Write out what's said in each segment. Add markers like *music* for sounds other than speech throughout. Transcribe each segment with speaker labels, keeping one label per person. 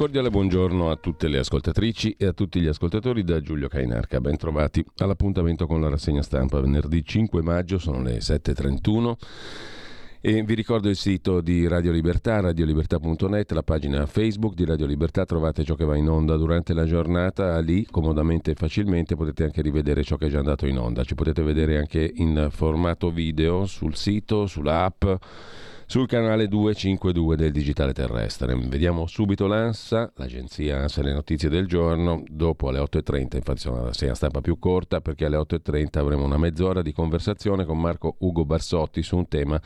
Speaker 1: Cordiale buongiorno a tutte le ascoltatrici e a tutti gli ascoltatori da Giulio Cainarca. Ben trovati all'appuntamento con la rassegna stampa. Venerdì 5 maggio sono le 7.31 e vi ricordo il sito di Radio Libertà, radiolibertà.net, la pagina Facebook di Radio Libertà, trovate ciò che va in onda durante la giornata, lì comodamente e facilmente potete anche rivedere ciò che è già andato in onda, ci potete vedere anche in formato video sul sito, sull'app sul canale 252 del Digitale Terrestre. Vediamo subito l'ANSA, l'agenzia ANSA le notizie del giorno, dopo alle 8.30, infatti sono la segna stampa più corta perché alle 8.30 avremo una mezz'ora di conversazione con Marco Ugo Barsotti su un tema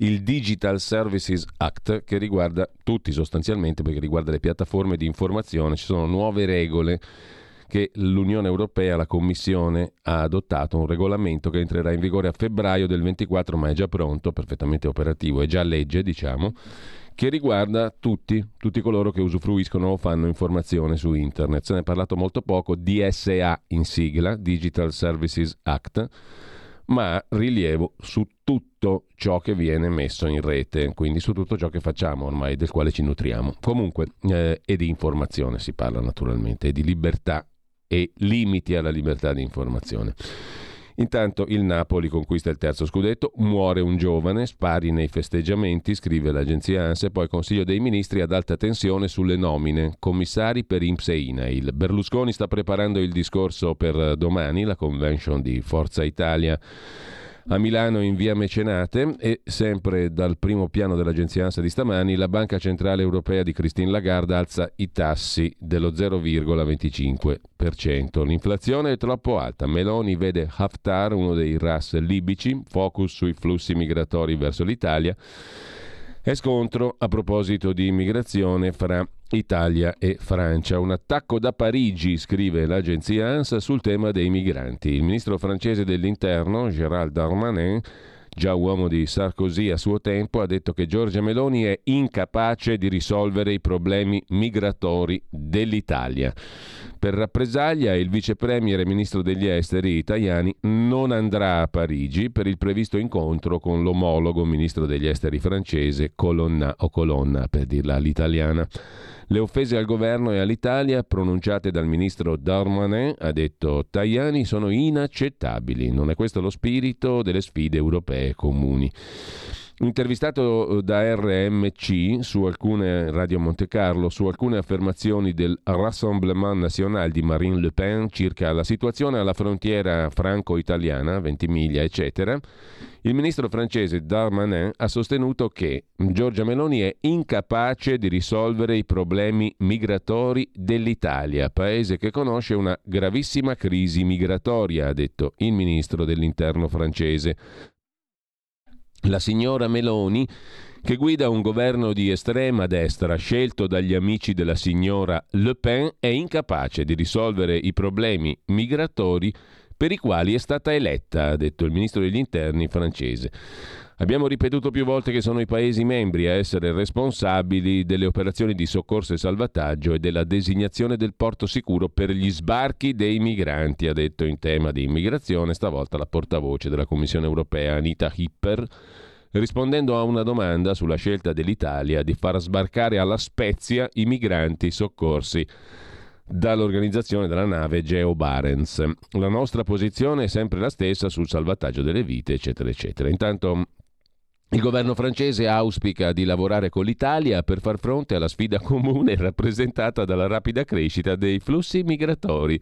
Speaker 1: il Digital Services Act che riguarda tutti sostanzialmente perché riguarda le piattaforme di informazione, ci sono nuove regole che l'Unione Europea, la Commissione, ha adottato un regolamento che entrerà in vigore a febbraio del 24, ma è già pronto, perfettamente operativo, è già legge, diciamo, che riguarda tutti, tutti coloro che usufruiscono o fanno informazione su internet. Se ne è parlato molto poco, DSA in sigla, Digital Services Act, ma rilievo su tutto ciò che viene messo in rete, quindi su tutto ciò che facciamo ormai, del quale ci nutriamo. Comunque, eh, e di informazione si parla naturalmente, e di libertà e limiti alla libertà di informazione. Intanto il Napoli conquista il terzo scudetto, muore un giovane, spari nei festeggiamenti, scrive l'agenzia ANSE, poi Consiglio dei Ministri ad alta tensione sulle nomine, commissari per INPS e INAIL. Berlusconi sta preparando il discorso per domani, la convention di Forza Italia a Milano in via Mecenate e sempre dal primo piano dell'agenzia ANSA di stamani la Banca Centrale Europea di Christine Lagarde alza i tassi dello 0,25%. L'inflazione è troppo alta. Meloni vede Haftar, uno dei RAS libici, focus sui flussi migratori verso l'Italia e scontro a proposito di immigrazione fra Italia e Francia. Un attacco da Parigi, scrive l'agenzia ANSA, sul tema dei migranti. Il ministro francese dell'interno, Gérald Darmanin, già uomo di Sarkozy a suo tempo, ha detto che Giorgia Meloni è incapace di risolvere i problemi migratori dell'Italia. Per rappresaglia il vice premier e ministro degli esteri italiani non andrà a Parigi per il previsto incontro con l'omologo ministro degli esteri francese Colonna o Colonna per dirla all'italiana. Le offese al governo e all'Italia pronunciate dal ministro Darmanin, ha detto Tajani, sono inaccettabili. Non è questo lo spirito delle sfide europee comuni. Intervistato eh, da RMC su alcune Radio Monte Carlo su alcune affermazioni del Rassemblement National di Marine Le Pen circa la situazione alla frontiera franco-italiana, Ventimiglia, eccetera, il ministro francese Darmanin ha sostenuto che Giorgia Meloni è incapace di risolvere i problemi migratori dell'Italia, paese che conosce una gravissima crisi migratoria, ha detto il ministro dell'interno francese. La signora Meloni, che guida un governo di estrema destra scelto dagli amici della signora Le Pen, è incapace di risolvere i problemi migratori per i quali è stata eletta, ha detto il ministro degli interni francese. Abbiamo ripetuto più volte che sono i Paesi membri a essere responsabili delle operazioni di soccorso e salvataggio e della designazione del porto sicuro per gli sbarchi dei migranti, ha detto in tema di immigrazione stavolta la portavoce della Commissione europea Anita Hipper, rispondendo a una domanda sulla scelta dell'Italia di far sbarcare alla Spezia i migranti soccorsi dall'organizzazione della nave Geo Barents. La nostra posizione è sempre la stessa sul salvataggio delle vite, eccetera, eccetera. Intanto il governo francese auspica di lavorare con l'Italia per far fronte alla sfida comune rappresentata dalla rapida crescita dei flussi migratori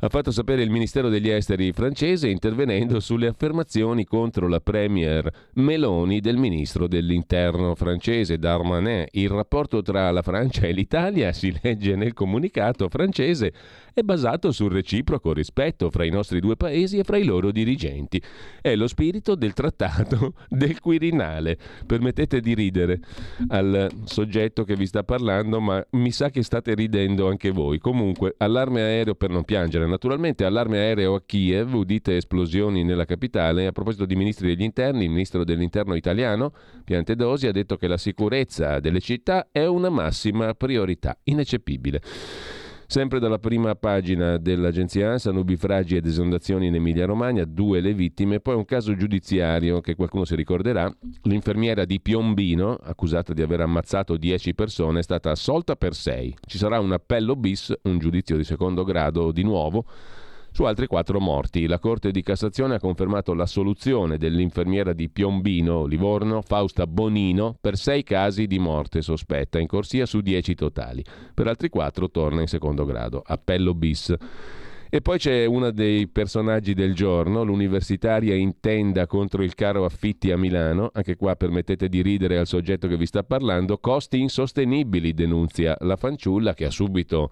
Speaker 1: ha fatto sapere il Ministero degli Esteri francese intervenendo sulle affermazioni contro la Premier Meloni del Ministro dell'Interno francese Darmanin. Il rapporto tra la Francia e l'Italia, si legge nel comunicato francese, è basato sul reciproco rispetto fra i nostri due paesi e fra i loro dirigenti. È lo spirito del trattato *laughs* del Quirinale. Permettete di ridere al soggetto che vi sta parlando, ma mi sa che state ridendo anche voi. Comunque, allarme aereo per non piangere. Naturalmente, allarme aereo a Kiev, udite esplosioni nella capitale. A proposito di ministri degli interni, il ministro dell'interno italiano, Piantedosi, ha detto che la sicurezza delle città è una massima priorità, ineccepibile. Sempre dalla prima pagina dell'agenzia ANSA, nubifragi ed esondazioni in Emilia-Romagna, due le vittime, poi un caso giudiziario che qualcuno si ricorderà, l'infermiera di Piombino, accusata di aver ammazzato 10 persone, è stata assolta per 6. Ci sarà un appello bis, un giudizio di secondo grado di nuovo, su altri quattro morti. La Corte di Cassazione ha confermato l'assoluzione dell'infermiera di Piombino, Livorno, Fausta Bonino, per sei casi di morte sospetta, in corsia su dieci totali. Per altri quattro torna in secondo grado. Appello bis. E poi c'è uno dei personaggi del giorno, l'universitaria in tenda contro il caro affitti a Milano. Anche qua permettete di ridere al soggetto che vi sta parlando. Costi insostenibili, denunzia la fanciulla che ha subito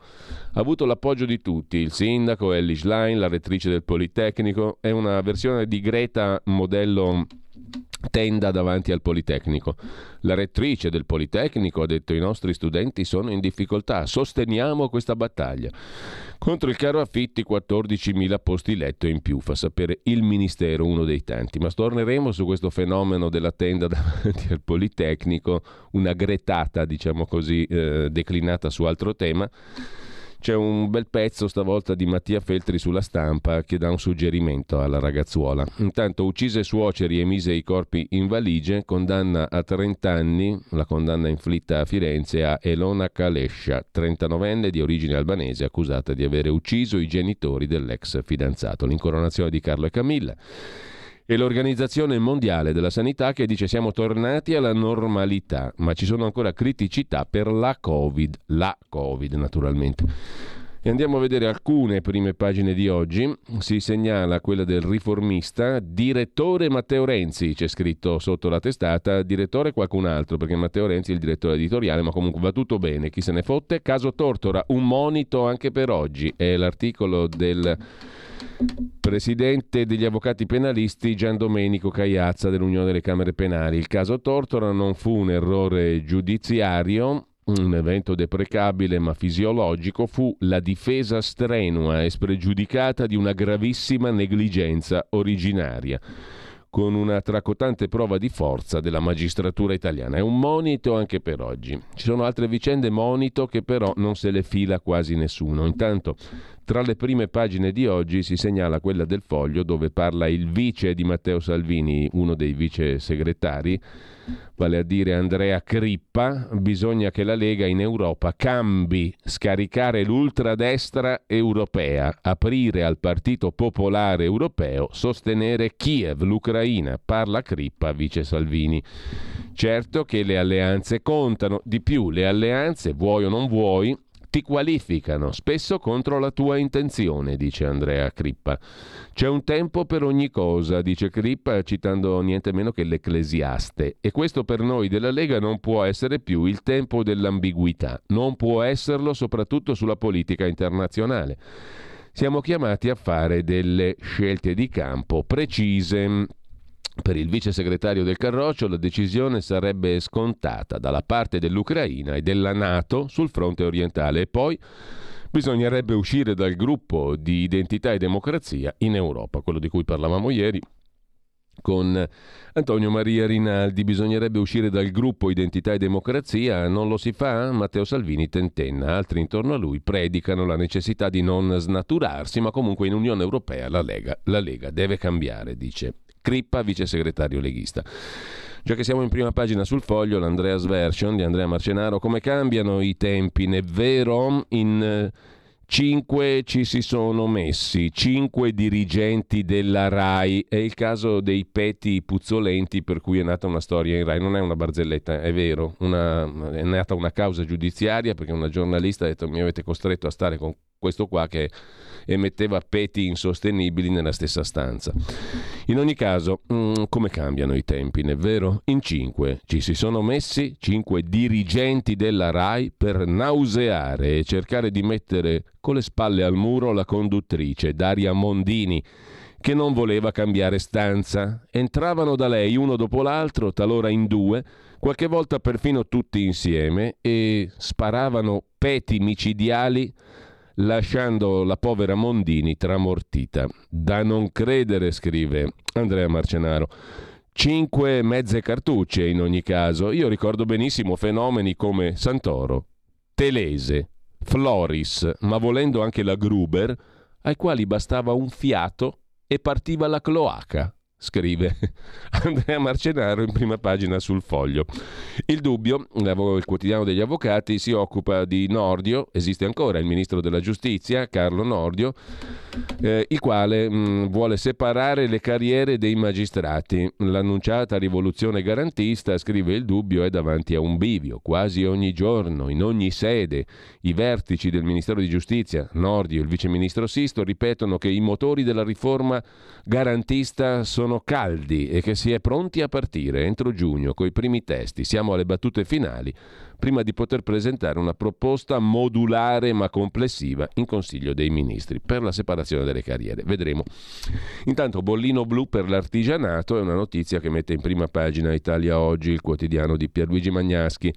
Speaker 1: avuto l'appoggio di tutti. Il sindaco, Ellie Schlein, la rettrice del Politecnico. È una versione di Greta modello tenda davanti al Politecnico. La rettrice del Politecnico ha detto i nostri studenti sono in difficoltà, sosteniamo questa battaglia. Contro il caro affitti 14.000 posti letto in più, fa sapere il Ministero, uno dei tanti. Ma torneremo su questo fenomeno della tenda *laughs* davanti al Politecnico, una gretata, diciamo così, eh, declinata su altro tema. C'è un bel pezzo stavolta di Mattia Feltri sulla stampa che dà un suggerimento alla ragazzuola. Intanto uccise suoceri e mise i corpi in valigie, condanna a 30 anni, la condanna inflitta a Firenze a Elona Kalescia, 39enne di origine albanese, accusata di aver ucciso i genitori dell'ex fidanzato. L'incoronazione di Carlo e Camilla e l'Organizzazione Mondiale della Sanità che dice siamo tornati alla normalità, ma ci sono ancora criticità per la Covid, la Covid naturalmente. E andiamo a vedere alcune prime pagine di oggi. Si segnala quella del riformista, direttore Matteo Renzi, c'è scritto sotto la testata, direttore qualcun altro, perché Matteo Renzi è il direttore editoriale, ma comunque va tutto bene, chi se ne fotte. Caso Tortora, un monito anche per oggi, è l'articolo del Presidente degli avvocati penalisti Gian Domenico Cagliazza dell'Unione delle Camere Penali. Il caso Tortora non fu un errore giudiziario, un evento deprecabile ma fisiologico, fu la difesa strenua e spregiudicata di una gravissima negligenza originaria con una tracotante prova di forza della magistratura italiana. È un monito anche per oggi. Ci sono altre vicende monito che però non se le fila quasi nessuno. Intanto tra le prime pagine di oggi si segnala quella del foglio dove parla il vice di Matteo Salvini, uno dei vice segretari, vale a dire Andrea Crippa. Bisogna che la Lega in Europa cambi, scaricare l'ultradestra europea, aprire al Partito Popolare Europeo, sostenere Kiev, l'Ucraina. Parla Crippa, vice Salvini. Certo che le alleanze contano, di più le alleanze, vuoi o non vuoi, ti qualificano, spesso contro la tua intenzione, dice Andrea Crippa. C'è un tempo per ogni cosa, dice Crippa, citando niente meno che l'Ecclesiaste. E questo per noi della Lega non può essere più il tempo dell'ambiguità, non può esserlo soprattutto sulla politica internazionale. Siamo chiamati a fare delle scelte di campo precise. Per il vice segretario del Carroccio la decisione sarebbe scontata dalla parte dell'Ucraina e della Nato sul fronte orientale e poi bisognerebbe uscire dal gruppo di identità e democrazia in Europa, quello di cui parlavamo ieri con Antonio Maria Rinaldi. Bisognerebbe uscire dal gruppo Identità e Democrazia, non lo si fa? Matteo Salvini tentenna, altri intorno a lui predicano la necessità di non snaturarsi, ma comunque in Unione Europea la Lega, la Lega deve cambiare, dice Crippa, vice segretario leghista. Già che siamo in prima pagina sul foglio, l'Andreas Version di Andrea Marcenaro, come cambiano i tempi? È vero? In Cinque ci si sono messi, cinque dirigenti della RAI. È il caso dei peti puzzolenti per cui è nata una storia in RAI. Non è una barzelletta, è vero. Una, è nata una causa giudiziaria perché una giornalista ha detto mi avete costretto a stare con questo qua che emetteva peti insostenibili nella stessa stanza. In ogni caso, mh, mm, come cambiano i tempi, è vero? In cinque ci si sono messi cinque dirigenti della RAI per nauseare e cercare di mettere con le spalle al muro la conduttrice Daria Mondini che non voleva cambiare stanza. Entravano da lei uno dopo l'altro, talora in due, qualche volta perfino tutti insieme, e sparavano peti micidiali lasciando la povera Mondini tramortita. Da non credere, scrive Andrea Marcenaro. Cinque mezze cartucce in ogni caso. Io ricordo benissimo fenomeni come Santoro, Telese, Floris, ma volendo anche la Gruber, ai quali bastava un fiato e partiva la cloaca scrive *laughs* Andrea Marcenaro in prima pagina sul foglio. Il dubbio, il quotidiano degli avvocati, si occupa di Nordio, esiste ancora il ministro della giustizia, Carlo Nordio, eh, il quale mh, mm, vuole separare le carriere dei magistrati. L'annunciata rivoluzione garantista, scrive il dubbio, è davanti a un bivio. Quasi ogni giorno, in ogni sede, i vertici del Ministero di Giustizia, Nordio e il viceministro Sisto, ripetono che i motori della riforma garantista sono caldi e che si è pronti a partire entro giugno con i primi testi. Siamo alle battute finali prima di poter presentare una proposta modulare ma complessiva in Consiglio dei Ministri per la separazione delle carriere. Vedremo. Intanto bollino blu per l'artigianato è una notizia che mette in prima pagina Italia Oggi, il quotidiano di Pierluigi Magnaschi.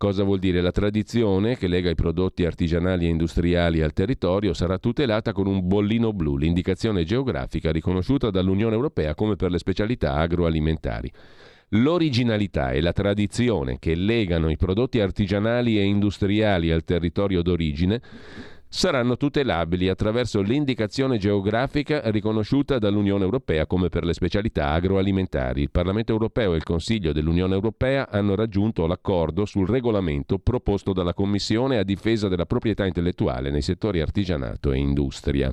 Speaker 1: Cosa vuol dire? La tradizione che lega i prodotti artigianali e industriali al territorio sarà tutelata con un bollino blu, l'indicazione geografica riconosciuta dall'Unione Europea come per le specialità agroalimentari. L'originalità e la tradizione che legano i prodotti artigianali e industriali al territorio d'origine saranno tutelabili attraverso l'indicazione geografica riconosciuta dall'Unione Europea come per le specialità agroalimentari. Il Parlamento Europeo e il Consiglio dell'Unione Europea hanno raggiunto l'accordo sul regolamento proposto dalla Commissione a difesa della proprietà intellettuale nei settori artigianato e industria.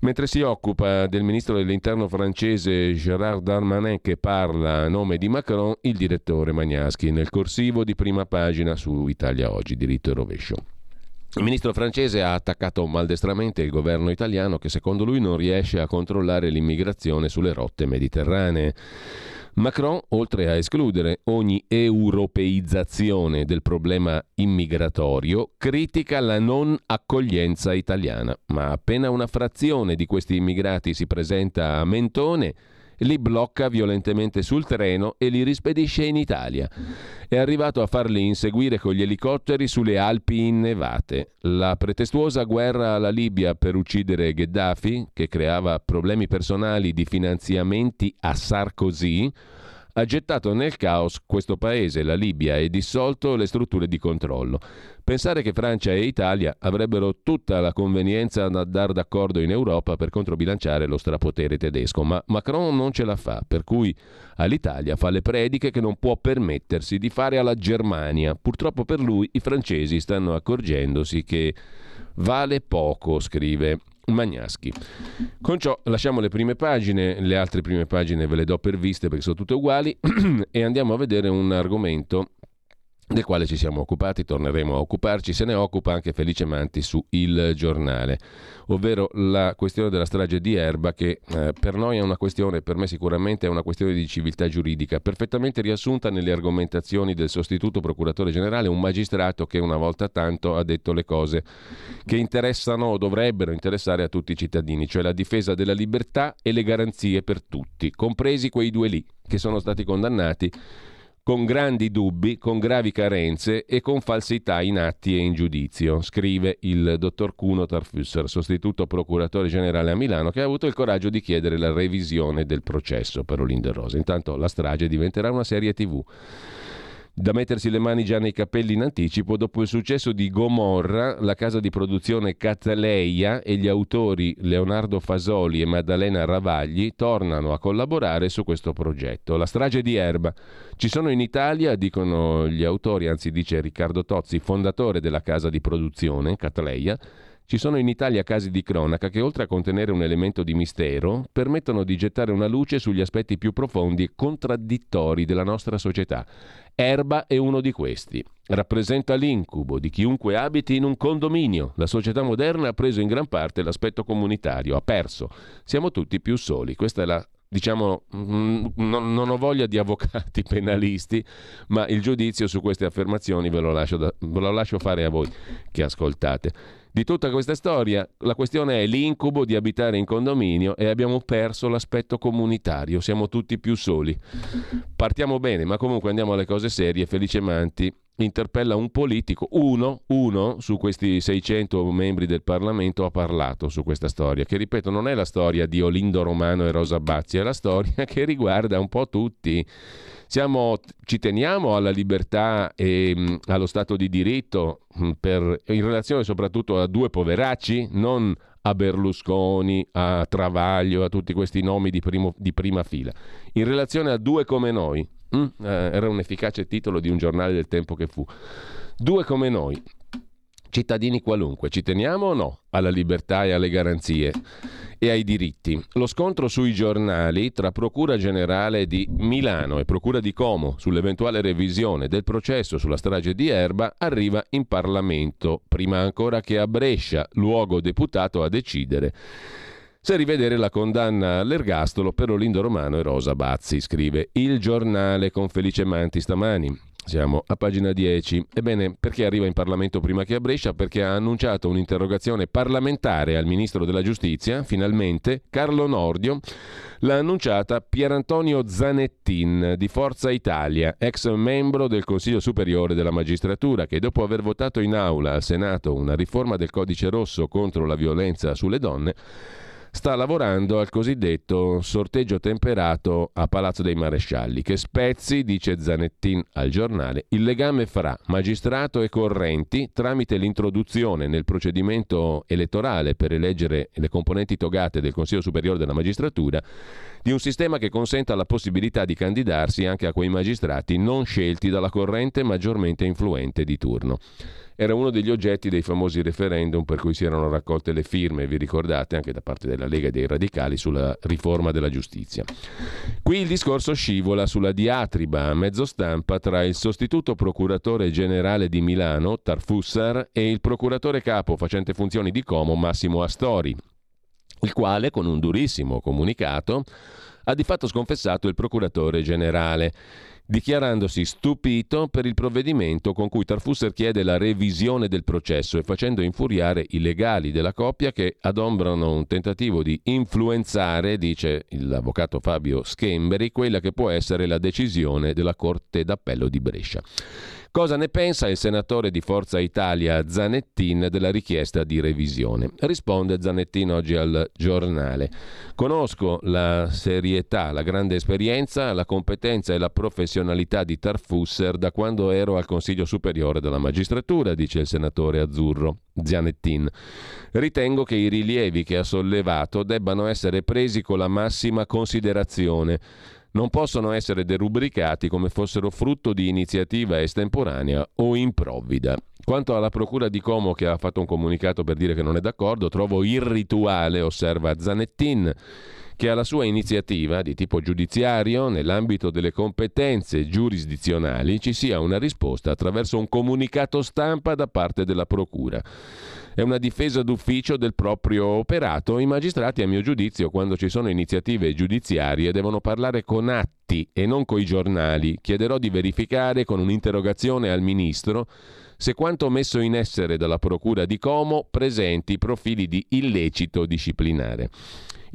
Speaker 1: Mentre si occupa del ministro dell'interno francese Gérard Darmanin che parla a nome di Macron, il direttore Magnaschi nel corsivo di prima pagina su Italia Oggi, diritto e rovescio. Il ministro francese ha attaccato maldestramente il governo italiano che secondo lui non riesce a controllare l'immigrazione sulle rotte mediterranee. Macron, oltre a escludere ogni europeizzazione del problema immigratorio, critica la non accoglienza italiana, ma appena una frazione di questi immigrati si presenta a Mentone, li blocca violentemente sul treno e li rispedisce in Italia. È arrivato a farli inseguire con gli elicotteri sulle Alpi innevate. La pretestuosa guerra alla Libia per uccidere Gheddafi, che creava problemi personali di finanziamenti a Sarkozy, ha gettato nel caos questo paese, la Libia, e dissolto le strutture di controllo. Pensare che Francia e Italia avrebbero tutta la convenienza ad andare d'accordo in Europa per controbilanciare lo strapotere tedesco, ma Macron non ce la fa, per cui all'Italia fa le prediche che non può permettersi di fare alla Germania. Purtroppo per lui i francesi stanno accorgendosi che vale poco, scrive Magnaschi. Con ciò lasciamo le prime pagine, le altre prime pagine ve le do per viste perché sono tutte uguali *clears throat* e andiamo a vedere un argomento del quale ci siamo occupati, torneremo a occuparci, se ne occupa anche Felice Manti su Il Giornale, ovvero la questione della strage di Erba che eh, per noi è una questione, per me sicuramente è una questione di civiltà giuridica, perfettamente riassunta nelle argomentazioni del sostituto procuratore generale, un magistrato che una volta tanto ha detto le cose che interessano o dovrebbero interessare a tutti i cittadini, cioè la difesa della libertà e le garanzie per tutti, compresi quei due lì che sono stati condannati con grandi dubbi, con gravi carenze e con falsità in atti e in giudizio, scrive il dottor Cuno Tarfusser, sostituto procuratore generale a Milano, che ha avuto il coraggio di chiedere la revisione del processo per Olinder Rosa. Intanto la strage diventerà una serie TV da mettersi le mani già nei capelli in anticipo dopo il successo di Gomorra, la casa di produzione Cataleia e gli autori Leonardo Fasoli e Maddalena Ravagli tornano a collaborare su questo progetto. La strage di Erba. Ci sono in Italia, dicono gli autori, anzi dice Riccardo Tozzi, fondatore della casa di produzione Cataleia, Ci sono in Italia casi di cronaca che oltre a contenere un elemento di mistero, permettono di gettare una luce sugli aspetti più profondi e contraddittori della nostra società. Erba è uno di questi. Rappresenta l'incubo di chiunque abiti in un condominio. La società moderna ha preso in gran parte l'aspetto comunitario, ha perso. Siamo tutti più soli. Questa è la diciamo, mm, non, ho voglia di avvocati *laughs* penalisti, ma il giudizio su queste affermazioni ve lo, lascio da, ve lo lascio fare a voi che ascoltate. Di tutta questa storia, la questione è l'incubo di abitare in condominio e abbiamo perso l'aspetto comunitario, siamo tutti più soli. Partiamo bene, ma comunque andiamo alle cose serie. Felice Manti interpella un politico, uno, uno su questi 600 membri del Parlamento ha parlato su questa storia, che ripeto non è la storia di Olindo Romano e Rosa Bazzi, è la storia *laughs* che riguarda un po' tutti. Siamo, ci teniamo alla libertà e mh, allo Stato di diritto mh, per, in relazione soprattutto a due poveracci, non a Berlusconi, a Travaglio, a tutti questi nomi di, primo, di prima fila. In relazione a due come noi, Mm, eh, era un efficace titolo di un giornale del tempo che fu. Due come noi, cittadini qualunque, ci teniamo o no alla libertà e alle garanzie e ai diritti? Lo scontro sui giornali tra Procura Generale di Milano e Procura di Como sull'eventuale revisione del processo sulla strage di Erba arriva in Parlamento, prima ancora che a Brescia, luogo deputato a decidere se rivedere la condanna all'ergastolo per Olindo Romano e Rosa Bazzi, scrive il giornale con Felice Manti stamani. Siamo a pagina 10. Ebbene, perché arriva in Parlamento prima che a Brescia? Perché ha annunciato un'interrogazione parlamentare al Ministro della Giustizia, finalmente, Carlo Nordio, l'ha annunciata Pierantonio Zanettin di Forza Italia, ex membro del Consiglio Superiore della Magistratura, che dopo aver votato in aula al Senato una riforma del codice rosso contro la violenza sulle donne, sta lavorando al cosiddetto sorteggio temperato a Palazzo dei Marescialli, che spezzi, dice Zanettin al giornale, il legame fra magistrato e correnti tramite l'introduzione nel procedimento elettorale per eleggere le componenti togate del Consiglio Superiore della Magistratura di un sistema che consenta la possibilità di candidarsi anche a quei magistrati non scelti dalla corrente maggiormente influente di turno era uno degli oggetti dei famosi referendum per cui si erano raccolte le firme, vi ricordate, anche da parte della Lega e dei radicali sulla riforma della giustizia. Qui il discorso scivola sulla diatriba a mezzo stampa tra il sostituto procuratore generale di Milano, Tarfussar, e il procuratore capo facente funzioni di Como, Massimo Astori, il quale, con un durissimo comunicato, ha di fatto sconfessato il procuratore generale dichiarandosi stupito per il provvedimento con cui Tarfusser chiede la revisione del processo e facendo infuriare i legali della coppia che adombrano un tentativo di influenzare, dice l'avvocato Fabio Schemberi, quella che può essere la decisione della Corte d'Appello di Brescia. Cosa ne pensa il senatore di Forza Italia Zanettin della richiesta di revisione? Risponde Zanettin oggi al giornale. Conosco la serietà, la grande esperienza, la competenza e la professionalità di Tarfusser da quando ero al Consiglio Superiore della Magistratura, dice il senatore azzurro Zanettin. Ritengo che i rilievi che ha sollevato debbano essere presi con la massima considerazione non possono essere derubricati come fossero frutto di iniziativa estemporanea o improvvida. Quanto alla Procura di Como che ha fatto un comunicato per dire che non è d'accordo, trovo irrituale, osserva Zanettin, che alla sua iniziativa di tipo giudiziario, nell'ambito delle competenze giurisdizionali, ci sia una risposta attraverso un comunicato stampa da parte della Procura è una difesa d'ufficio del proprio operato. I magistrati, a mio giudizio, quando ci sono iniziative giudiziarie, devono parlare con atti e non coi giornali. Chiederò di verificare con un'interrogazione al Ministro se quanto messo in essere dalla Procura di Como presenti profili di illecito disciplinare.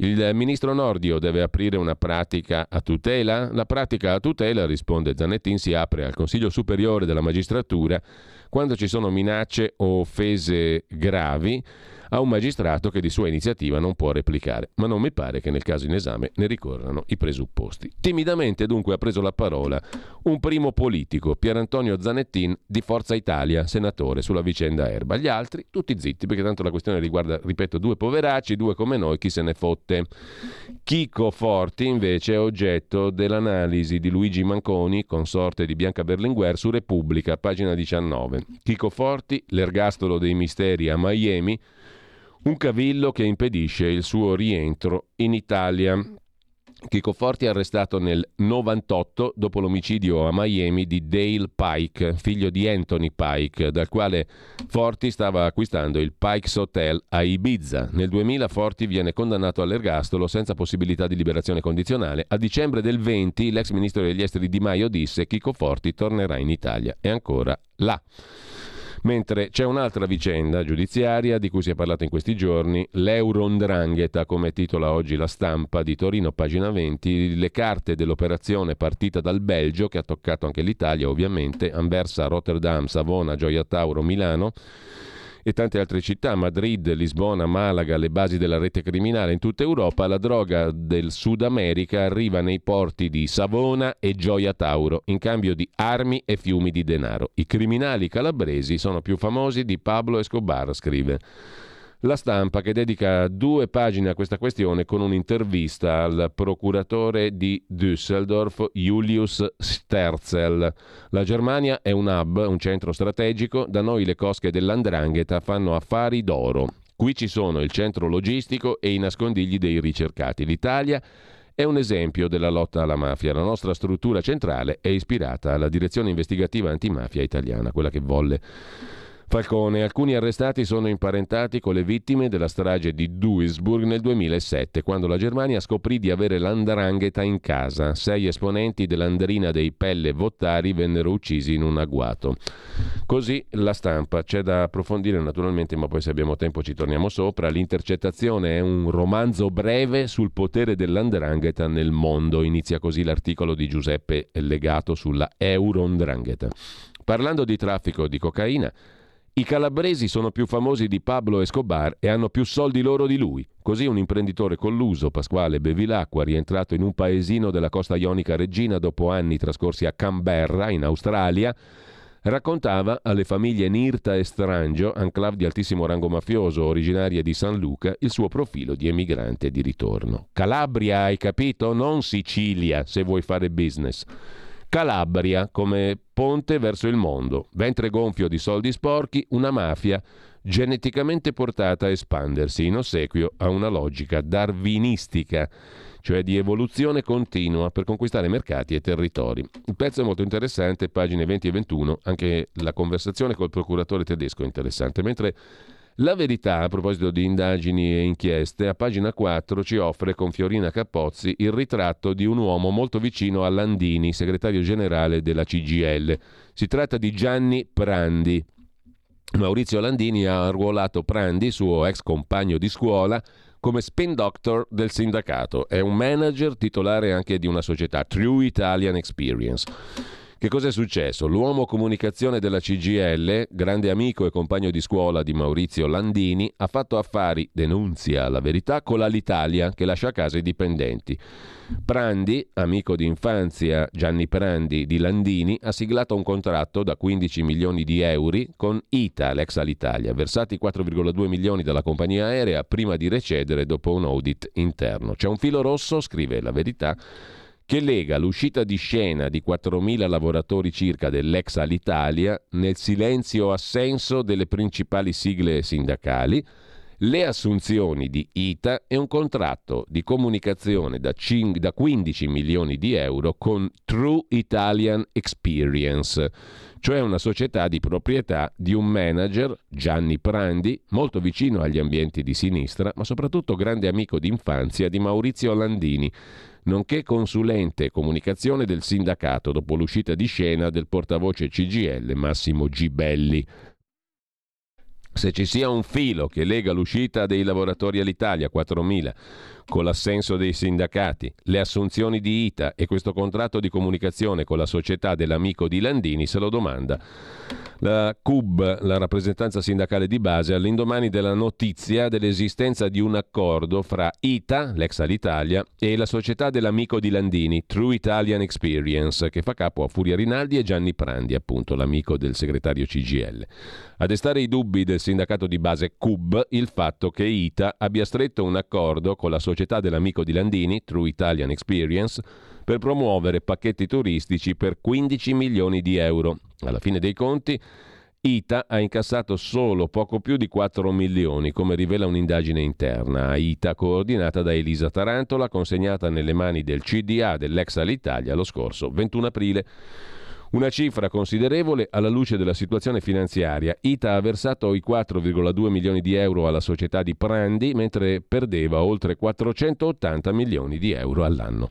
Speaker 1: Il ministro Nordio deve aprire una pratica a tutela? La pratica a tutela, risponde Zanettin, si apre al Consiglio Superiore della Magistratura quando ci sono minacce o offese gravi a un magistrato che di sua iniziativa non può replicare, ma non mi pare che nel caso in esame ne ricorrano i presupposti. Timidamente dunque ha preso la parola un primo politico, Pierantonio Zanettin di Forza Italia, senatore sulla vicenda Erba. Gli altri tutti zitti perché tanto la questione riguarda, ripeto, due poveracci, due come noi, chi se ne fotte. Chico Forti invece è oggetto dell'analisi di Luigi Manconi, consorte di Bianca Berlinguer, su Repubblica, pagina 19. Chico Forti, l'ergastolo dei misteri a Miami, un cavillo che impedisce il suo rientro in Italia. Chico Forti è arrestato nel 98 dopo l'omicidio a Miami di Dale Pike, figlio di Anthony Pike, dal quale Forti stava acquistando il Pike's Hotel a Ibiza. Nel 2000 Forti viene condannato all'ergastolo senza possibilità di liberazione condizionale. A dicembre del 20 l'ex ministro degli esteri Di Maio disse Chico Forti tornerà in Italia. È ancora là. Mentre c'è un'altra vicenda giudiziaria di cui si è parlato in questi giorni, l'Eurondrangheta, come titola oggi la stampa di Torino, pagina 20, le carte dell'operazione partita dal Belgio, che ha toccato anche l'Italia ovviamente, Anversa, Rotterdam, Savona, Gioia Tauro, Milano, e tante altre città, Madrid, Lisbona, Malaga, le basi della rete criminale in tutta Europa, la droga del Sud America arriva nei porti di Savona e Gioia Tauro in cambio di armi e fiumi di denaro. I criminali calabresi sono più famosi di Pablo Escobar, scrive. La stampa che dedica due pagine a questa questione con un'intervista al procuratore di Düsseldorf Julius Sterzel. La Germania è un hub, un centro strategico, da noi le cosche dell'Andrangheta fanno affari d'oro. Qui ci sono il centro logistico e i nascondigli dei ricercati. L'Italia è un esempio della lotta alla mafia. La nostra struttura centrale è ispirata alla direzione investigativa antimafia italiana, quella che volle Falcone. Alcuni arrestati sono imparentati con le vittime della strage di Duisburg nel 2007, quando la Germania scoprì di avere l'andrangheta in casa. Sei esponenti dell'andrina dei Pelle Vottari vennero uccisi in un agguato. Così la stampa. C'è da approfondire naturalmente, ma poi se abbiamo tempo ci torniamo sopra. L'intercettazione è un romanzo breve sul potere dell'andrangheta nel mondo. Inizia così l'articolo di Giuseppe Legato sulla Eurondrangheta. Parlando di traffico di cocaina, i calabresi sono più famosi di Pablo Escobar e hanno più soldi loro di lui. Così un imprenditore colluso, Pasquale Bevilacqua, rientrato in un paesino della costa ionica Regina dopo anni trascorsi a Canberra, in Australia, raccontava alle famiglie Nirta e Strangio, enclave di altissimo rango mafioso originaria di San Luca, il suo profilo di emigrante di ritorno. Calabria, hai capito? Non Sicilia, se vuoi fare business. Calabria come ponte verso il mondo, ventre gonfio di soldi sporchi, una mafia geneticamente portata a espandersi in ossequio a una logica darwinistica, cioè di evoluzione continua per conquistare mercati e territori. Il pezzo è molto interessante, pagine 20 e 21, anche la conversazione col procuratore tedesco è interessante, mentre la verità, a proposito di indagini e inchieste, a pagina 4 ci offre con Fiorina Capozzi il ritratto di un uomo molto vicino a Landini, segretario generale della CGL. Si tratta di Gianni Prandi. Maurizio Landini ha arruolato Prandi, suo ex compagno di scuola, come spin doctor del sindacato. È un manager titolare anche di una società, True Italian Experience. Che cosa è successo? L'uomo comunicazione della CGL, grande amico e compagno di scuola di Maurizio Landini, ha fatto affari, denunzia la verità, con l'Alitalia che lascia a casa i dipendenti. Prandi, amico di infanzia Gianni Prandi di Landini, ha siglato un contratto da 15 milioni di euro con ITA, l'ex Alitalia, versati 4,2 milioni dalla compagnia aerea prima di recedere dopo un audit interno. C'è un filo rosso, scrive la verità, che lega l'uscita di scena di 4.000 lavoratori circa dell'ex Alitalia nel silenzio assenso delle principali sigle sindacali, le assunzioni di ITA e un contratto di comunicazione da, 5, da 15 milioni di euro con True Italian Experience, cioè una società di proprietà di un manager, Gianni Prandi, molto vicino agli ambienti di sinistra, ma soprattutto grande amico d'infanzia di Maurizio Landini, nonché consulente comunicazione del sindacato dopo l'uscita di scena del portavoce CGL Massimo Gibelli. Se ci sia un filo che lega l'uscita dei lavoratori all'Italia, 4.000, con l'assenso dei sindacati, le assunzioni di ITA e questo contratto di comunicazione con la società dell'amico di Landini, se lo domanda la CUB, la rappresentanza sindacale di base, all'indomani della notizia dell'esistenza di un accordo fra ITA, l'ex Alitalia, e la società dell'amico di Landini, True Italian Experience, che fa capo a Furia Rinaldi e Gianni Prandi, appunto l'amico del segretario CGL. A destare i dubbi del sindacato di base CUB il fatto che ITA abbia stretto un accordo con la società dell'amico di Landini, True Italian Experience, per promuovere pacchetti turistici per 15 milioni di euro. Alla fine dei conti ITA ha incassato solo poco più di 4 milioni, come rivela un'indagine interna a ITA coordinata da Elisa Tarantola, consegnata nelle mani del CDA dell'ex Alitalia lo scorso 21 aprile. Una cifra considerevole alla luce della situazione finanziaria. ITA ha versato i 4,2 milioni di euro alla società di Prandi, mentre perdeva oltre 480 milioni di euro all'anno.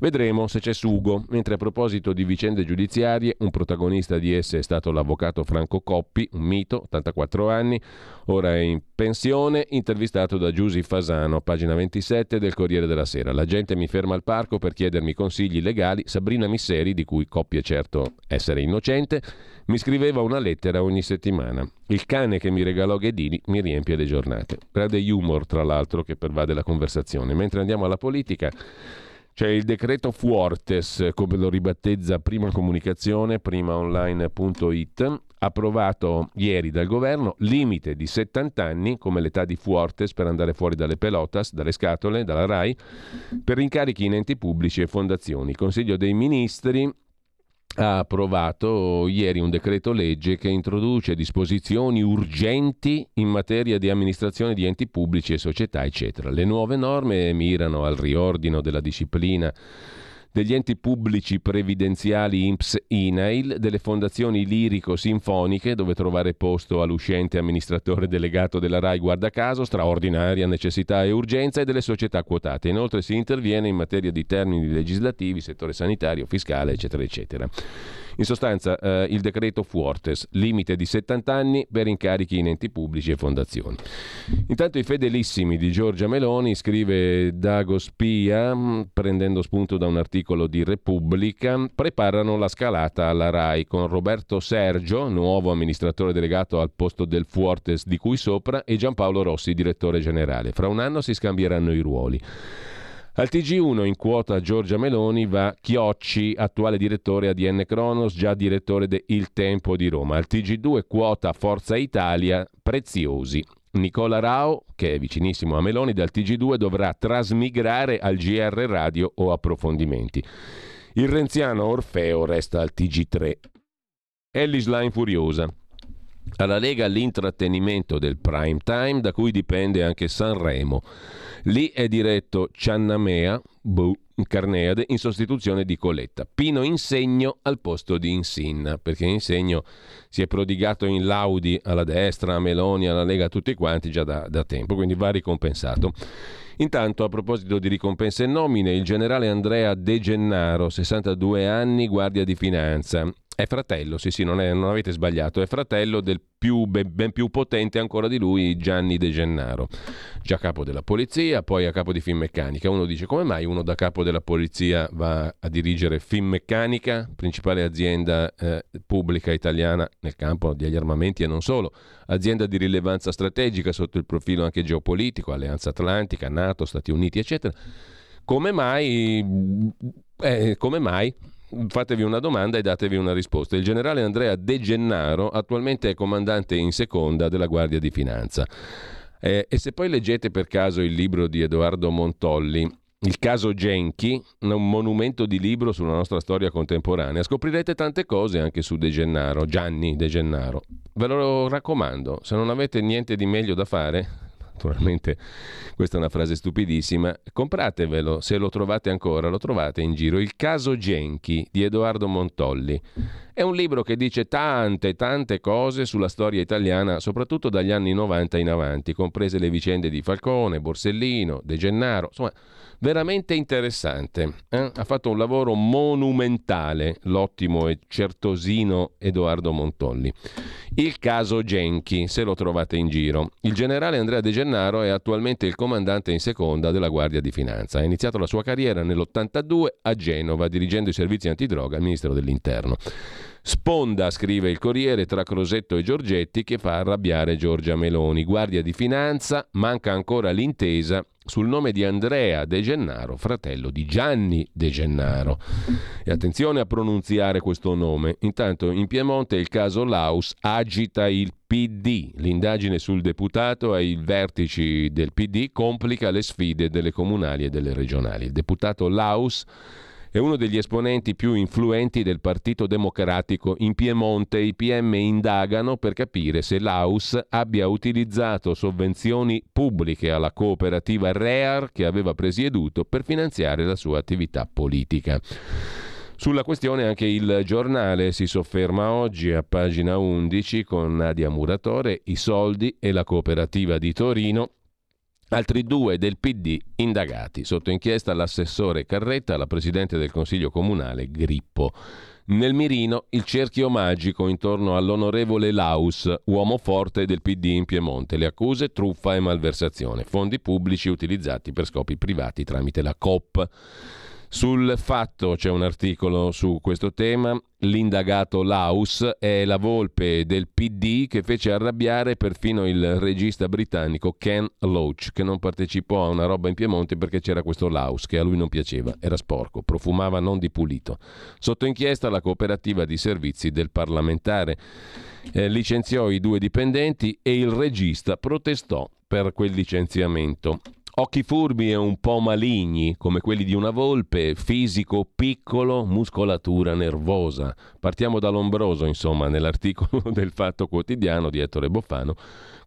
Speaker 1: Vedremo se c'è sugo. Mentre a proposito di vicende giudiziarie, un protagonista di esse è stato l'avvocato Franco Coppi, un mito, 84 anni, ora è in pensione, intervistato da Giusy Fasano, pagina 27 del Corriere della Sera. La gente mi ferma al parco per chiedermi consigli legali. Sabrina Misseri, di cui Coppi è certo essere innocente, mi scriveva una lettera ogni settimana. Il cane che mi regalò Ghedini mi riempie le giornate. Grande humor, tra l'altro, che pervade la conversazione. Mentre andiamo alla politica, c'è il decreto Fuortes, come lo ribattezza Prima Comunicazione, primaonline.it, approvato ieri dal governo, limite di 70 anni come l'età di Fuortes per andare fuori dalle pelotas, dalle scatole, dalla RAI, per incarichi in enti pubblici e fondazioni. Consiglio dei Ministri ha approvato ieri un decreto legge che introduce disposizioni urgenti in materia di amministrazione di enti pubblici e società, eccetera. Le nuove norme mirano al riordino della disciplina degli enti pubblici previdenziali INPS INAIL, delle fondazioni lirico-sinfoniche, dove trovare posto all'uscente amministratore delegato della RAI guarda caso, straordinaria necessità e urgenza, e delle società quotate. Inoltre si interviene in materia di termini legislativi, settore sanitario, fiscale, eccetera, eccetera. In sostanza, eh, il decreto Fuortes, limite di 70 anni per incarichi in enti pubblici e fondazioni. Intanto i fedelissimi di Giorgia Meloni, scrive Dago Spia, mm, prendendo spunto da un articolo di Repubblica, preparano la scalata alla RAI con Roberto Sergio, nuovo amministratore delegato al posto del Fuortes di cui sopra, e Giampaolo Rossi, direttore generale. Fra un anno si scambieranno i ruoli. Al TG1 in quota Giorgia Meloni va Chiocci, attuale direttore ADN Cronos, già direttore de Il Tempo di Roma. Al TG2 quota Forza Italia Preziosi. Nicola Rao, che è vicinissimo a Meloni, dal TG2 dovrà trasmigrare al GR Radio o approfondimenti. Il renziano Orfeo resta al TG3. Ellis Line furiosa. Alla Lega l'intrattenimento del prime time, da cui dipende anche Sanremo. Lì è diretto Ciannamea, boh, Carneade, in sostituzione di Coletta. Pino Insegno al posto di Insinna, perché Insegno si è prodigato in laudi alla destra, a Meloni, alla Lega, a tutti quanti già da, da tempo, quindi va ricompensato. Intanto, a proposito di ricompense e nomine, il generale Andrea De Gennaro, 62 anni, guardia di finanza, è fratello, sì sì, non, è, non, avete sbagliato, è fratello del più, ben, ben, più potente ancora di lui, Gianni De Gennaro, già capo della polizia, poi a capo di Finmeccanica. Uno dice come mai uno da capo della polizia va a dirigere Finmeccanica, principale azienda eh, pubblica italiana nel campo degli armamenti e non solo, azienda di rilevanza strategica sotto il profilo anche geopolitico, Alleanza Atlantica, Nato, Stati Uniti, eccetera. Come mai? Eh, come mai? Fatevi una domanda e datevi una risposta. Il generale Andrea De Gennaro attualmente è comandante in seconda della Guardia di Finanza. Eh, e se poi leggete per caso il libro di Edoardo Montolli, il caso Genchi, un monumento di libro sulla nostra storia contemporanea, scoprirete tante cose anche su De Gennaro, Gianni De Gennaro. Ve lo raccomando, se non avete niente di meglio da fare, naturalmente questa è una frase stupidissima, compratevelo se lo trovate ancora, lo trovate in giro, Il caso Genchi di Edoardo Montolli. È un libro che dice tante, tante cose sulla storia italiana, soprattutto dagli anni 90 in avanti, comprese le vicende di Falcone, Borsellino, De Gennaro, insomma veramente interessante. Eh? Ha fatto un lavoro monumentale l'ottimo e certosino Edoardo Montolli. Il caso Genchi, se lo trovate in giro. Il generale Andrea De Gennaro è attualmente il comandante in seconda della Guardia di Finanza. Ha iniziato la sua carriera nell'82 a Genova, dirigendo i servizi antidroga al Ministero dell'Interno. Sponda, scrive il Corriere, tra Crosetto e Giorgetti che fa arrabbiare Giorgia Meloni. Guardia di Finanza, manca ancora l'intesa sul nome di Andrea De Gennaro, fratello di Gianni De Gennaro. E attenzione a pronunziare questo nome. Intanto in Piemonte il caso Laus agita il PD. L'indagine sul deputato ai vertici del PD complica le sfide delle comunali e delle regionali. Il deputato Laus è uno degli esponenti più influenti del Partito Democratico in Piemonte. I PM indagano per capire se l'Aus abbia utilizzato sovvenzioni pubbliche alla cooperativa REAR che aveva presieduto per finanziare la sua attività politica. Sulla questione anche il giornale si sofferma oggi a pagina 11 con Nadia Muratore, i soldi e la cooperativa di Torino Altri due del PD indagati. Sotto inchiesta l'assessore Carretta, la presidente del Consiglio Comunale Grippo. Nel mirino il cerchio magico intorno all'onorevole Laus, uomo forte del PD in Piemonte. Le accuse truffa e malversazione, fondi pubblici utilizzati per scopi privati tramite la COP. Sul fatto c'è un articolo su questo tema. L'indagato Laus è la volpe del PD che fece arrabbiare perfino il regista britannico Ken Loach, che non partecipò a una roba in Piemonte perché c'era questo Laus che a lui non piaceva, era sporco, profumava non di pulito. Sotto inchiesta la cooperativa di servizi del parlamentare eh, licenziò i due dipendenti e il regista protestò per quel licenziamento. Occhi furbi e un po' maligni, come quelli di una volpe, fisico piccolo, muscolatura nervosa. Partiamo da Lombroso, insomma, nell'articolo *laughs* del Fatto Quotidiano di Ettore Boffano,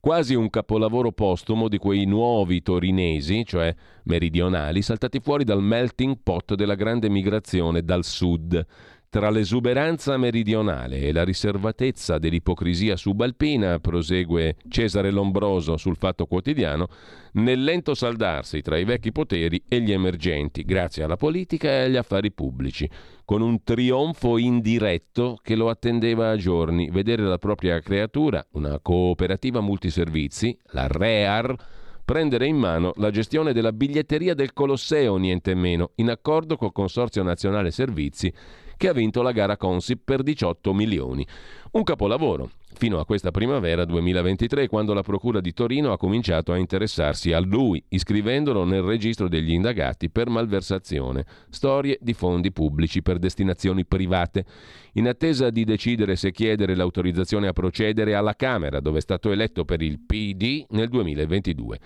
Speaker 1: quasi un capolavoro postumo di quei nuovi torinesi, cioè meridionali, saltati fuori dal melting pot della grande migrazione dal sud tra l'esuberanza meridionale e la riservatezza dell'ipocrisia subalpina, prosegue Cesare Lombroso sul Fatto Quotidiano, nel lento saldarsi tra i vecchi poteri e gli emergenti, grazie alla politica e agli affari pubblici, con un trionfo indiretto che lo attendeva a giorni, vedere la propria creatura, una cooperativa multiservizi, la REAR, prendere in mano la gestione della biglietteria del Colosseo, niente meno, in accordo col Consorzio Nazionale Servizi che ha vinto la gara Consip per 18 milioni. Un capolavoro, fino a questa primavera 2023, quando la Procura di Torino ha cominciato a interessarsi a lui, iscrivendolo nel registro degli indagati per malversazione, storie di fondi pubblici per destinazioni private, in attesa di decidere se chiedere l'autorizzazione a procedere alla Camera, dove è stato eletto per il PD nel 2022.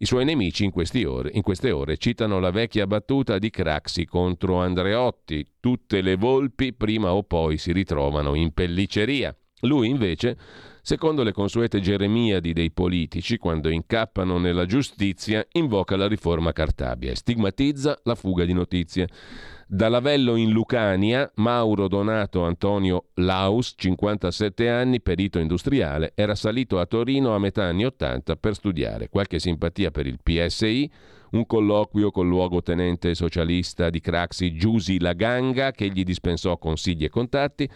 Speaker 1: I suoi nemici in, ore, in, queste ore citano la vecchia battuta di Craxi contro Andreotti: tutte le volpi prima o poi si ritrovano in pelliceria. Lui invece, secondo le consuete geremiadi dei politici, quando incappano nella giustizia, invoca la riforma Cartabia e stigmatizza la fuga di notizie. Da Lavello in Lucania, Mauro Donato Antonio Laus, 57 anni, perito industriale, era salito a Torino a metà anni 80 per studiare. Qualche simpatia per il PSI, un colloquio col luogotenente socialista di Craxi Giusi Laganga che gli dispensò consigli e contatti,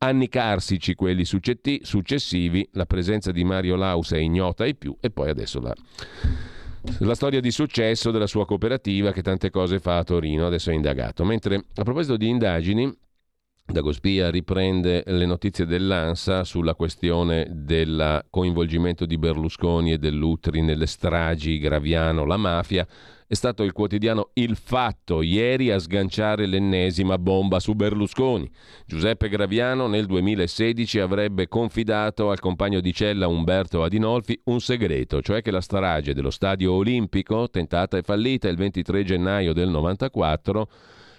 Speaker 1: anni carsici quelli successivi, la presenza di Mario Laus è ignota ai più e poi adesso la la storia di successo della sua cooperativa che tante cose fa a Torino, adesso è indagato. Mentre a proposito di indagini, Dagospia riprende le notizie dell'ANSA sulla questione del coinvolgimento di Berlusconi e dell'Utri nelle stragi Graviano, la mafia. È stato il quotidiano Il Fatto ieri a sganciare l'ennesima bomba su Berlusconi. Giuseppe Graviano nel 2016 avrebbe confidato al compagno di cella Umberto Adinolfi un segreto, cioè che la strage dello stadio olimpico, tentata e fallita il 23 gennaio del 94,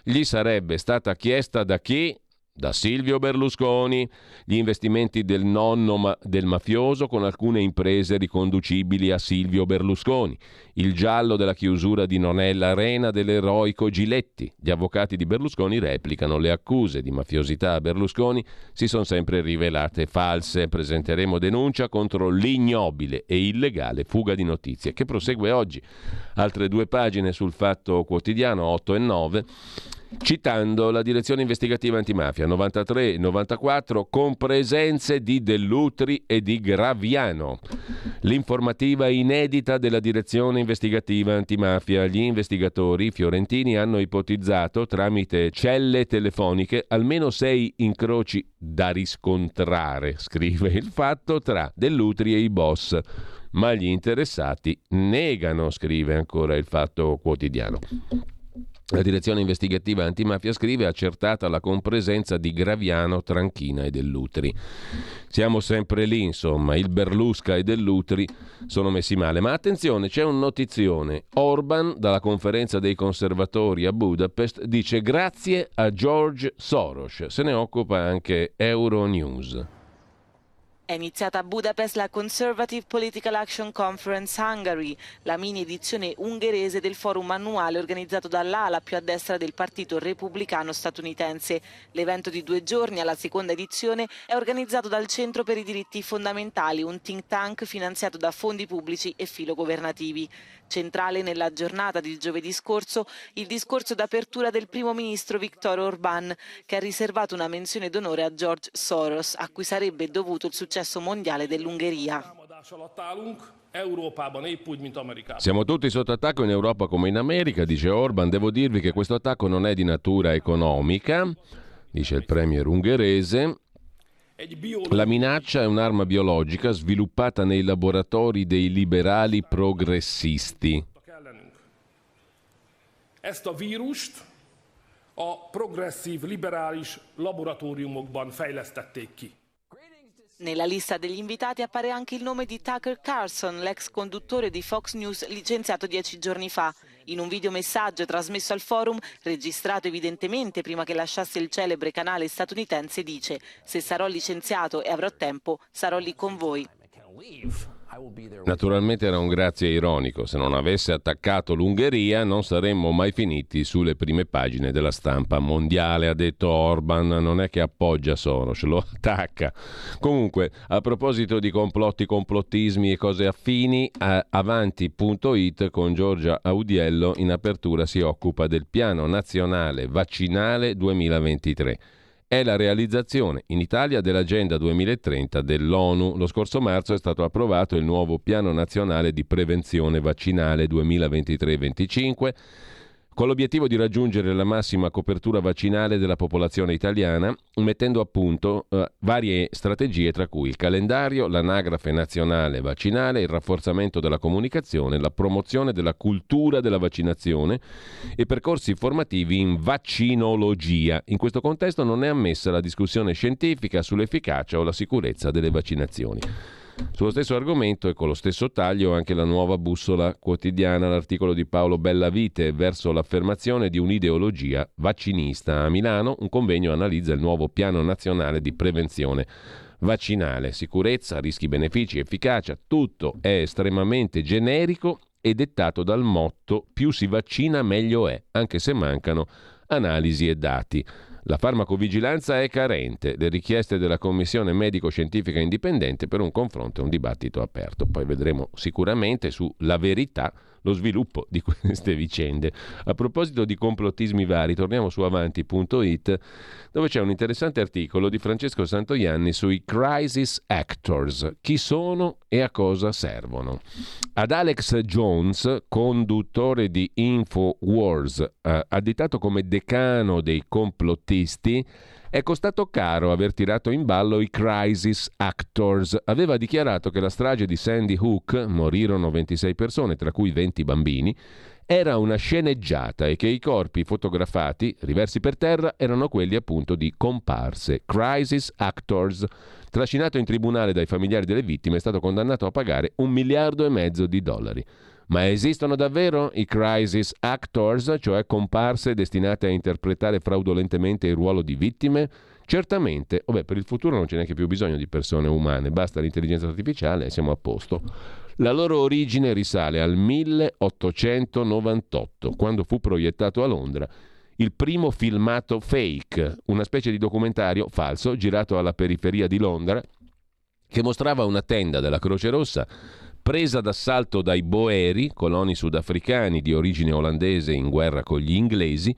Speaker 1: gli sarebbe stata chiesta da chi? Da Silvio Berlusconi, gli investimenti del nonno ma- del mafioso con alcune imprese riconducibili a Silvio Berlusconi, il giallo della chiusura di Nonella Arena dell'eroico Giletti. Gli avvocati di Berlusconi replicano le accuse di mafiosità a Berlusconi si sono sempre rivelate false. Presenteremo denuncia contro l'ignobile e illegale fuga di notizie che prosegue oggi. Altre due pagine sul fatto quotidiano 8 e 9 citando la direzione investigativa antimafia 93-94 con presenze di Dell'Utri e di Graviano. L'informativa inedita della direzione investigativa antimafia. Gli investigatori fiorentini hanno ipotizzato tramite celle telefoniche almeno sei incroci da riscontrare, scrive il fatto, tra Dell'Utri e i boss. Ma gli interessati negano, scrive ancora il fatto quotidiano. La direzione investigativa antimafia scrive accertata la compresenza di Graviano, Tranchina e Dell'Utri. Siamo sempre lì, insomma, il Berlusca e Dell'Utri sono messi male. Ma attenzione, c'è un notizione. Orban, dalla conferenza dei conservatori a Budapest, dice grazie a George Soros. Se ne occupa anche Euronews.
Speaker 2: È iniziata a Budapest la Conservative Political Action Conference Hungary, la mini edizione ungherese del forum annuale organizzato dall'ala più a destra del Partito Repubblicano statunitense. L'evento di due giorni, alla seconda edizione, è organizzato dal Centro per i diritti fondamentali, un think tank finanziato da fondi pubblici e filogovernativi. Centrale nella giornata di giovedì scorso il discorso d'apertura del primo ministro Viktor Orban, che ha riservato una menzione d'onore a George Soros, a cui sarebbe dovuto il successo mondiale dell'Ungheria.
Speaker 1: Siamo tutti sotto attacco in Europa come in America, dice Orban. Devo dirvi che questo attacco non è di natura economica, dice il premier ungherese. La minaccia è un'arma biologica sviluppata nei laboratori dei liberali progressisti.
Speaker 3: Ezt a vírust a progresszív liberális laboratóriumokban fejlesztették ki.
Speaker 2: Nella lista degli invitati appare anche il nome di Tucker Carlson, l'ex conduttore di Fox News licenziato dieci giorni fa. In un videomessaggio trasmesso al forum, registrato evidentemente prima che lasciasse il celebre canale statunitense, dice «Se sarò licenziato e avrò tempo, sarò lì con voi».
Speaker 1: Naturalmente era un grazie ironico, se non avesse attaccato l'Ungheria non saremmo mai finiti sulle prime pagine della stampa mondiale, ha detto Orban, non è che appoggia Soros, lo *laughs* attacca. Comunque, a proposito di complotti, complottismi e cose affini, avanti.it con Giorgia Audiello in apertura si occupa del piano nazionale vaccinale 2023 è la realizzazione in Italia dell'Agenda 2030 dell'ONU. Lo scorso marzo è stato approvato il nuovo Piano Nazionale di Prevenzione Vaccinale 2023-25 con l'obiettivo di raggiungere la massima copertura vaccinale della popolazione italiana, mettendo a punto eh, varie strategie tra cui il calendario, l'anagrafe nazionale vaccinale, il rafforzamento della comunicazione, la promozione della cultura della vaccinazione e percorsi formativi in vaccinologia. In questo contesto non è ammessa la discussione scientifica sull'efficacia o la sicurezza delle vaccinazioni. Sullo stesso argomento e con lo stesso taglio anche la nuova bussola quotidiana, l'articolo di Paolo Bellavite verso l'affermazione di un'ideologia vaccinista. A Milano un convegno analizza il nuovo piano nazionale di prevenzione vaccinale, sicurezza, rischi, benefici, efficacia, tutto è estremamente generico e dettato dal motto più si vaccina meglio è, anche se mancano analisi e dati. La farmacovigilanza è carente, le richieste della Commissione medico-scientifica indipendente per un confronto e un dibattito aperto. Poi vedremo sicuramente sulla verità lo sviluppo di queste *laughs* vicende. A proposito di complottismi vari, torniamo su avanti.it dove c'è un interessante articolo di Francesco Santoianni sui crisis actors, chi sono e a cosa servono. Ad Alex Jones, conduttore di InfoWars, eh, additato come decano dei complottisti, è costato caro aver tirato in ballo i crisis actors. Aveva dichiarato che la strage di Sandy Hook, morirono 26 persone, tra cui 20 bambini, era una sceneggiata e che i corpi fotografati, riversi per terra, erano quelli appunto di comparse, crisis actors. Trascinato in tribunale dai familiari delle vittime, è stato condannato a pagare un miliardo e mezzo di dollari. Ma esistono davvero i crisis actors, cioè comparse destinate a interpretare fraudolentemente il ruolo di vittime? Certamente, beh, per il futuro non c'è neanche più bisogno di persone umane, basta l'intelligenza artificiale e siamo a posto. La loro origine risale al 1898, quando fu proiettato a Londra il primo filmato fake, una specie di documentario falso girato alla periferia di Londra che mostrava una tenda della Croce Rossa presa d'assalto dai Boeri, coloni sudafricani di origine olandese in guerra con gli inglesi,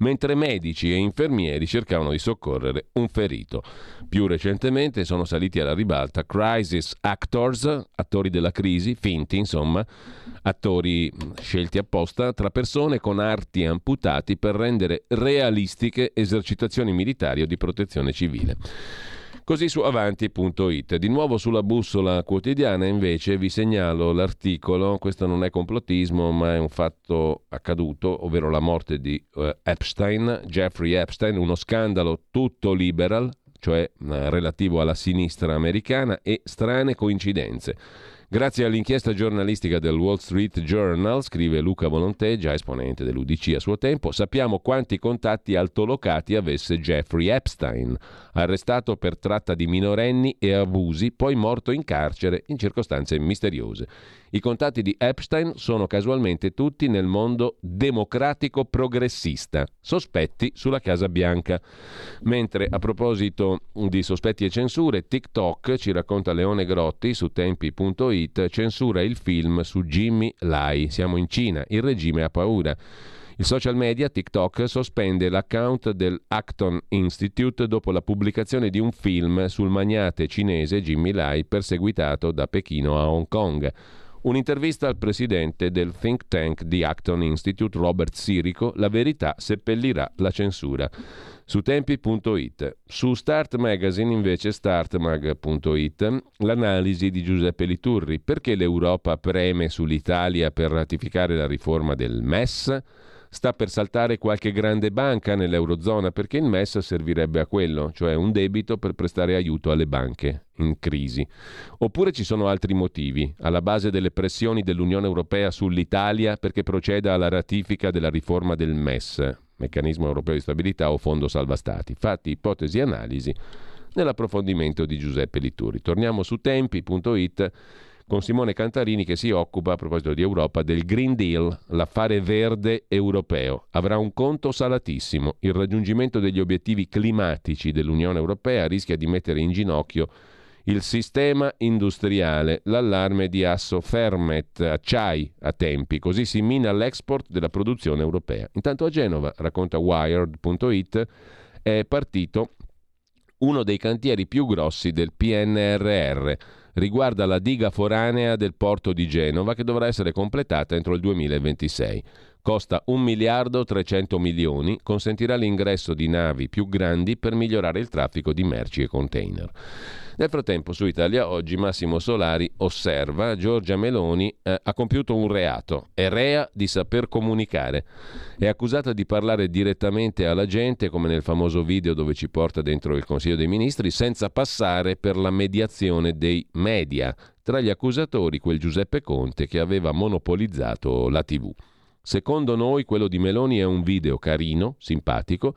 Speaker 1: mentre medici e infermieri cercavano di soccorrere un ferito. Più recentemente sono saliti alla ribalta crisis actors, attori della crisi, finti insomma, attori scelti apposta tra persone con arti amputati per rendere realistiche esercitazioni militari o di protezione civile. Così su avanti.it. Di nuovo sulla bussola quotidiana invece vi segnalo l'articolo, questo non è complottismo ma è un fatto accaduto, ovvero la morte di uh, Epstein, Jeffrey Epstein, uno scandalo tutto liberal, cioè uh, relativo alla sinistra americana e strane coincidenze. Grazie all'inchiesta giornalistica del Wall Street Journal, scrive Luca Volontè, già esponente dell'UDC a suo tempo, sappiamo quanti contatti altolocati avesse Jeffrey Epstein, arrestato per tratta di minorenni e abusi, poi morto in carcere in circostanze misteriose. I contatti di Epstein sono casualmente tutti nel mondo democratico progressista, sospetti sulla Casa Bianca. Mentre a proposito di sospetti e censure, TikTok, ci racconta Leone Grotti su tempi.it, censura il film su Jimmy Lai. Siamo in Cina, il regime ha paura. Il social media TikTok sospende l'account del Acton Institute dopo la pubblicazione di un film sul magnate cinese Jimmy Lai perseguitato da Pechino a Hong Kong. Un'intervista al presidente del think tank di Acton Institute, Robert Sirico, la verità seppellirà la censura. Su tempi.it. Su Start Magazine invece startmag.it l'analisi di Giuseppe Liturri. Perché l'Europa preme sull'Italia per ratificare la riforma del MES? Sta per saltare qualche grande banca nell'Eurozona perché il MES servirebbe a quello, cioè un debito per prestare aiuto alle banche in crisi. Oppure ci sono altri motivi, alla base delle pressioni dell'Unione Europea sull'Italia perché proceda alla ratifica della riforma del MES, Meccanismo Europeo di Stabilità o Fondo Salva Stati. Fatti ipotesi e analisi nell'approfondimento di Giuseppe Litturi. Torniamo su tempi.it con Simone Cantarini che si occupa, a proposito di Europa, del Green Deal, l'affare verde europeo. Avrà un conto salatissimo. Il raggiungimento degli obiettivi climatici dell'Unione Europea rischia di mettere in ginocchio il sistema industriale, l'allarme di Asso Fermet, acciai a tempi, così si mina l'export della produzione europea. Intanto a Genova, racconta Wired.it, è partito uno dei cantieri più grossi del PNRR riguarda la diga foranea del porto di Genova che dovrà essere completata entro il 2026. Costa 1 miliardo 300 milioni, consentirà l'ingresso di navi più grandi per migliorare il traffico di merci e container. Nel frattempo su Italia Oggi Massimo Solari osserva Giorgia Meloni eh, ha compiuto un reato, è rea di saper comunicare. È accusata di parlare direttamente alla gente come nel famoso video dove ci porta dentro il Consiglio dei Ministri senza passare per la mediazione dei media. Tra gli accusatori quel Giuseppe Conte che aveva monopolizzato la TV. Secondo noi quello di Meloni è un video carino, simpatico,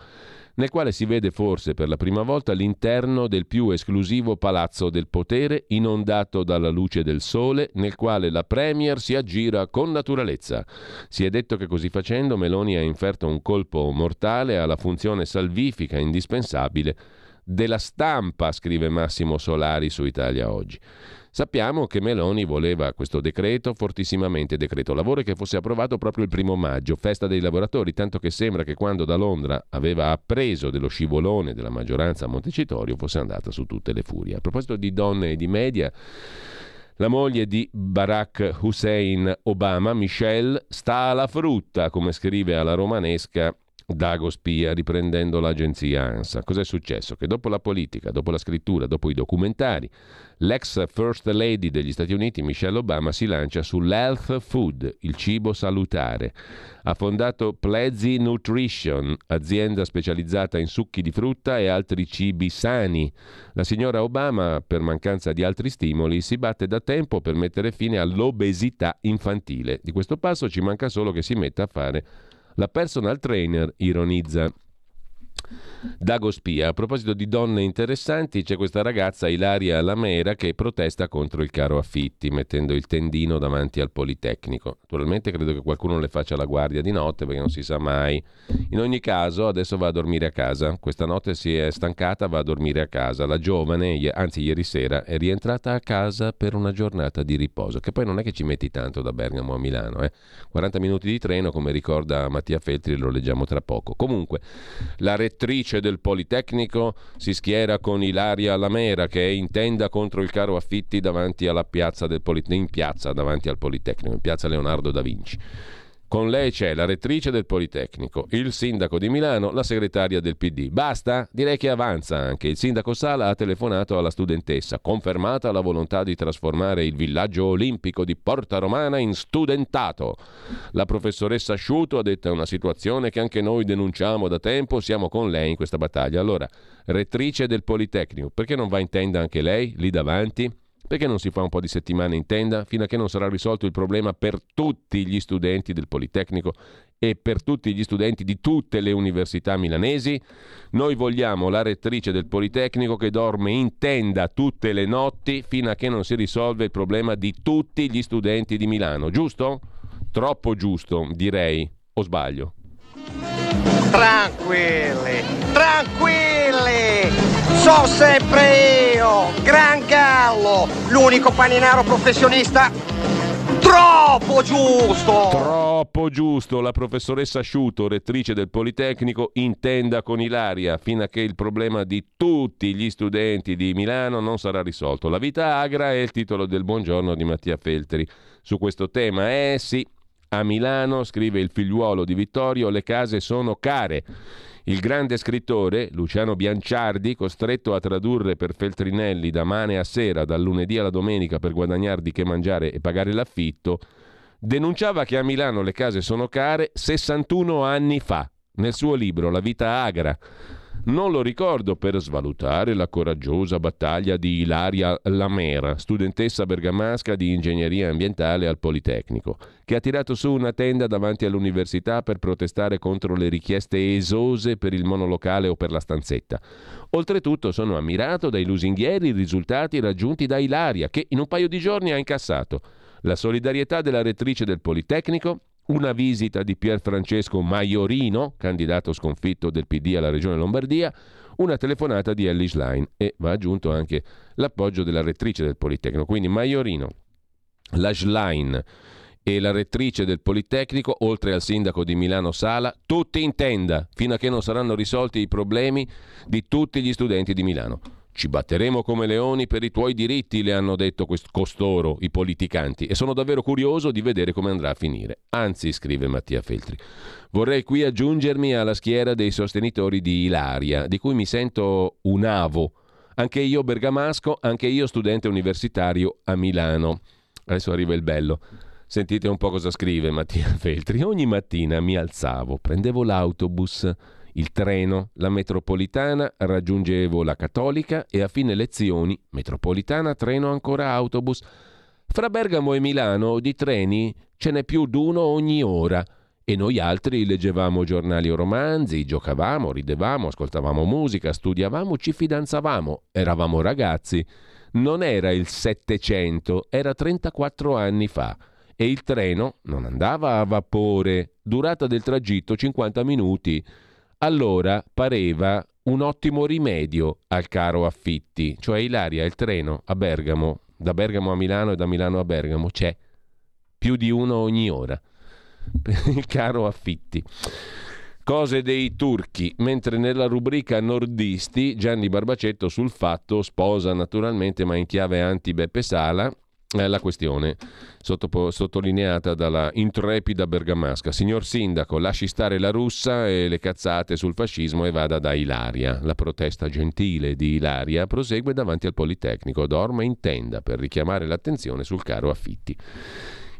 Speaker 1: nel quale si vede forse per la prima volta l'interno del più esclusivo palazzo del potere inondato dalla luce del sole, nel quale la Premier si aggira con naturalezza. Si è detto che così facendo Meloni ha inferto un colpo mortale alla funzione salvifica indispensabile della stampa, scrive Massimo Solari su Italia Oggi. Sappiamo che Meloni voleva questo decreto fortissimamente, decreto lavoro, che fosse approvato proprio il primo maggio, festa dei lavoratori, tanto che sembra che quando da Londra aveva appreso dello scivolone della maggioranza a Montecitorio fosse andata su tutte le furie. A proposito di donne e di media, la moglie di Barack Hussein Obama, Michelle, sta alla frutta, come scrive alla romanesca Dago Spia, riprendendo l'agenzia ANSA. Cos'è successo? Che dopo la politica, dopo la scrittura, dopo i documentari, l'ex First Lady degli Stati Uniti, Michelle Obama, si lancia sull'health food, il cibo salutare. Ha fondato Plezzi Nutrition, azienda specializzata in succhi di frutta e altri cibi sani. La signora Obama, per mancanza di altri stimoli, si batte da tempo per mettere fine all'obesità infantile. Di questo passo ci manca solo che si metta a fare la personal trainer ironizza. Dago Spia. A proposito di donne interessanti, c'è questa ragazza Ilaria Lamera che protesta contro il caro affitti, mettendo il tendino davanti al Politecnico. Naturalmente credo che qualcuno le faccia la guardia di notte perché non si sa mai. In ogni caso, adesso va a dormire a casa. Questa notte si è stancata, va a dormire a casa. La giovane, anzi ieri sera, è rientrata a casa per una giornata di riposo, che poi non è che ci metti tanto da Bergamo a Milano. Eh? 40 minuti di treno, come ricorda Mattia Feltri, lo leggiamo tra poco. Comunque, la rettrice del Politecnico si schiera con Ilaria Lamera che è in tenda contro il caro affitti davanti alla piazza del Politecnico, in piazza davanti al Politecnico, in piazza Leonardo da Vinci. Con lei c'è la rettrice del Politecnico, il sindaco di Milano, la segretaria del PD. Basta? Direi che avanza anche. Il sindaco Sala ha telefonato alla studentessa, confermata la volontà di trasformare il villaggio olimpico di Porta Romana in studentato. La professoressa Asciuto ha detto è una situazione che anche noi denunciamo da tempo, siamo con lei in questa battaglia. Allora, rettrice del Politecnico, perché non va in tenda anche lei lì davanti? Perché non si fa un po' di settimane in tenda fino a che non sarà risolto il problema per tutti gli studenti del Politecnico e per tutti gli studenti di tutte le università milanesi? Noi vogliamo la rettrice del Politecnico che dorme in tenda tutte le notti fino a che non si risolve il problema di tutti gli studenti di Milano, giusto? Troppo giusto, direi. O sbaglio?
Speaker 4: Tranquilli, tranquilli! So sempre io, Gran Gallo, l'unico paninaro professionista troppo giusto!
Speaker 1: Troppo giusto, la professoressa Asciuto, rettrice del Politecnico, intenda con Ilaria fino a che il problema di tutti gli studenti di Milano non sarà risolto. La vita agra è il titolo del buongiorno di Mattia Feltri su questo tema. Eh sì, a Milano, scrive il figliuolo di Vittorio, le case sono care. Il grande scrittore Luciano Bianciardi, costretto a tradurre per Feltrinelli da mane a sera, dal lunedì alla domenica per guadagnare di che mangiare e pagare l'affitto, denunciava che a Milano le case sono care 61 anni fa, nel suo libro La vita agra. Non lo ricordo per svalutare la coraggiosa battaglia di Ilaria Lamera, studentessa bergamasca di ingegneria ambientale al Politecnico, che ha tirato su una tenda davanti all'università per protestare contro le richieste esose per il monolocale o per la stanzetta. Oltretutto sono ammirato dai lusinghieri risultati raggiunti da Ilaria, che in un paio di giorni ha incassato la solidarietà della rettrice del Politecnico, una visita di Pier Francesco Maiorino, candidato sconfitto del PD alla Regione Lombardia, una telefonata di Ellie Schlein e va aggiunto anche l'appoggio della rettrice del Politecnico. Quindi Maiorino, la Schlein e la rettrice del Politecnico, oltre al sindaco di Milano Sala, tutti in tenda fino a che non saranno risolti i problemi di tutti gli studenti di Milano. Ci batteremo come leoni per i tuoi diritti, le hanno detto quest- costoro, i politicanti, e sono davvero curioso di vedere come andrà a finire. Anzi, scrive Mattia Feltri, vorrei qui aggiungermi alla schiera dei sostenitori di Ilaria, di cui mi sento un avo. Anche io bergamasco, anche io studente universitario a Milano. Adesso arriva il bello. Sentite un po' cosa scrive Mattia Feltri. Ogni mattina mi alzavo, prendevo l'autobus il treno, la metropolitana, raggiungevo la cattolica e a fine lezioni, metropolitana, treno ancora autobus. Fra Bergamo e Milano di treni ce n'è più d'uno ogni ora. E noi altri leggevamo giornali o romanzi, giocavamo, ridevamo, ascoltavamo musica, studiavamo, ci fidanzavamo, eravamo ragazzi. Non era il Settecento, era 34 anni fa. E il treno non andava a vapore, durata del tragitto 50 minuti allora pareva un ottimo rimedio al caro affitti, cioè Ilaria, il treno a Bergamo, da Bergamo a Milano e da Milano a Bergamo c'è più di uno ogni ora. *laughs* il caro affitti. Cose dei turchi, mentre nella rubrica nordisti Gianni Barbacetto sul fatto sposa naturalmente ma in chiave anti-Beppe Sala è la questione sottopo- sottolineata dalla intrepida bergamasca. Signor Sindaco, lasci stare la russa e le cazzate sul fascismo e vada da Ilaria. La protesta gentile di Ilaria prosegue davanti al Politecnico, dorme in tenda per richiamare l'attenzione sul caro affitti.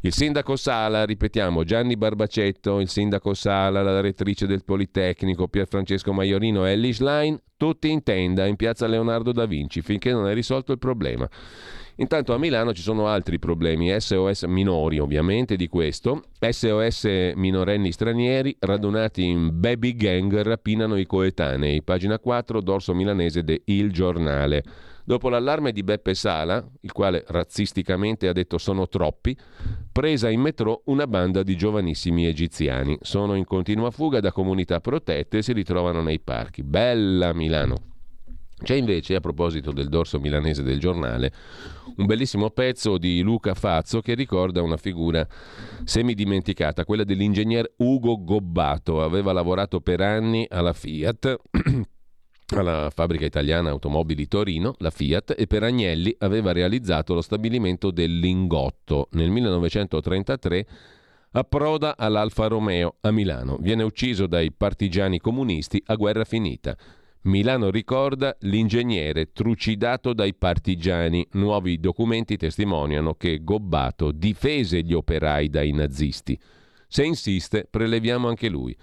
Speaker 1: Il sindaco Sala, ripetiamo, Gianni Barbacetto, il sindaco Sala, la rettrice del Politecnico, Pier Francesco Maiorino e Ellie Schlein, tutti in tenda in piazza Leonardo da Vinci finché non è risolto il problema. Intanto a Milano ci sono altri problemi, SOS minori ovviamente di questo, SOS minorenni stranieri radunati in baby gang rapinano i coetanei, pagina 4, dorso milanese de Il Giornale. Dopo l'allarme di Beppe Sala, il quale razzisticamente ha detto sono troppi, presa in metro una banda di giovanissimi egiziani. Sono in continua fuga da comunità protette e si ritrovano nei parchi. Bella Milano! C'è invece, a proposito del dorso milanese del giornale, un bellissimo pezzo di Luca Fazzo che ricorda una figura semidimenticata, quella dell'ingegner Ugo Gobbato. Aveva lavorato per anni alla Fiat, *clears throat* alla fabbrica italiana automobili Torino, la Fiat, e per Agnelli aveva realizzato lo stabilimento del Lingotto. Nel 1933 approda all'Alfa Romeo a Milano. Viene ucciso dai partigiani comunisti a guerra finita. Milano ricorda l'ingegnere trucidato dai partigiani. Nuovi documenti testimoniano che Gobbato difese gli operai dai nazisti. Se insiste, preleviamo anche lui.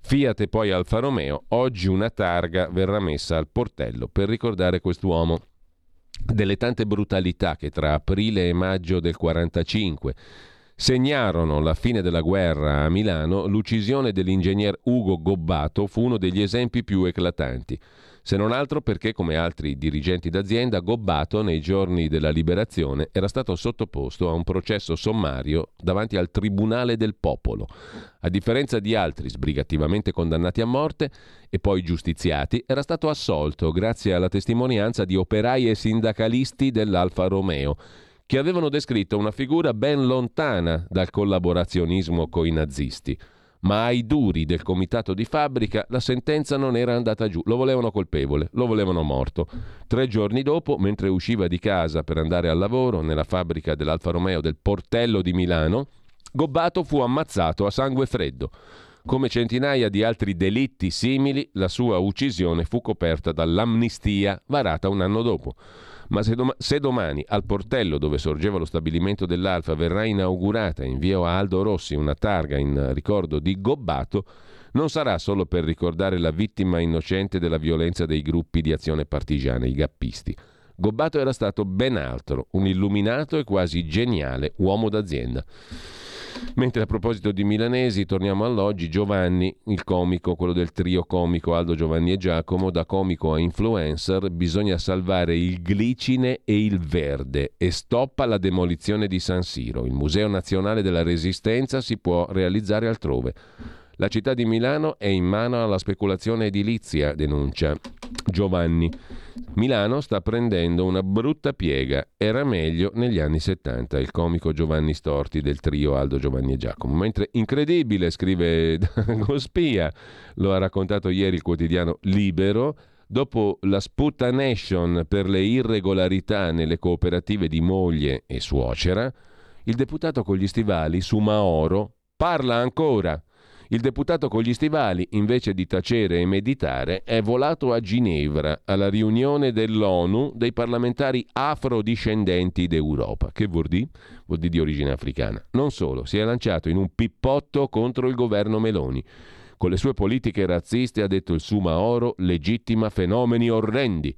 Speaker 1: Fiat e poi Alfa Romeo, oggi una targa verrà messa al portello per ricordare quest'uomo. Delle tante brutalità che tra aprile e maggio del 1945 segnarono la fine della guerra a Milano, l'uccisione dell'ingegner Ugo Gobbato fu uno degli esempi più eclatanti se non altro perché, come altri dirigenti d'azienda, Gobbato nei giorni della liberazione era stato sottoposto a un processo sommario davanti al Tribunale del Popolo. A differenza di altri sbrigativamente condannati a morte e poi giustiziati, era stato assolto grazie alla testimonianza di operai e sindacalisti dell'Alfa Romeo, che avevano descritto una figura ben lontana dal collaborazionismo coi nazisti ma ai duri del comitato di fabbrica la sentenza non era andata giù, lo volevano colpevole, lo volevano morto. Tre giorni dopo, mentre usciva di casa per andare al lavoro nella fabbrica dell'Alfa Romeo del Portello di Milano, Gobbato fu ammazzato a sangue freddo. Come centinaia di altri delitti simili, la sua uccisione fu coperta dall'amnistia varata un anno dopo. Ma se, dom- se, domani al portello dove sorgeva lo stabilimento dell'Alfa verrà inaugurata in via Aldo Rossi una targa in ricordo di Gobbato, non sarà solo per ricordare la vittima innocente della violenza dei gruppi di azione partigiana, i gappisti. Gobbato era stato ben altro, un illuminato e quasi geniale uomo d'azienda. Mentre a proposito di milanesi, torniamo all'oggi, Giovanni, il comico, quello del trio comico Aldo Giovanni e Giacomo, da comico a influencer, bisogna salvare il glicine e il verde e stoppa la demolizione di San Siro. Il Museo Nazionale della Resistenza si può realizzare altrove. La città di Milano è in mano alla speculazione edilizia, denuncia Giovanni. Milano sta prendendo una brutta piega. Era meglio negli anni 70, il comico Giovanni Storti del trio Aldo Giovanni e Giacomo. Mentre incredibile, scrive *laughs* Gospia, lo ha raccontato ieri il quotidiano Libero, dopo la sputanation per le irregolarità nelle cooperative di moglie e suocera, il deputato con gli stivali su Maoro parla ancora. Il deputato con gli stivali, invece di tacere e meditare, è volato a Ginevra alla riunione dell'ONU dei parlamentari afrodiscendenti d'Europa. Che vuol dire? Vuol dire di origine africana. Non solo, si è lanciato in un pippotto contro il governo Meloni. Con le sue politiche razziste, ha detto il Sumaoro, legittima fenomeni orrendi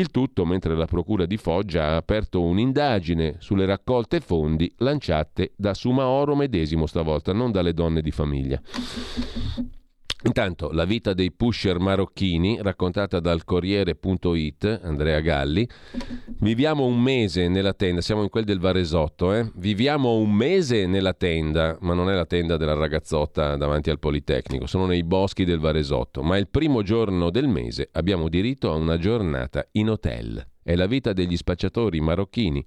Speaker 1: il tutto mentre la Procura di Foggia ha aperto un'indagine sulle raccolte fondi lanciate da Sumaoro medesimo stavolta, non dalle donne di famiglia. Intanto la vita dei pusher marocchini, raccontata dal Corriere.it, Andrea Galli. Viviamo un mese nella tenda, siamo in quel del Varesotto, eh? Viviamo un mese nella tenda, ma non è la tenda della ragazzotta davanti al Politecnico, sono nei boschi del Varesotto, ma il primo giorno del mese abbiamo diritto a una giornata in hotel. È la vita degli spacciatori marocchini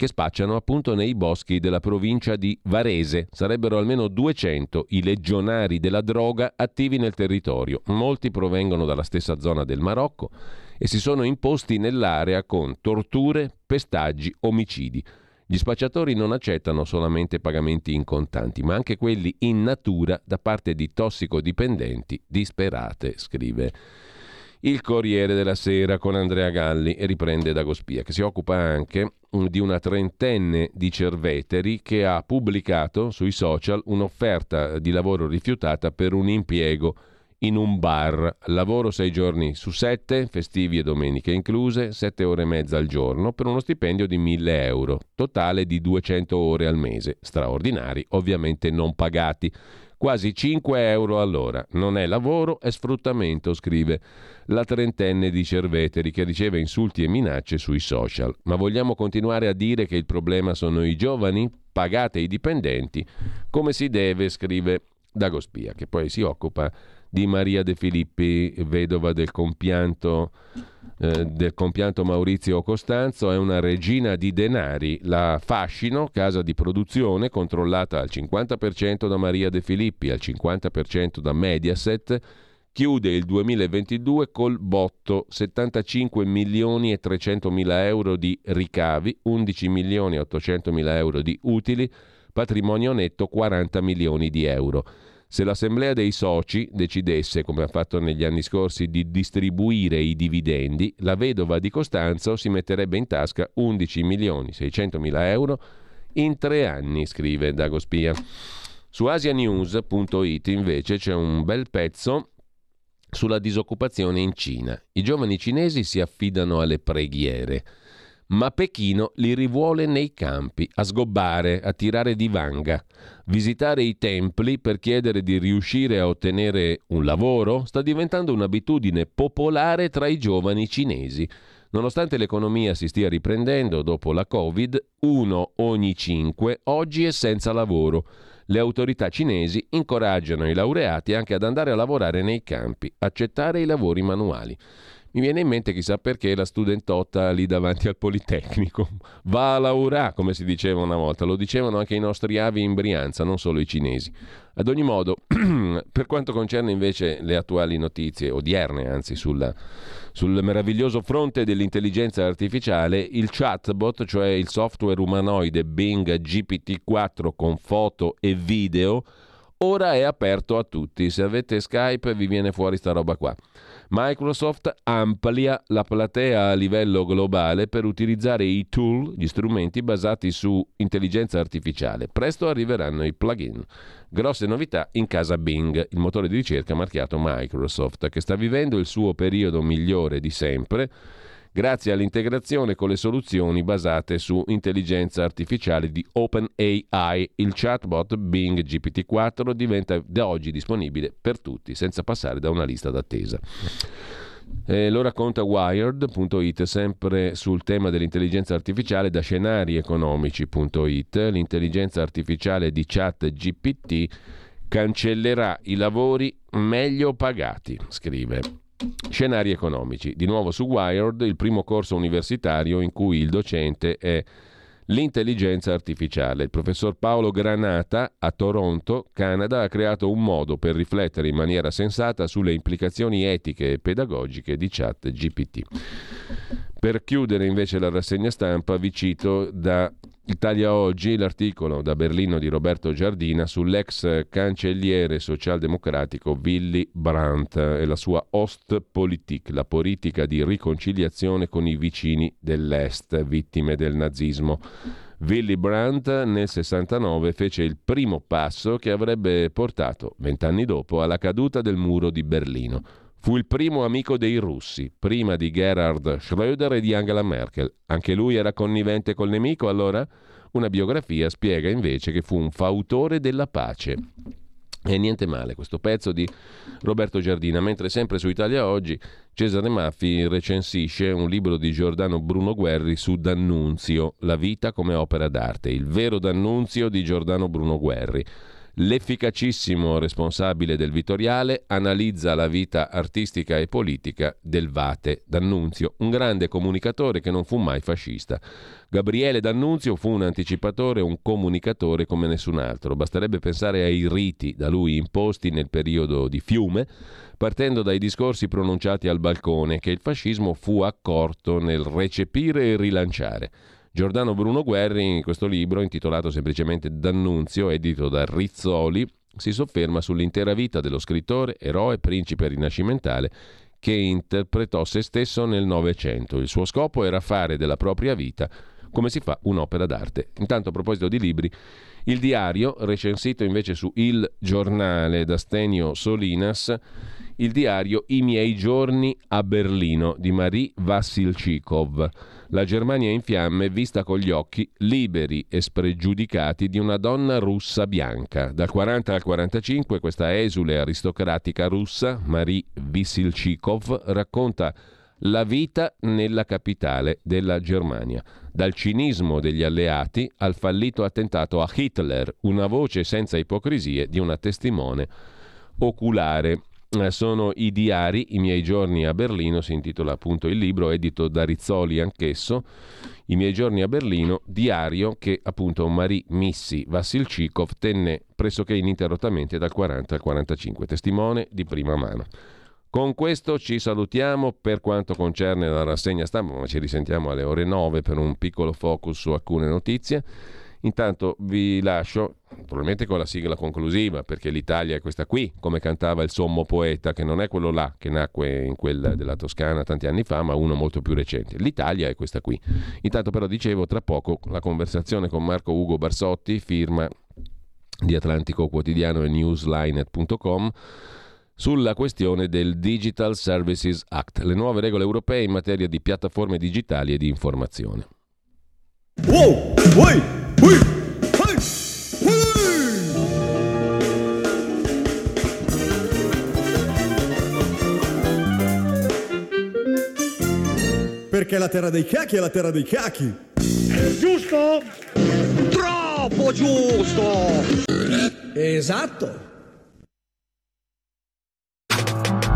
Speaker 1: che spacciano appunto nei boschi della provincia di Varese. Sarebbero almeno 200 i legionari della droga attivi nel territorio. Molti provengono dalla stessa zona del Marocco e si sono imposti nell'area con torture, pestaggi, omicidi. Gli spacciatori non accettano solamente pagamenti in contanti, ma anche quelli in natura da parte di tossicodipendenti disperate, scrive il Corriere della Sera con Andrea Galli e riprende da Gospia, che si occupa anche di una trentenne di Cerveteri che ha pubblicato sui social un'offerta di lavoro rifiutata per un impiego in un bar. Lavoro sei giorni su sette, festivi e domeniche incluse, sette ore e mezza al giorno, per uno stipendio di 1000 euro, totale di 200 ore al mese, straordinari, ovviamente non pagati quasi 5 euro all'ora. Non è lavoro, è sfruttamento, scrive la trentenne di Cerveteri che riceve insulti e minacce sui social. Ma vogliamo continuare a dire che il problema sono i giovani? Pagate i dipendenti come si deve, scrive Dagospia, che poi si occupa di Maria De Filippi, vedova del compianto, eh, del compianto Maurizio Costanzo, è una regina di denari. La Fascino, casa di produzione controllata al 50% da Maria De Filippi, al 50% da Mediaset, chiude il 2022 col botto 75 milioni e 300 mila euro di ricavi, 11 milioni e 800 mila euro di utili, patrimonio netto 40 milioni di euro. Se l'assemblea dei soci decidesse, come ha fatto negli anni scorsi, di distribuire i dividendi, la vedova di Costanzo si metterebbe in tasca 11 milioni 600 mila euro in tre anni, scrive Dago Spia. Su asianews.it invece c'è un bel pezzo sulla disoccupazione in Cina. I giovani cinesi si affidano alle preghiere ma Pechino li rivuole nei campi, a sgobbare, a tirare di vanga. Visitare i templi per chiedere di riuscire a ottenere un lavoro sta diventando un'abitudine popolare tra i giovani cinesi. Nonostante l'economia si stia riprendendo dopo la Covid, uno ogni cinque oggi è senza lavoro. Le autorità cinesi incoraggiano i laureati anche ad andare a lavorare nei campi, accettare i lavori manuali. Mi viene in mente chissà perché la studentotta lì davanti al Politecnico *laughs* va a laurà, come si diceva una volta, lo dicevano anche i nostri avi in Brianza, non solo i cinesi. Ad ogni modo, *clears throat* per quanto concerne invece le attuali notizie, odierne anzi, sulla, sul meraviglioso fronte dell'intelligenza artificiale, il chatbot, cioè il software umanoide Bing GPT-4 con foto e video, ora è aperto a tutti. Se avete Skype vi viene fuori sta roba qua. Microsoft amplia la platea a livello globale per utilizzare i tool, gli strumenti basati su intelligenza artificiale. Presto arriveranno i plugin. Grosse novità in casa Bing, il motore di ricerca marchiato Microsoft, che sta vivendo il suo periodo migliore di sempre grazie all'integrazione con le soluzioni basate su intelligenza artificiale di OpenAI. Il chatbot Bing GPT-4 diventa da oggi disponibile per tutti, senza passare da una lista d'attesa. Eh, lo racconta Wired.it sempre sul tema dell'intelligenza artificiale da scenarieconomici.it. L'intelligenza artificiale di chat GPT cancellerà i lavori meglio pagati, scrive. Scenari economici. Di nuovo su Wired, il primo corso universitario in cui il docente è l'intelligenza artificiale. Il professor Paolo Granata a Toronto, Canada, ha creato un modo per riflettere in maniera sensata sulle implicazioni etiche e pedagogiche di chat GPT. Per chiudere invece la rassegna stampa vi cito da Italia Oggi l'articolo da Berlino di Roberto Giardina sull'ex cancelliere socialdemocratico Willy Brandt e la sua Ostpolitik, la politica di riconciliazione con i vicini dell'Est, vittime del nazismo. Willy Brandt nel 69 fece il primo passo che avrebbe portato, vent'anni dopo, alla caduta del muro di Berlino. Fu il primo amico dei russi, prima di Gerhard Schröder e di Angela Merkel. Anche lui era connivente col nemico allora? Una biografia spiega invece che fu un fautore della pace. E niente male questo pezzo di Roberto Giardina, mentre sempre su Italia Oggi Cesare Maffi recensisce un libro di Giordano Bruno Guerri su D'Annunzio, La vita come opera d'arte, il vero D'Annunzio di Giordano Bruno Guerri. L'efficacissimo responsabile del Vittoriale analizza la vita artistica e politica del Vate D'Annunzio, un grande comunicatore che non fu mai fascista. Gabriele D'Annunzio fu un anticipatore, un comunicatore come nessun altro. Basterebbe pensare ai riti da lui imposti nel periodo di Fiume, partendo dai discorsi pronunciati al balcone, che il fascismo fu accorto nel recepire e rilanciare. Giordano Bruno Guerri, in questo libro intitolato semplicemente D'Annunzio, edito da Rizzoli, si sofferma sull'intera vita dello scrittore, eroe, principe rinascimentale che interpretò se stesso nel Novecento. Il suo scopo era fare della propria vita come si fa un'opera d'arte. Intanto a proposito di libri, il diario, recensito invece su Il Giornale da Stenio Solinas, il diario I miei giorni a Berlino di Marie Vassilchikov. La Germania in fiamme vista con gli occhi liberi e spregiudicati di una donna russa bianca. Dal 40 al 45 questa esule aristocratica russa, Marie Vassilchikov, racconta la vita nella capitale della Germania. Dal cinismo degli alleati al fallito attentato a Hitler, una voce senza ipocrisie di una testimone oculare. Eh, sono i diari, I miei giorni a Berlino, si intitola appunto il libro, edito da Rizzoli anch'esso, I miei giorni a Berlino, diario che appunto Marie Missi Vassilchikov tenne pressoché ininterrottamente dal 40 al 45, testimone di prima mano. Con questo ci salutiamo per quanto concerne la rassegna stampa, ma ci risentiamo alle ore 9 per un piccolo focus su alcune notizie. Intanto vi lascio, probabilmente con la sigla conclusiva, perché l'Italia è questa qui, come cantava il sommo poeta, che non è quello là che nacque in quella della Toscana tanti anni fa, ma uno molto più recente. L'Italia è questa qui. Intanto però dicevo, tra poco la conversazione con Marco Ugo Barsotti, firma di Atlantico Quotidiano e newslinet.com sulla questione del Digital Services Act, le nuove regole europee in materia di piattaforme digitali e di informazione. Wow, uy, uy,
Speaker 5: Perché la terra dei cacchi è la terra dei cacchi.
Speaker 4: Giusto? Troppo giusto!
Speaker 5: Esatto.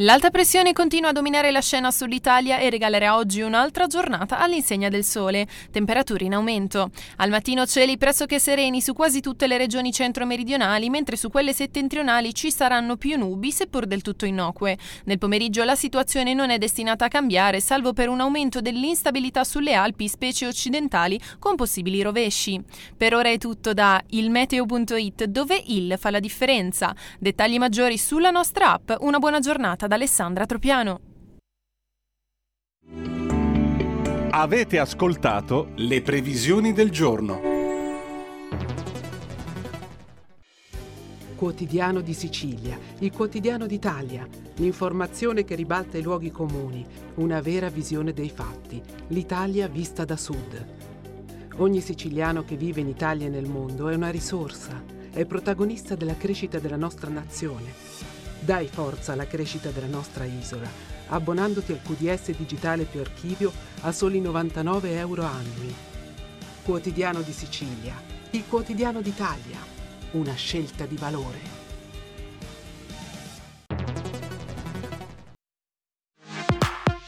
Speaker 6: L'alta pressione continua a dominare la scena sull'Italia e regalerà oggi un'altra giornata all'insegna del sole, temperature in aumento. Al mattino cieli pressoché sereni su quasi tutte le regioni centro-meridionali, mentre su quelle settentrionali ci saranno più nubi, seppur del tutto innocue. Nel pomeriggio la situazione non è destinata a cambiare, salvo per un aumento dell'instabilità sulle Alpi, specie occidentali, con possibili rovesci. Per ora è tutto da ilmeteo.it, dove il fa la differenza. Dettagli maggiori sulla nostra app. Una buona giornata da Alessandra Tropiano.
Speaker 7: Avete ascoltato le previsioni del giorno.
Speaker 8: Quotidiano di Sicilia, il quotidiano d'Italia, l'informazione che ribalta i luoghi comuni, una vera visione dei fatti, l'Italia vista da sud. Ogni siciliano che vive in Italia e nel mondo è una risorsa, è protagonista della crescita della nostra nazione. Dai forza alla crescita della nostra isola, abbonandoti al QDS digitale più archivio a soli 99 euro annui. Quotidiano di Sicilia, il quotidiano d'Italia, una scelta di valore.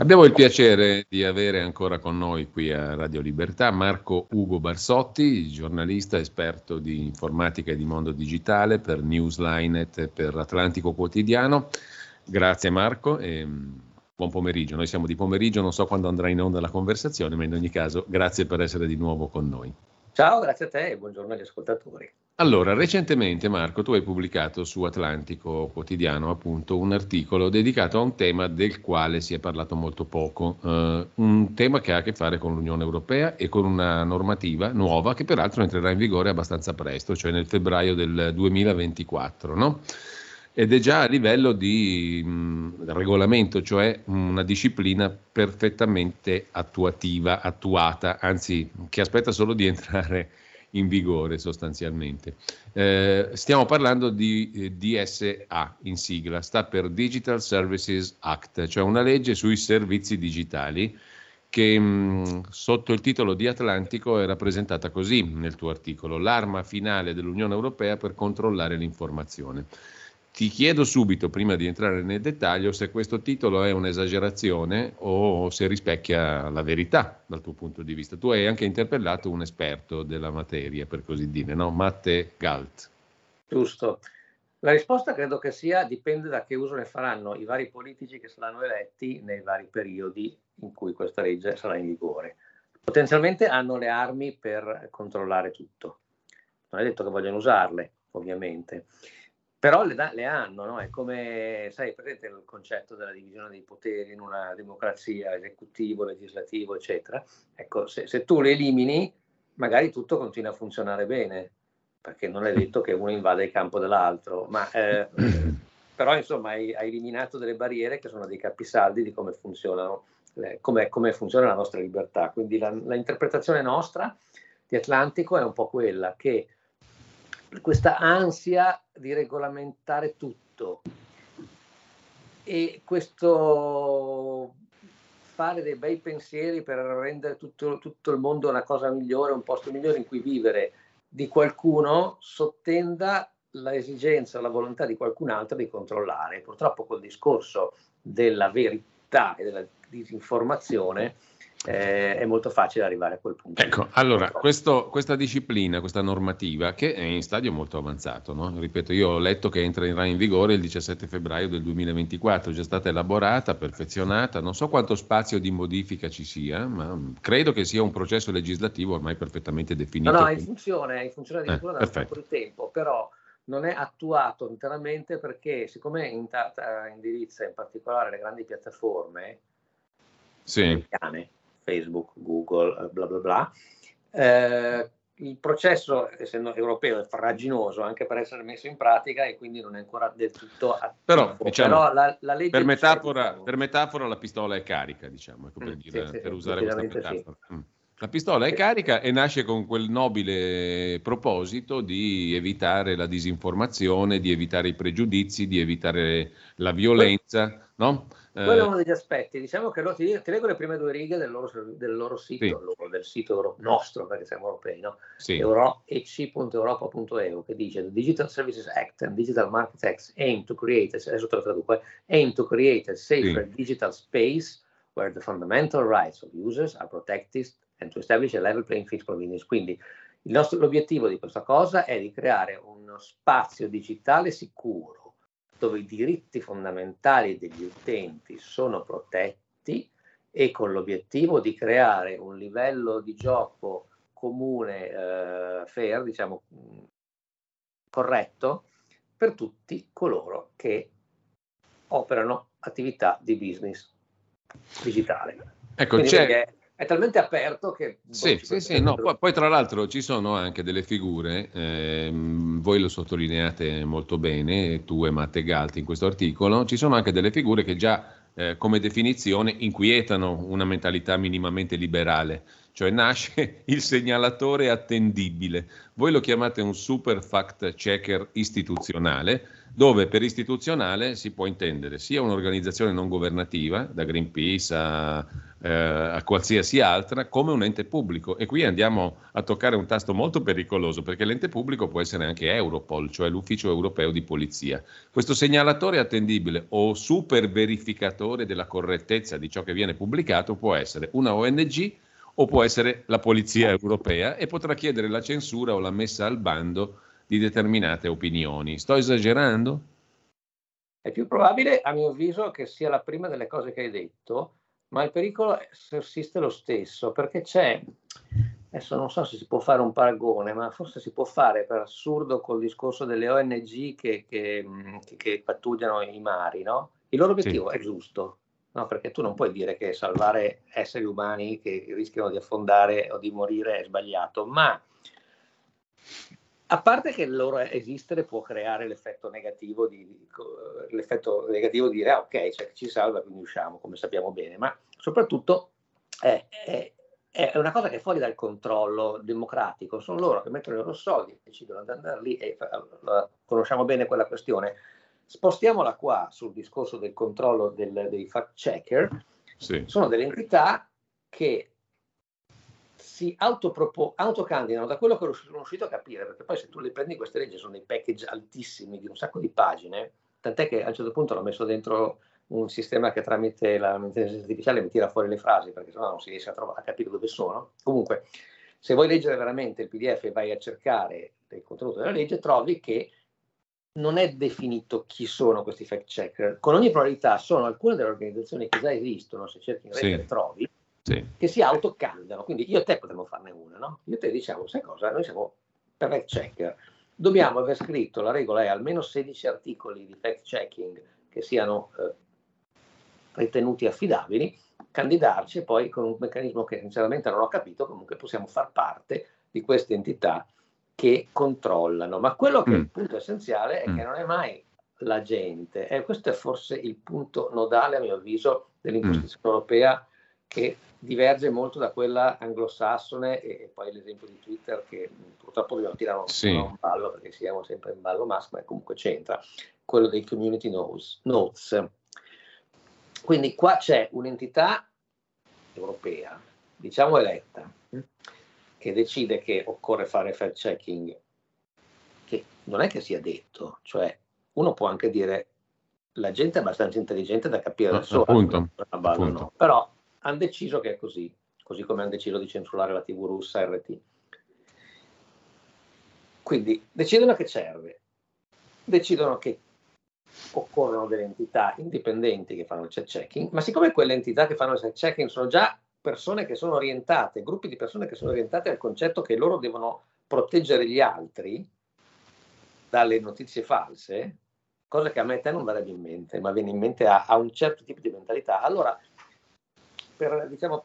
Speaker 1: Abbiamo il piacere di avere ancora con noi qui a Radio Libertà Marco Ugo Barsotti, giornalista esperto di informatica e di mondo digitale per Newslinet e per Atlantico Quotidiano. Grazie Marco e mm, buon pomeriggio. Noi siamo di pomeriggio, non so quando andrà in onda la conversazione, ma in ogni caso grazie per essere di nuovo con noi.
Speaker 9: Ciao, grazie a te e buongiorno agli ascoltatori.
Speaker 1: Allora, recentemente Marco, tu hai pubblicato su Atlantico Quotidiano appunto un articolo dedicato a un tema del quale si è parlato molto poco, eh, un tema che ha a che fare con l'Unione Europea e con una normativa nuova che peraltro entrerà in vigore abbastanza presto, cioè nel febbraio del 2024, no? Ed è già a livello di mh, regolamento, cioè una disciplina perfettamente attuativa, attuata, anzi che aspetta solo di entrare in vigore sostanzialmente. Eh, stiamo parlando di eh, DSA in sigla, sta per Digital Services Act, cioè una legge sui servizi digitali che mh, sotto il titolo di Atlantico è rappresentata così nel tuo articolo, l'arma finale dell'Unione Europea per controllare l'informazione. Ti chiedo subito, prima di entrare nel dettaglio, se questo titolo è un'esagerazione o se rispecchia la verità dal tuo punto di vista. Tu hai anche interpellato un esperto della materia, per così dire, no? Matte Galt.
Speaker 9: Giusto. La risposta credo che sia dipende da che uso ne faranno i vari politici che saranno eletti nei vari periodi in cui questa legge sarà in vigore. Potenzialmente hanno le armi per controllare tutto. Non è detto che vogliono usarle, ovviamente. Però le, le hanno, no? È come, sai, presente il concetto della divisione dei poteri in una democrazia, esecutivo, legislativo, eccetera. Ecco, se, se tu le elimini, magari tutto continua a funzionare bene, perché non è detto che uno invada il campo dell'altro, ma eh, *coughs* però insomma hai, hai, eliminato delle barriere che sono dei capisaldi di come funzionano, eh, come, come funziona la nostra libertà. Quindi la, la interpretazione nostra di Atlantico è un po' quella che questa ansia di regolamentare tutto e questo fare dei bei pensieri per rendere tutto, tutto, il mondo una cosa migliore, un posto migliore in cui vivere di qualcuno sottenda l'esigenza, la volontà di qualcun altro di controllare. Purtroppo col discorso della verità e della disinformazione eh, è molto facile arrivare a quel punto.
Speaker 1: Ecco, allora, questo, questa disciplina, questa normativa, che è in stadio molto avanzato, no? ripeto, io ho letto che entrerà in vigore il 17 febbraio del 2024, è già stata elaborata, perfezionata, non so quanto spazio di modifica ci sia, ma credo che sia un processo legislativo ormai perfettamente definito.
Speaker 9: No, no, è in funzione, è in funzione addirittura eh, da un po' di tempo, però non è attuato interamente perché siccome indirizza in particolare le grandi piattaforme sì. americane, Facebook, Google, eh, bla bla bla. Eh, il processo, essendo europeo, è farraginoso anche per essere messo in pratica e quindi non è ancora del tutto attivo.
Speaker 1: Però, diciamo, Però la, la per, metafora, per, metafora, la pistola è carica, diciamo, ecco, per, mm, dire, sì, per sì, usare questa metafora. Sì. Mm. La pistola è carica e nasce con quel nobile proposito di evitare la disinformazione, di evitare i pregiudizi, di evitare la violenza, no?
Speaker 9: Quello è eh, uno degli aspetti. Diciamo che loro, ti, ti, leggo le prime due righe del loro, del loro sito, sì. loro, del sito nostro, perché siamo europei, no? Sì. ec.europa.eu, che dice The Digital Services Act and Digital Market Act aim to create, adesso te lo traduco, eh, aim to create a safer sì. digital space where the fundamental rights of users are protected and to establish a level playing field for business. Quindi nostro, l'obiettivo di questa cosa è di creare uno spazio digitale sicuro dove i diritti fondamentali degli utenti sono protetti e con l'obiettivo di creare un livello di gioco comune, eh, fair, diciamo corretto, per tutti coloro che operano attività di business digitale.
Speaker 1: Ecco, Quindi c'è,
Speaker 9: è talmente aperto che...
Speaker 1: Sì, sì, sì, no. poi, poi, tra l'altro ci sono anche delle figure, ehm, voi lo sottolineate molto bene, tu e Matte Galti in questo articolo, ci sono anche delle figure che già eh, come definizione inquietano una mentalità minimamente liberale, cioè nasce *laughs* il segnalatore attendibile. Voi lo chiamate un super fact checker istituzionale, dove per istituzionale si può intendere sia un'organizzazione non governativa, da Greenpeace a, eh, a, qualsiasi altra, come un ente pubblico. E qui andiamo a toccare un tasto molto pericoloso, perché l'ente pubblico può essere anche Europol, cioè l'ufficio europeo di polizia. Questo segnalatore attendibile o super verificatore della correttezza di ciò che viene pubblicato può essere una ONG o può essere la polizia europea e potrà chiedere la censura o la messa al bando di determinate opinioni. Sto esagerando?
Speaker 9: È più probabile, a mio avviso, che sia la prima delle cose che hai detto, ma il pericolo sussiste lo stesso, perché c'è, adesso non so se si può fare un paragone, ma forse si può fare per assurdo col discorso delle ONG che, che, che pattugliano i mari, no? Il loro obiettivo sì. è giusto, no? perché tu non puoi dire che salvare esseri umani che rischiano di affondare o di morire è sbagliato, ma a parte che il loro esistere può creare l'effetto negativo di, l'effetto negativo di dire ah, ok, cioè, ci salva, quindi usciamo, come sappiamo bene, ma soprattutto è, è, è, una cosa che è fuori dal controllo democratico, sono loro che mettono i loro soldi, decidono di andare lì e uh, conosciamo bene quella questione. Spostiamola qua sul discorso del controllo del, dei fact checker, sì. sono delle entità che si autopropo- autocandidano da quello che sono riuscito a capire, perché poi se tu le prendi queste leggi sono dei package altissimi di un sacco di pagine, tant'è che a un certo punto l'ho messo dentro un sistema che tramite l'intelligenza artificiale mi tira fuori le frasi, perché sennò non si riesce a, trovare, a capire dove sono. Comunque, se vuoi leggere veramente il PDF e vai a cercare il contenuto della legge, trovi che non è definito chi sono questi fact checker. Con ogni probabilità sono alcune delle organizzazioni che già esistono, se cerchi in rete sì. le trovi, sì. che si autocandidano. Quindi io e te potremmo farne una, no? Io e te diciamo, sai cosa? Noi siamo perfect checker. dobbiamo aver scritto, la regola è almeno 16 articoli di fact checking che siano eh, ritenuti affidabili, candidarci e poi con un meccanismo che sinceramente non ho capito, comunque possiamo far parte di queste entità che controllano. Ma quello che mm. è il punto essenziale è mm. che non è mai la gente, e questo è forse il punto nodale a mio avviso dell'imposizione mm. europea che diverge molto da quella anglosassone e, poi l'esempio di Twitter che purtroppo dobbiamo tirare sì. un ballo perché siamo sempre in ballo mask, ma comunque c'entra, quello dei community notes. notes. Quindi qua c'è un'entità europea, diciamo eletta, che decide che occorre fare fact checking, che non è che sia detto, cioè uno può anche dire la gente è abbastanza intelligente da capire da sola, appunto, appunto. No. però hanno deciso che è così, così come hanno deciso di censurare la TV russa RT. Quindi decidono che serve, decidono che occorrono delle entità indipendenti che fanno il check checking, ma siccome quelle entità che fanno il check checking sono già persone che sono orientate, gruppi di persone che sono orientate al concetto che loro devono proteggere gli altri dalle notizie false, cosa che a me e te non verrebbe in mente, ma viene in mente a, a un certo tipo di mentalità, allora per, diciamo,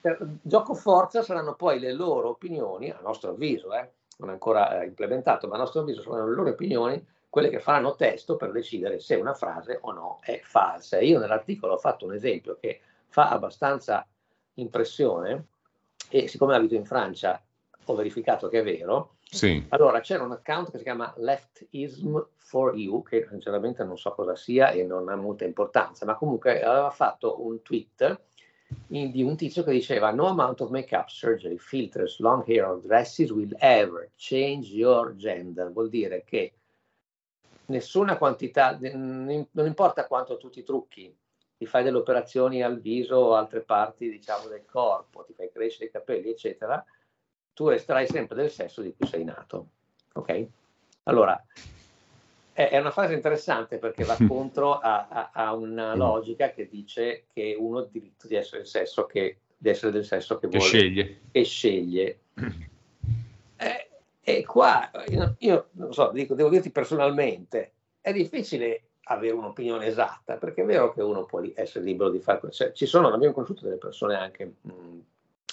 Speaker 9: per gioco forza saranno poi le loro opinioni, a nostro avviso, eh, non ancora eh, implementato, ma a nostro avviso saranno le loro opinioni quelle che faranno testo per decidere se una frase o no è falsa. Io nell'articolo ho fatto un esempio che fa abbastanza impressione e siccome abito in Francia ho verificato che è vero. Sì. Allora c'era un account che si chiama Leftism for You, che sinceramente non so cosa sia e non ha molta importanza, ma comunque aveva fatto un tweet in, di un tizio che diceva no amount of makeup, surgery, filters, long hair or dresses will ever change your gender. Vuol dire che nessuna quantità, non importa quanto tu ti trucchi, ti fai delle operazioni al viso o altre parti diciamo del corpo, ti fai crescere i capelli, eccetera, tu resterai sempre del sesso di cui sei nato. Ok? Allora, è, una frase interessante perché va *laughs* contro a, a, a, una logica che dice che uno ha il diritto di essere, il sesso che, di essere del sesso che, che vuole.
Speaker 1: Sceglie.
Speaker 9: Che sceglie. *clears throat* Eh, e qua io, non so, dico, devo dirti personalmente, è difficile avere un'opinione esatta, perché è vero che uno può essere libero di fare. Cioè, ci sono, abbiamo conosciuto delle persone anche mh,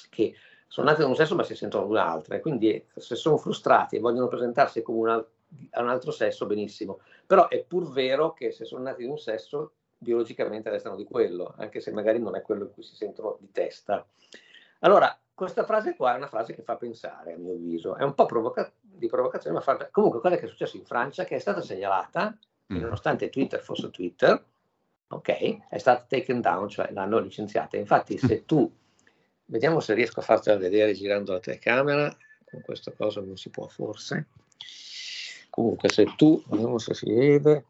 Speaker 9: che sono nate da un sesso ma si sentono un'altra, e quindi se sono frustrati e vogliono presentarsi come una, a un altro sesso, benissimo. Però è pur vero che se sono nati di un sesso, biologicamente restano di quello, anche se magari non è quello in cui si sentono di testa. Allora, questa frase qua è una frase che fa pensare, a mio avviso, è un po' provoca- di provocazione, ma fa... comunque cosa che è successo in Francia, che è stata segnalata, mm. nonostante Twitter fosse Twitter, ok, è stata taken down, cioè l'hanno licenziata. Infatti, se *laughs* tu, vediamo se riesco a farcela vedere girando la telecamera, con questa cosa non si può forse. Comunque, se tu, vediamo se si vede,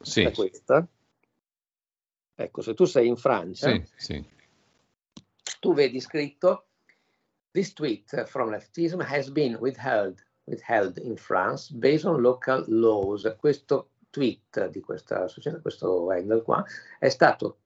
Speaker 9: sì. questa. Ecco, se tu sei in Francia, sì, sì. tu vedi scritto This tweet from leftism has been withheld, withheld in France based on local laws. Questo tweet di questa società, questo handle qua, è stato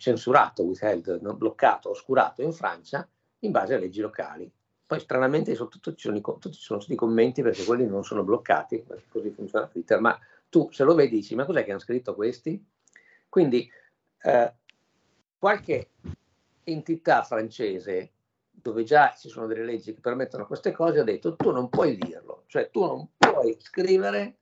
Speaker 9: censurato, withheld, bloccato, oscurato in Francia in base a leggi locali. Poi stranamente soprattutto ci sono, tutti, ci sono tutti i commenti perché quelli non sono bloccati, così funziona Twitter, ma tu se lo vedi dici ma cos'è che hanno scritto questi? Quindi eh, qualche entità francese dove già ci sono delle leggi che permettono queste cose ha detto tu non puoi dirlo, cioè tu non puoi scrivere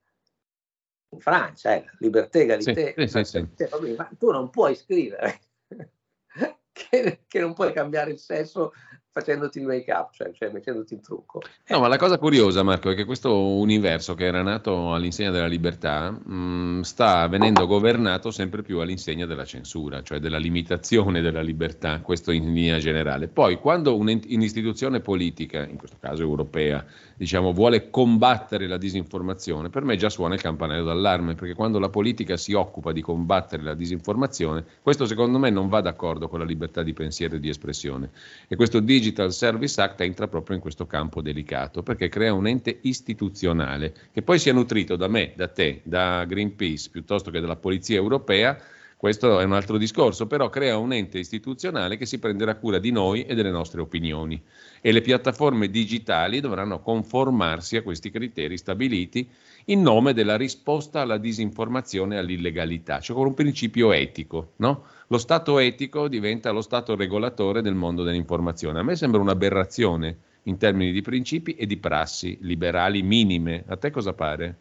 Speaker 9: in Francia, eh, libertà, egalité, sì, sì, sì, ma tu non puoi scrivere *laughs* che, che, non puoi cambiare il sesso facendoti il make up, cioè, cioè mettendoti in trucco.
Speaker 1: No, ma la cosa curiosa, Marco, è che questo universo che era nato all'insegna della libertà mh, mm, sta venendo governato sempre più all'insegna della censura, cioè della limitazione della libertà, questo in linea generale. Poi, quando un'istituzione politica, in questo caso europea, diciamo, vuole combattere la disinformazione, per me già suona il campanello d'allarme, perché quando la politica si occupa di combattere la disinformazione, questo secondo me non va d'accordo con la libertà di pensiero e di espressione. E questo Digital Service Act entra proprio in questo campo delicato, perché crea un ente istituzionale che poi sia nutrito da me, da te, da Greenpeace, piuttosto che dalla Polizia Europea, Questo è un altro discorso, però crea un ente istituzionale che si prenderà cura di noi e delle nostre opinioni e le piattaforme digitali dovranno conformarsi a questi criteri stabiliti in nome della risposta alla disinformazione e all'illegalità, cioè con un principio etico. No? Lo Stato etico diventa lo Stato regolatore del mondo dell'informazione. A me sembra un'aberrazione in termini di principi e di prassi liberali minime. A te cosa pare?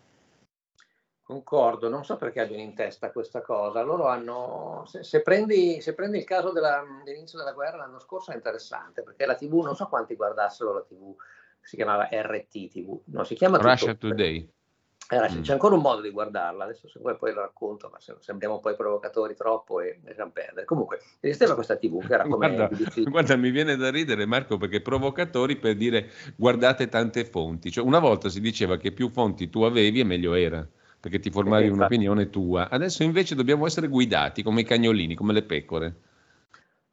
Speaker 9: Concordo, non so perché abbiano in testa questa cosa. Loro hanno, se, se, prendi, se prendi, il caso della, dell'inizio della guerra l'anno scorso è interessante perché la TV, non so quanti guardassero la TV, si chiamava RT TV, no, si chiama
Speaker 1: Russia tutto, Today.
Speaker 9: Eh, mm. C'è ancora un modo di guardarla, adesso se vuoi poi lo racconto, ma se, sembriamo poi provocatori troppo e lasciamo perdere. Comunque, esisteva questa TV che era *laughs* come...
Speaker 1: guarda, *laughs* guarda, mi viene da ridere Marco perché provocatori per dire guardate tante fonti, cioè una volta si diceva che più fonti tu avevi e meglio era perché ti formavi perché un'opinione tua. Adesso invece dobbiamo essere guidati come i cagnolini, come le pecore.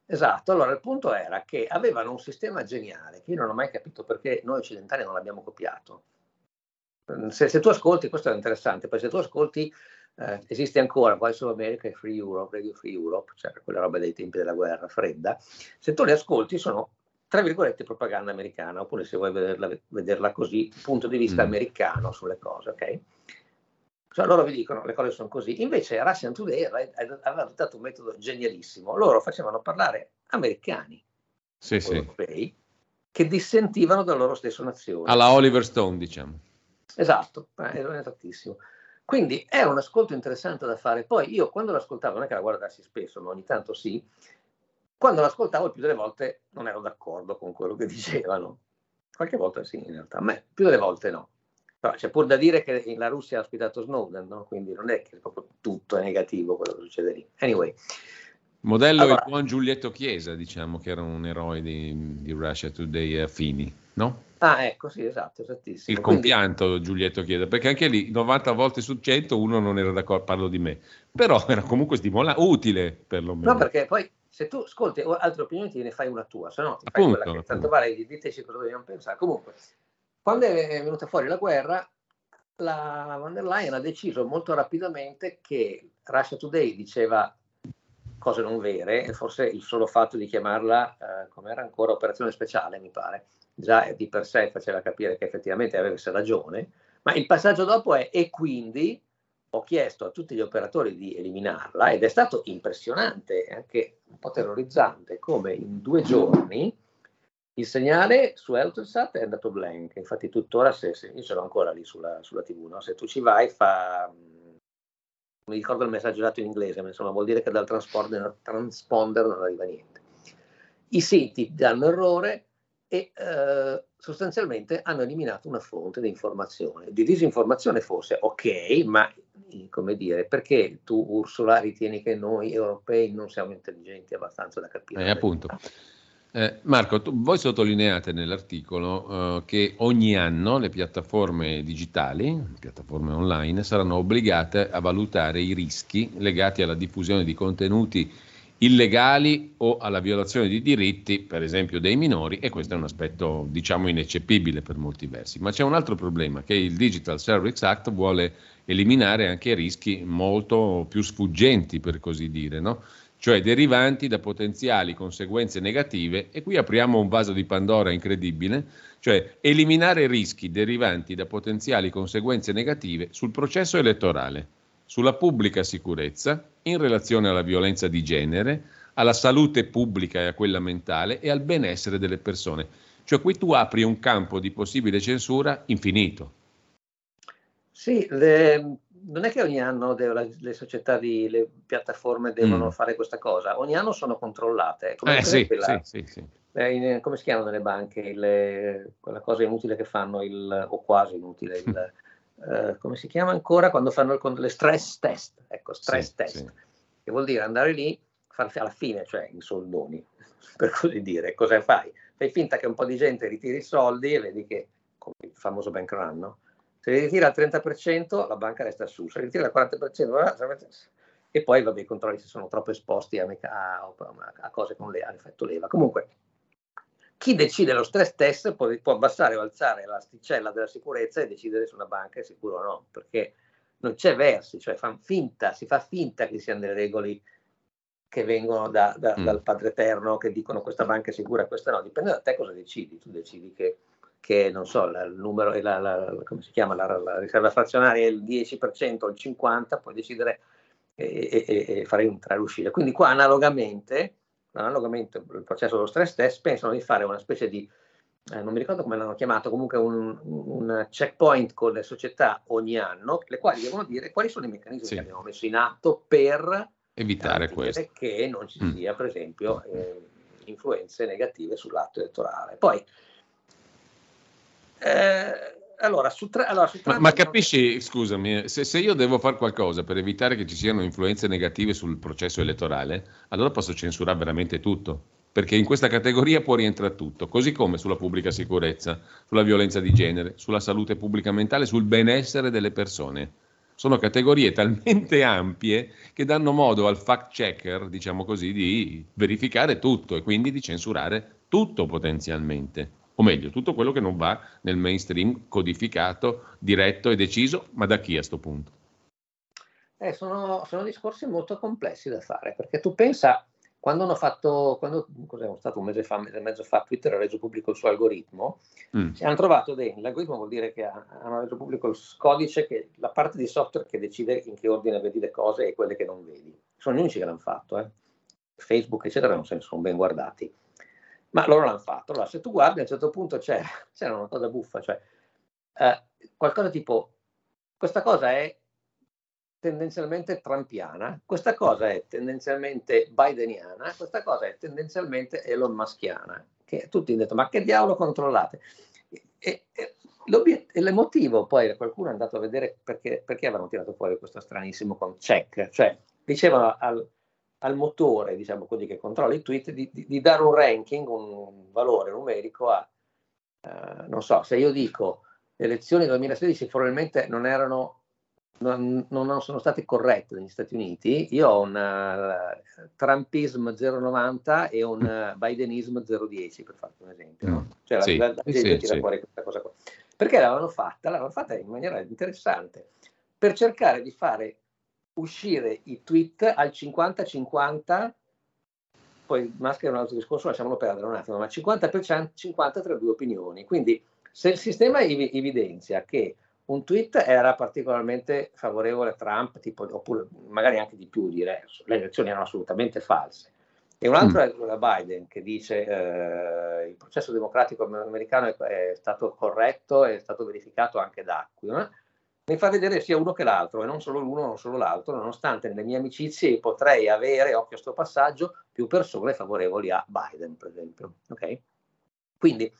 Speaker 9: Esatto, allora il punto era che avevano un sistema geniale che io non ho mai capito perché noi occidentali non l'abbiamo copiato. Se, se tu ascolti, questo è interessante, poi se tu ascolti, eh, esiste ancora Voice of America e Free Europe, Radio Free Europe, cioè quelle robe dei tempi della guerra fredda, se tu le ascolti sono tra virgolette propaganda americana, oppure se vuoi vederla, vederla così, punto di vista mm. americano sulle cose, ok? Cioè, loro vi dicono le cose sono così. Invece Russian Today aveva adottato un metodo genialissimo. Loro facevano parlare americani,
Speaker 1: sì, europei,
Speaker 9: sì. che dissentivano dalla loro stessa nazione.
Speaker 1: Alla Oliver Stone, diciamo.
Speaker 9: Esatto, è esattissimo. Quindi è un ascolto interessante da fare. Poi io quando l'ascoltavo, non è che la guardassi spesso, ma ogni tanto sì, quando l'ascoltavo più delle volte non ero d'accordo con quello che *laughs* dicevano. Qualche volta sì, in realtà, a me più delle volte no. Però c'è pur da dire che la Russia ha ospitato Snowden, no? quindi non è che proprio tutto è negativo quello che succede lì. Anyway.
Speaker 1: Modello allora, il buon Giulietto Chiesa, diciamo che era un eroe di, di Russia Today affini, no?
Speaker 9: Ah, ecco, sì, esatto, esattissimo.
Speaker 1: Il compianto Quindi... Giulietto Chiesa, perché anche lì 90 volte su 100 uno non era d'accordo, parlo di me, però era comunque stimolante, utile perlomeno.
Speaker 9: No, perché poi se tu ascolti altre opinioni te ne fai una tua, se no ti fai appunto, quella che tanto vale, diteci cosa dobbiamo pensare. Comunque, quando è venuta fuori la guerra, la von der Leyen ha deciso molto rapidamente che Russia Today diceva cose non vere e forse il solo fatto di chiamarla, eh, come era ancora, operazione speciale, mi pare, già di per sé faceva capire che effettivamente avesse ragione, ma il passaggio dopo è e quindi ho chiesto a tutti gli operatori di eliminarla ed è stato impressionante e anche un po' terrorizzante come in due giorni il segnale su Eutelsat è andato blank, infatti tuttora se, se io ce l'ho ancora lì sulla, sulla TV, no? se tu ci vai fa, non mi ricordo il messaggio dato in inglese, ma insomma vuol dire che dal transponder, transponder non arriva niente. I siti danno errore e eh, sostanzialmente hanno eliminato una fonte di informazione, di disinformazione forse, ok, ma come dire, perché tu Ursula ritieni che noi europei non siamo intelligenti abbastanza da capire?
Speaker 1: Eh, appunto. Eh, Marco, tu, voi sottolineate nell'articolo eh, che ogni anno le piattaforme digitali, piattaforme online, saranno obbligate a valutare i rischi legati alla diffusione di contenuti illegali o alla violazione di diritti, per esempio dei minori, e questo è un aspetto diciamo ineccepibile per molti versi. Ma c'è un altro problema, che il Digital Service Act vuole eliminare anche rischi molto più sfuggenti, per così dire, no? cioè derivanti da potenziali conseguenze negative, e qui apriamo un vaso di Pandora incredibile, cioè eliminare rischi derivanti da potenziali conseguenze negative sul processo elettorale, sulla pubblica sicurezza, in relazione alla violenza di genere, alla salute pubblica e a quella mentale e al benessere delle persone. Cioè qui tu apri un campo di possibile censura infinito.
Speaker 9: Sì, le, non è che ogni anno deve, le società, di, le piattaforme devono mm. fare questa cosa, ogni anno sono controllate.
Speaker 1: Come,
Speaker 9: eh,
Speaker 1: sì, quella, sì, sì,
Speaker 9: eh, in, come si chiamano le banche? Il, quella cosa inutile che fanno, il, o quasi inutile, il, *laughs* eh, come si chiama ancora quando fanno il, le stress test? Ecco, stress test, che vuol dire andare lì, alla fine, cioè in soldoni, *laughs* per così dire, cosa fai? Fai finta che un po' di gente ritiri i soldi e vedi che, come il famoso bank run, no? Se li ritira al 30%, la banca resta su, se li ritira al 40%, e poi vabbè, i controlli si sono troppo esposti a, a, a cose con le, all'effetto leva. Comunque, chi decide lo stress test può, può, abbassare o alzare l'asticella della sicurezza e decidere se una banca è sicura o no, perché non c'è versi, cioè fa finta, si fa finta che siano delle regole che vengono da, da,
Speaker 1: Mm.
Speaker 9: dal Padre Eterno che dicono questa banca è sicura questa no, dipende da te cosa decidi. Tu decidi che, che, non so, la- il numero, la, la- come si chiama, la, la riserva frazionaria è il 10% o il 50%, puoi decidere e, e- e- e fare entrare e uscire. Quindi qua analogamente, analogamente il processo dello stress test, pensano di fare una specie di, eh, non mi ricordo come l'hanno chiamato, comunque un, un checkpoint con le società ogni anno, le quali devono dire quali sono i meccanismi
Speaker 1: Sì.
Speaker 9: che abbiamo messo in atto per
Speaker 1: Evitare questo.
Speaker 9: che non ci
Speaker 1: Mm.
Speaker 9: sia, per esempio, eh, influenze negative sull'atto elettorale. Poi, eh, allora, su, tra- allora, su
Speaker 1: Ma,
Speaker 9: Trump
Speaker 1: ma
Speaker 9: abbiamo-
Speaker 1: capisci, scusami, se, se io devo fare qualcosa per evitare che ci siano influenze negative sul processo elettorale, allora posso censurare veramente tutto, perché in questa categoria può rientrare tutto, così come sulla pubblica sicurezza, sulla violenza di genere, sulla salute pubblica mentale, sul benessere delle persone. Sono categorie *laughs* talmente ampie che danno modo al fact checker, diciamo così, di verificare tutto e quindi di censurare tutto potenzialmente. O meglio, tutto quello che non va nel mainstream codificato, diretto e deciso, ma da chi a sto punto?
Speaker 9: Eh, sono, sono discorsi molto complessi da fare, perché tu pensa, quando hanno fatto, quando, cos'è stato un mese fa, un mese e mezzo fa, Twitter ha reso pubblico il suo algoritmo,
Speaker 1: Mm.
Speaker 9: hanno trovato dentro, l'algoritmo vuol dire che ha- hanno reso pubblico il codice, che, la parte di software che decide in che ordine vedi le cose e quelle che non vedi. Sono gli unici che l'hanno fatto, eh. Facebook eccetera non se ne sono ben guardati, ma loro l'hanno fatto. Allora se tu guardi a un certo punto c'è, *laughs* c'era una cosa buffa, cioè eh, qualcosa tipo, questa cosa è tendenzialmente trumpiana, questa cosa è tendenzialmente bideniana, questa cosa è tendenzialmente Elon Muskiana, che tutti hanno detto ma che diavolo controllate? E, e, e il motivo poi qualcuno è andato a vedere perché, perché avevano tirato fuori questo stranissimo con check, cioè dicevano al, al motore, diciamo quelli che controlla i tweet, di, di- di dare un ranking, un valore numerico a, eh, non so, se io dico le elezioni del 2016 probabilmente non erano non, non sono state corrette negli Stati Uniti, io ho un eh, Trumpism 0,90 e un eh, Bidenism 0,10 per farti un esempio. no? Cioè la,
Speaker 1: Sì,
Speaker 9: la, la gente
Speaker 1: sì, sì.
Speaker 9: fuori questa cosa qua. Perché l'avevano fatta? L'avevano fatta in maniera interessante per cercare di fare uscire i tweet al 50-50 poi maschera è un altro discorso, lasciamolo perdere un attimo, ma 50%, 50 tra due opinioni. Quindi se il sistema evi- evidenzia che un tweet era particolarmente favorevole a Trump, tipo, oppure magari anche di più, direi, le elezioni erano assolutamente false. E un altro
Speaker 1: Mm.
Speaker 9: è quello da Biden che dice eh, il processo democratico americano è, è stato corretto, è stato verificato anche da Acquila, mi fa vedere sia uno che l'altro, e non solo l'uno, non solo l'altro, nonostante nelle mie amicizie potrei avere, occhio a sto passaggio, più persone favorevoli a Biden, per esempio. Ok? Quindi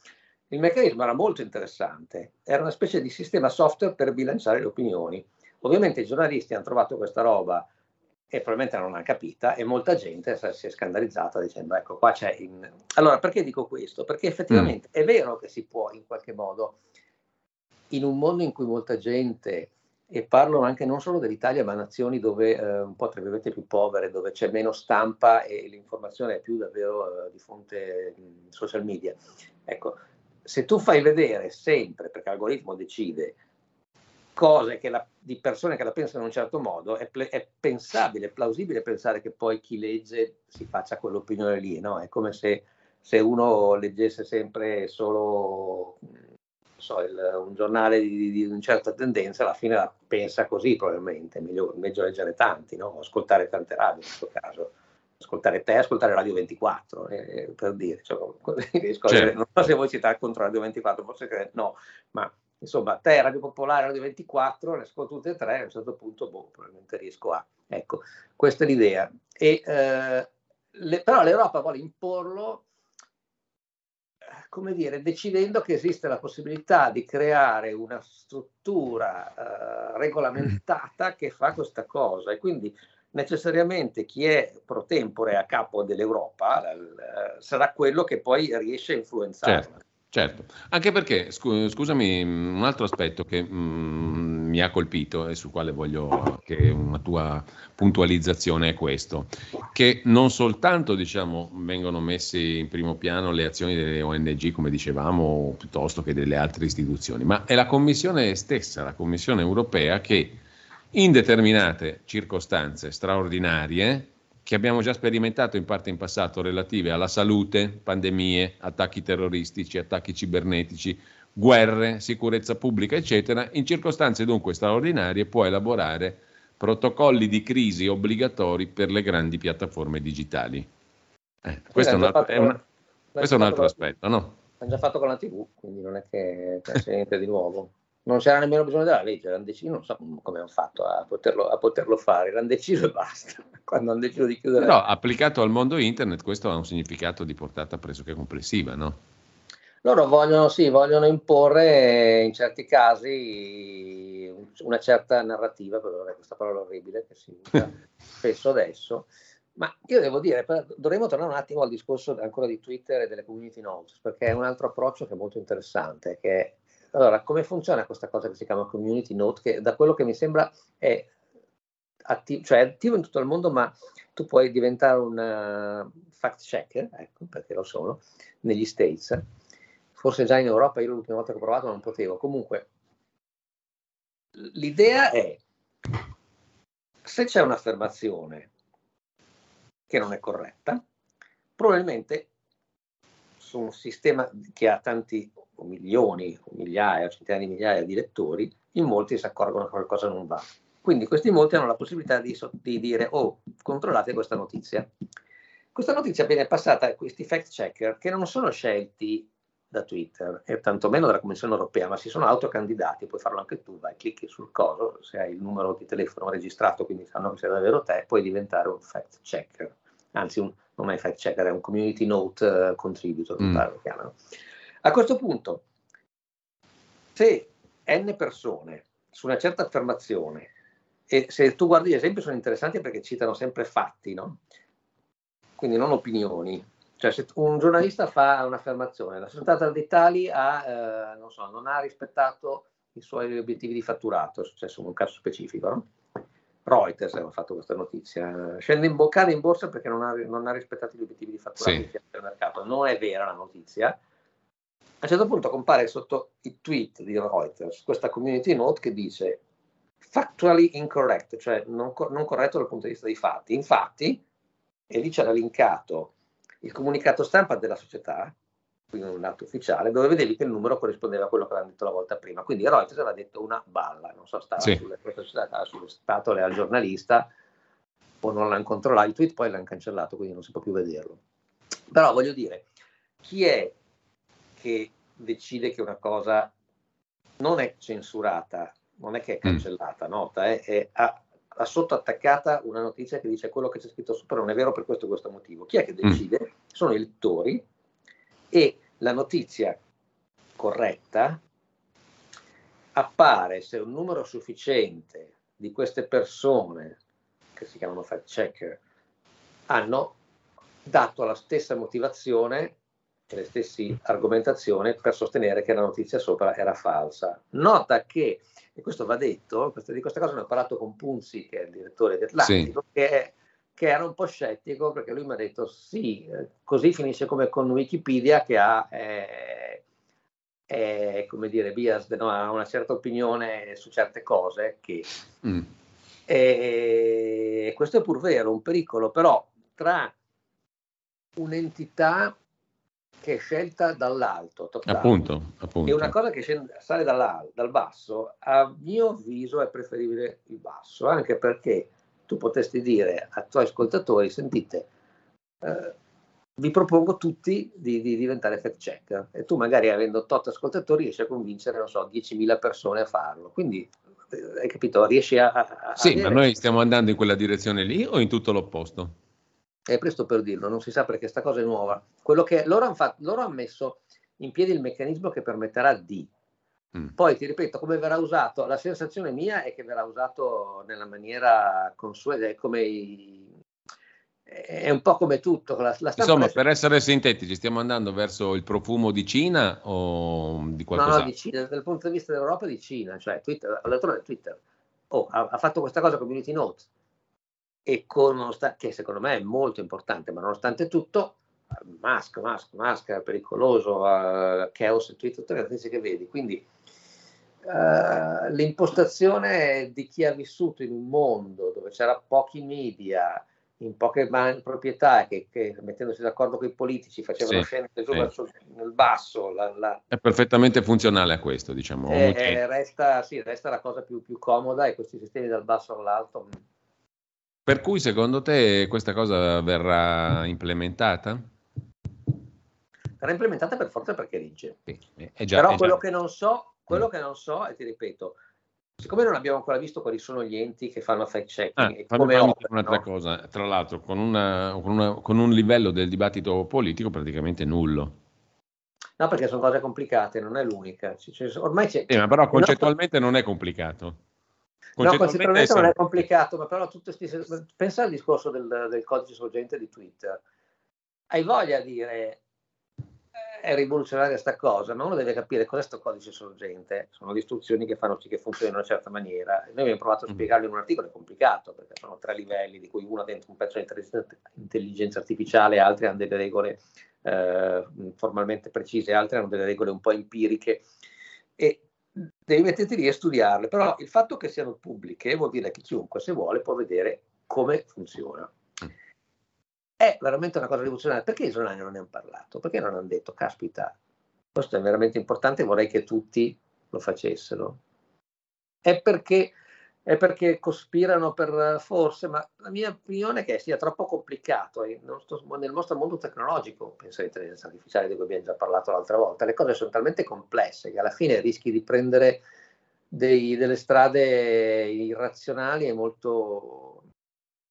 Speaker 9: il meccanismo era molto interessante, era una specie di sistema software per bilanciare le opinioni. Ovviamente i giornalisti hanno trovato questa roba e probabilmente non l'hanno capita e molta gente si è- scandalizzata dicendo ecco qua c'è in... Allora perché dico questo? Perché effettivamente è vero che si può in qualche modo in un mondo in cui molta gente, e parlo anche non solo dell'Italia, ma nazioni dove eh, un po' tra virgolette più povere, dove c'è meno stampa e l'informazione è più davvero eh, di fonte mh, social media. Ecco, se tu fai vedere sempre, perché l'algoritmo decide, cose la- di persone che la pensano in un certo modo, è, ple- è pensabile, è plausibile pensare che poi chi legge si faccia quell'opinione lì, no? È come se, se uno leggesse sempre solo so, il- un giornale di, di una certa tendenza, alla fine la pensa così probabilmente, meglio, meglio leggere tanti, no? Ascoltare tante radio in questo caso. Ascoltare te, ascoltare Radio 24, eh, per dire. Cioè, *laughs* riesco a
Speaker 1: Certo.
Speaker 9: non so se voi siete contro Radio 24, forse che no, ma insomma, te, Radio Popolare, Radio 24, le ascolto tutte e tre, a un certo punto, boh, probabilmente riesco a. Ecco, questa è l'idea. E, eh, le- però l'Europa vuole imporlo, eh, come dire, decidendo che esiste la possibilità di creare una struttura eh, regolamentata che fa questa cosa e quindi necessariamente chi è pro tempore a capo dell'Europa eh, sarà quello che poi riesce a influenzare.
Speaker 1: Certo, certo. Anche perché, scu- scusami, un altro aspetto che mm, mi ha colpito e sul quale voglio che una tua puntualizzazione è questo, che non soltanto diciamo, vengono messe in primo piano le azioni delle ONG, come dicevamo, piuttosto che delle altre istituzioni, ma è la Commissione stessa, la Commissione europea, che in determinate circostanze straordinarie che abbiamo già sperimentato in parte in passato relative alla salute, pandemie, attacchi terroristici, attacchi cibernetici, guerre, sicurezza pubblica, eccetera, in circostanze dunque straordinarie può elaborare protocolli di crisi obbligatori per le grandi piattaforme digitali. Eh, questo, è un, altro, è una, questo è un altro aspetto, no?
Speaker 9: Hanno già fatto con la TV, quindi non è che c'è niente di nuovo. Non c'era nemmeno bisogno della legge, l'hanno deciso, non so come hanno fatto a poterlo, a poterlo fare, l'hanno deciso e basta. *laughs* Quando hanno deciso di chiudere.
Speaker 1: Però applicato al mondo internet questo ha un significato di portata pressoché complessiva, no?
Speaker 9: Loro vogliono, sì, vogliono imporre in certi casi una certa narrativa, questa parola orribile che si usa *laughs* spesso adesso, ma io devo dire, dovremmo tornare un attimo al discorso ancora di Twitter e delle community notes, perché è un altro approccio che è molto interessante. Che allora, come funziona questa cosa che si chiama community note? Che da quello che mi sembra è attivo, cioè attivo in tutto il mondo, ma tu puoi diventare un uh, fact checker, ecco, perché lo sono, negli States. Forse già in Europa, io l'ultima volta che ho provato non potevo. Comunque, l'idea è, se c'è un'affermazione che non è corretta, probabilmente su un sistema che ha tanti o milioni, o migliaia, o centinaia di migliaia di lettori, in molti si accorgono che qualcosa non va. Quindi questi molti hanno la possibilità di, di dire, oh, controllate questa notizia. Questa notizia viene passata a questi fact checker che non sono scelti da Twitter e tantomeno dalla Commissione europea, ma si sono autocandidati, puoi farlo anche tu, vai, clicchi sul coso, se hai il numero di telefono registrato, quindi sanno che sei davvero te, puoi diventare un fact checker, anzi un, non è fact checker, è un community note uh, contributor, mm. lo chiamano. A questo punto, se n persone su una certa affermazione, e se tu guardi gli esempi sono interessanti perché citano sempre fatti, no? quindi non opinioni, cioè, se un giornalista fa un'affermazione, la società Tarditali ha, eh, non, so, non ha rispettato i suoi obiettivi di fatturato, è successo in un caso specifico, no? Reuters aveva fatto questa notizia, scende in boccata in borsa perché non ha, non ha, rispettato gli obiettivi di fatturato sì. del mercato. Non è vera la notizia. A un certo punto compare sotto i tweet di Reuters questa community note che dice factually incorrect, cioè non, non corretto dal punto di vista dei fatti. Infatti, e lì c'era linkato il comunicato stampa della società, quindi un atto ufficiale, dove vedevi che il numero corrispondeva a quello che avevano detto la volta prima. Quindi Reuters aveva detto una balla, non so, stava sì. sulle, società, stava sulle spatole al giornalista o non l'hanno controllato, il tweet poi l'hanno cancellato, quindi non si può più vederlo. Però voglio dire, chi è che decide che una cosa non è censurata, non è che è mm. cancellata, nota, è, è, ha, ha sotto attaccata una notizia che dice quello che c'è scritto sopra non è vero per questo e questo motivo. Chi è che mm. decide? Sono i lettori e la notizia corretta appare se un numero sufficiente di queste persone, che si chiamano fact checker, hanno dato la stessa motivazione le stesse argomentazioni per sostenere che la notizia sopra era falsa. Nota che e questo va detto, di questa cosa ne ho parlato con Punzi, che è il direttore di Atlantico, sì. che, che, era un po' scettico perché lui mi ha detto sì, eh, così finisce come con Wikipedia che ha, eh, eh, come dire, bias, no, ha una certa opinione su certe cose che... Mm. E questo è pur vero, un pericolo, però tra un'entità che è scelta dall'alto,
Speaker 1: appunto, appunto.
Speaker 9: e una cosa che scende, sale dal basso, a mio avviso è preferibile il basso, anche perché tu potresti dire ai tuoi ascoltatori, sentite, eh, vi propongo tutti di, di, diventare fact checker e tu magari avendo 8 ascoltatori riesci a convincere, non so, 10.000 persone a farlo. Quindi, eh, hai capito, riesci a... a
Speaker 1: sì, ma noi stiamo andando in quella direzione lì o in tutto l'opposto?
Speaker 9: È presto per dirlo, non si sa perché questa cosa è nuova. Quello che loro hanno fatto, loro hanno messo in piedi il meccanismo che permetterà di. Mm. Poi ti ripeto, come verrà usato, la sensazione mia è che verrà usato nella maniera consueta, è come i, è un po' come tutto. La, la
Speaker 1: Insomma, per essere sintetici, stiamo andando verso il profumo di Cina o di qualcosa?
Speaker 9: No, no, di Cina, dal punto di vista dell'Europa di Cina, cioè Twitter, Twitter oh, ha, ha, fatto questa cosa Community Note, e con che secondo me è molto importante, ma nonostante tutto, Musk, Musk, Musk pericoloso, uh, Chaos e Twitter, tutte le notizie che vedi. Quindi uh, l'impostazione di chi ha vissuto in un mondo dove c'era pochi media, in poche man- proprietà che, che, mettendosi d'accordo con i politici facevano sì, scendere giù sì. verso nel basso. La, la...
Speaker 1: È perfettamente funzionale a questo, diciamo.
Speaker 9: Eh, eh, resta, sì, resta, la cosa più, più, comoda e questi sistemi dal basso all'alto.
Speaker 1: Per cui secondo te questa cosa verrà implementata?
Speaker 9: Verrà implementata per forza perché legge. Sì, già, Però quello, che non so, quello mm. che non so, e ti ripeto, Siccome non abbiamo ancora visto quali sono gli enti che fanno fact checking,
Speaker 1: ah, come un'altra cosa, tra l'altro, con, una, con, una, con, un livello del dibattito politico praticamente nullo.
Speaker 9: No, perché sono cose complicate, non è l'unica. Cioè, ormai c'è,
Speaker 1: eh, ma però concettualmente non è complicato.
Speaker 9: No, concettualmente non è complicato, ma però tutto sti... pensa al discorso del, del codice sorgente di Twitter. Hai voglia di dire è rivoluzionaria sta cosa, ma uno deve capire cos'è questo codice sorgente. Sono le istruzioni che fanno sì che funzioni in una certa maniera. Noi abbiamo provato a mm. spiegarlo in un articolo, è complicato, perché sono tre livelli, di cui uno dentro un pezzo di intelligenza artificiale, altri hanno delle regole eh, formalmente precise, altri hanno delle regole un po' empiriche. E devi metterti lì a studiarle. Però il fatto che siano pubbliche vuol dire che chiunque, se vuole, può vedere come funziona. È veramente una cosa rivoluzionaria. Perché i giornali non ne hanno parlato? Perché non hanno detto, caspita, questo è veramente importante, vorrei che tutti lo facessero? È perché, è perché cospirano per forse, ma la mia opinione è che sia troppo complicato. Nostro, nel nostro mondo tecnologico, penso all'intelligenza artificiale di cui abbiamo già parlato l'altra volta, le cose sono talmente complesse che alla fine rischi di prendere dei, delle strade irrazionali e molto,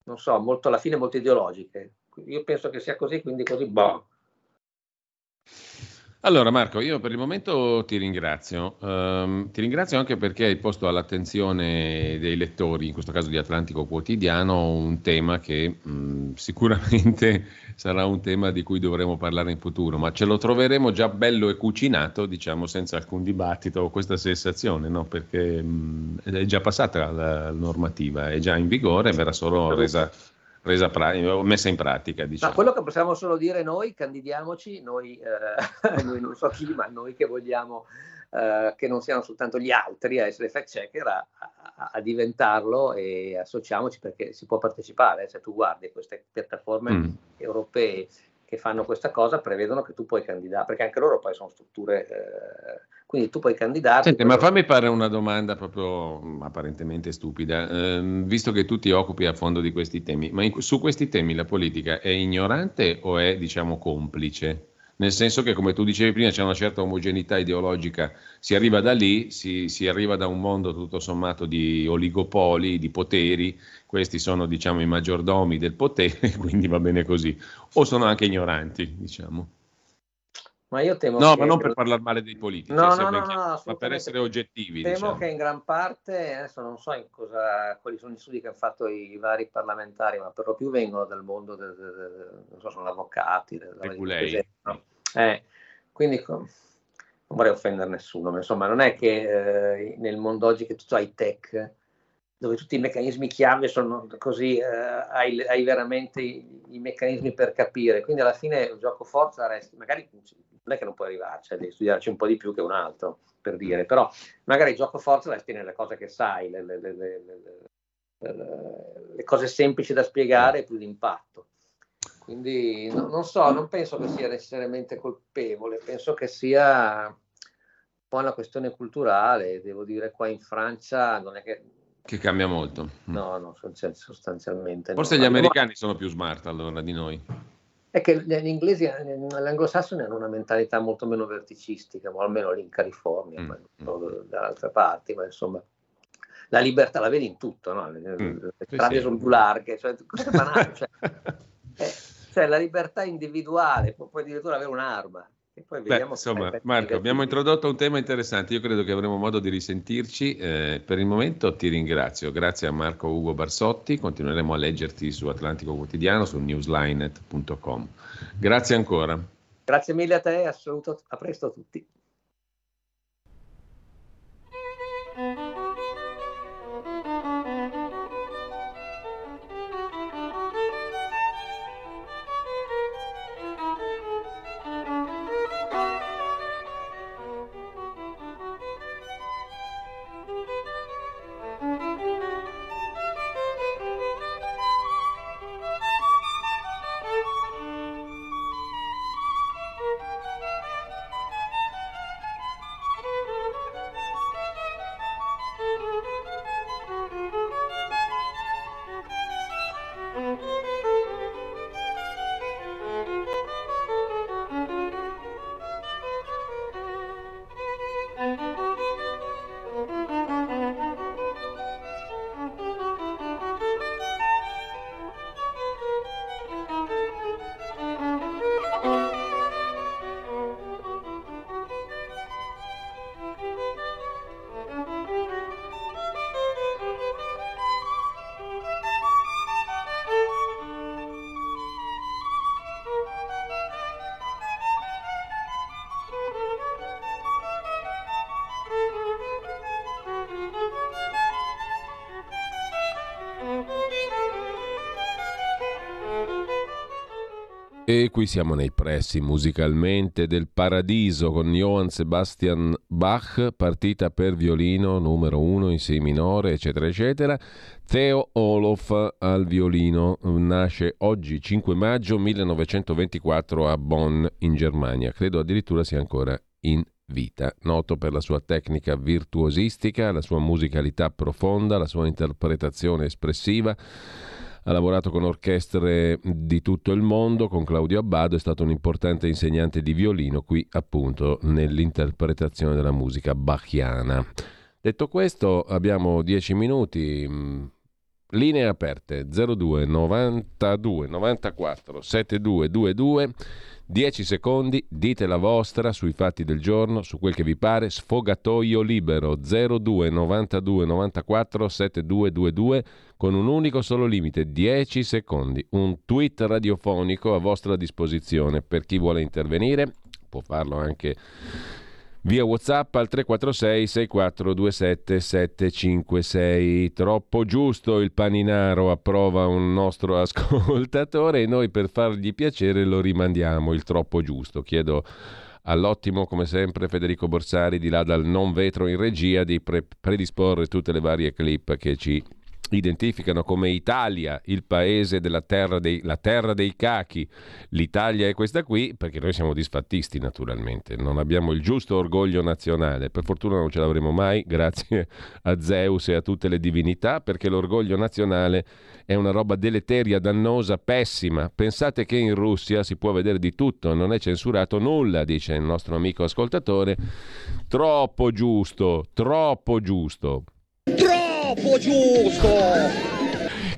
Speaker 9: non so, molto alla fine molto ideologiche io penso che sia così, quindi così, boh.
Speaker 1: Allora Marco, io per il momento ti ringrazio, um, ti ringrazio anche perché hai posto all'attenzione dei lettori, in questo caso di Atlantico Quotidiano, un tema che mh, sicuramente *laughs* sarà un tema di cui dovremo parlare in futuro, ma ce lo troveremo già bello e cucinato, diciamo senza alcun dibattito o questa sensazione, no? perché mh, è già passata la normativa, è già in vigore, verrà solo resa resa pra- messa in pratica. Diciamo.
Speaker 9: Ma quello che possiamo solo dire noi, candidiamoci, noi, eh, *laughs* noi non so chi, ma noi che vogliamo eh, che non siano soltanto gli altri a essere fact checker, a, a, a, diventarlo e associamoci perché si può partecipare. Se tu guardi queste piattaforme mm. europee che fanno questa cosa prevedono che tu puoi candidare, perché anche loro poi sono strutture, eh, quindi tu puoi candidarti.
Speaker 1: Senti, ma fammi fare una domanda proprio mm, apparentemente stupida, eh, visto che tu ti occupi a fondo di questi temi, ma in, su questi temi la politica è ignorante o è, diciamo, complice? Nel senso che come tu dicevi prima c'è una certa omogeneità ideologica, si arriva da lì, si, si, arriva da un mondo tutto sommato di oligopoli, di poteri, questi sono diciamo i maggiordomi del potere, *laughs* quindi va bene così, o sono anche ignoranti, diciamo.
Speaker 9: Ma io temo
Speaker 1: no,
Speaker 9: che...
Speaker 1: ma non per parlare male dei politici,
Speaker 9: no, no, no, no,
Speaker 1: ma per essere oggettivi.
Speaker 9: Temo
Speaker 1: diciamo.
Speaker 9: che in gran parte, adesso non so cosa, quali sono gli studi che hanno fatto i vari parlamentari, ma per lo più vengono dal mondo, del, del, del, non so, sono avvocati.
Speaker 1: Del,
Speaker 9: no? eh, quindi non vorrei offendere nessuno, ma insomma non è che eh, nel mondo oggi che tu hai tech, dove tutti i meccanismi chiave sono così, eh, hai, hai, veramente i, i, meccanismi per capire, quindi alla fine il gioco forza resta, magari non è che non puoi arrivarci, cioè devi studiarci un po' di più che un altro, per dire, però magari il gioco forza resti nelle cose che sai, le, le, le, le cose semplici da spiegare e più d'impatto. Quindi no, non so, non penso che sia necessariamente colpevole, penso che sia un po' una questione culturale, devo dire qua in Francia non è che...
Speaker 1: Che cambia molto.
Speaker 9: No, no, sostanzialmente.
Speaker 1: Forse
Speaker 9: no.
Speaker 1: gli americani sono più smart allora di noi
Speaker 9: è che gli inglesi, eh, gli anglosassoni hanno una mentalità molto meno verticistica, o almeno lì in California, mm. mm. da altre parti, ma insomma la libertà la vedi in tutto, no? le, mm. le strade sì. sono più larghe, cioè, cose banali, cioè, *laughs* eh, cioè, la libertà individuale, puoi addirittura avere un'arma,
Speaker 1: Beh, insomma, Marco, abbiamo introdotto un tema interessante, io credo che avremo modo di risentirci. Eh, per il momento ti ringrazio, grazie a Marco Ugo Barsotti, continueremo a leggerti su Atlantico Quotidiano, su newslinet.com. Grazie ancora.
Speaker 9: Grazie mille a te, assoluto, a presto a tutti.
Speaker 1: Qui siamo nei pressi musicalmente del Paradiso con Johann Sebastian Bach, partita per violino numero uno in Si minore, eccetera, eccetera. Theo Olof al violino nasce oggi 5 maggio 1924 a Bonn in Germania. Credo addirittura sia ancora in vita. Noto per la sua tecnica virtuosistica, la sua musicalità profonda, la sua interpretazione espressiva ha lavorato con orchestre di tutto il mondo, con Claudio Abbado, è stato un importante insegnante di violino qui appunto nell'interpretazione della musica bachiana. Detto questo, abbiamo 10 minuti, mm, linee aperte 02 92 94 7222 10 secondi, dite la vostra sui fatti del giorno, su quel che vi pare, sfogatoio libero 02 92 94 7222 con un unico solo limite, 10 secondi. Un tweet radiofonico a vostra disposizione per chi vuole intervenire, può farlo anche via WhatsApp al 346 6427 756. Troppo giusto il paninaro, approva un nostro *laughs* ascoltatore e noi per fargli piacere lo rimandiamo il troppo giusto. Chiedo all'ottimo, come sempre, Federico Borsari, di là dal non vetro in regia, di pre- predisporre tutte le varie clip che ci identificano come Italia, il paese della terra dei, la terra dei cachi. L'Italia è questa qui perché noi siamo disfattisti naturalmente, non abbiamo il giusto orgoglio nazionale, per fortuna non ce l'avremo mai *laughs* grazie a Zeus e a tutte le divinità perché l'orgoglio nazionale è una roba deleteria, dannosa, pessima. Pensate che in Russia si può vedere di tutto, non è censurato nulla, dice il nostro amico ascoltatore. Troppo giusto, troppo giusto.
Speaker 4: Troppo! Troppo giusto!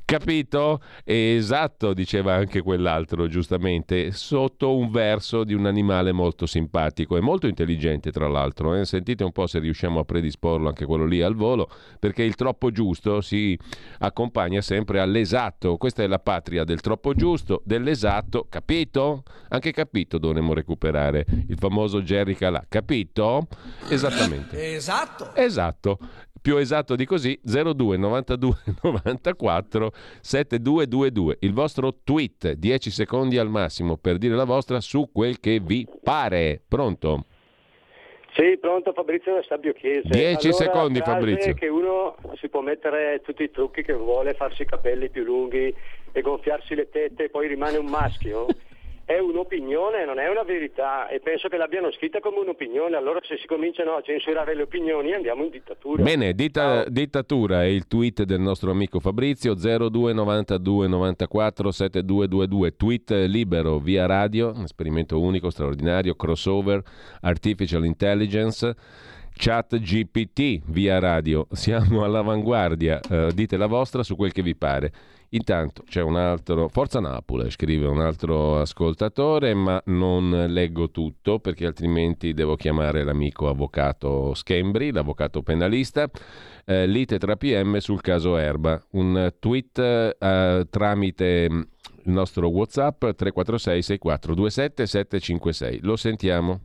Speaker 1: Capito? Esatto, diceva anche quell'altro, giustamente, sotto un verso di un animale molto simpatico e molto intelligente, tra l'altro. Eh? Sentite un po' se riusciamo a predisporlo anche quello lì al volo, perché il troppo giusto si accompagna sempre all'esatto. Questa è la patria del troppo giusto, dell'esatto, capito? Anche capito dovremmo recuperare il famoso Jerry Calà, capito? Esattamente.
Speaker 5: Esatto.
Speaker 1: Esatto più esatto di così 02 92 94 7222 il vostro tweet 10 secondi al massimo per dire la vostra su quel che vi pare pronto
Speaker 10: sì, pronto Fabrizio da Stabio Chiese.
Speaker 1: 10 allora, secondi Fabrizio.
Speaker 10: che uno si può mettere tutti i trucchi che vuole, farsi i capelli più lunghi e gonfiarsi le tette e poi rimane un maschio. *laughs* è un'opinione, non è una verità e penso che l'abbiano scritta come un'opinione, allora se si cominciano a censurare le opinioni andiamo in dittatura.
Speaker 1: Bene, dita, dittatura è il tweet del nostro amico Fabrizio 0292 94 7222, tweet libero via radio, esperimento unico, straordinario, crossover, artificial intelligence. Chat GPT via radio, siamo all'avanguardia, uh, dite la vostra su quel che vi pare. Intanto c'è un altro, Forza Napoli, scrive un altro ascoltatore, ma non leggo tutto perché altrimenti devo chiamare l'amico avvocato Schembri, l'avvocato penalista. Eh, lite tra PM sul caso Erba. Un tweet eh, tramite mm, il nostro WhatsApp 346 6427 756. Lo sentiamo.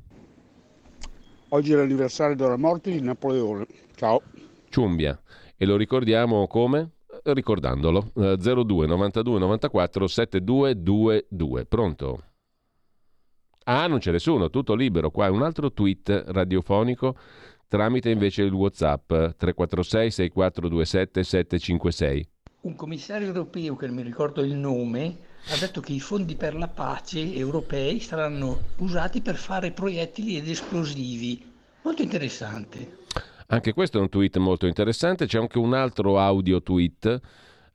Speaker 11: Oggi è l'anniversario della morte di Napoleone. Ciao.
Speaker 1: Ciumbia. E lo ricordiamo come? Ricordandolo. 02 92 94 7222. Pronto? Ah, non c'è nessuno, tutto libero. Qua è un altro tweet radiofonico tramite invece il WhatsApp 346 6427 756.
Speaker 12: Un commissario europeo che non mi ricordo il nome ha detto che i fondi per la pace europei saranno usati per fare proiettili ed esplosivi. Molto interessante.
Speaker 1: Anche questo è un tweet molto interessante. C'è anche un altro audio tweet,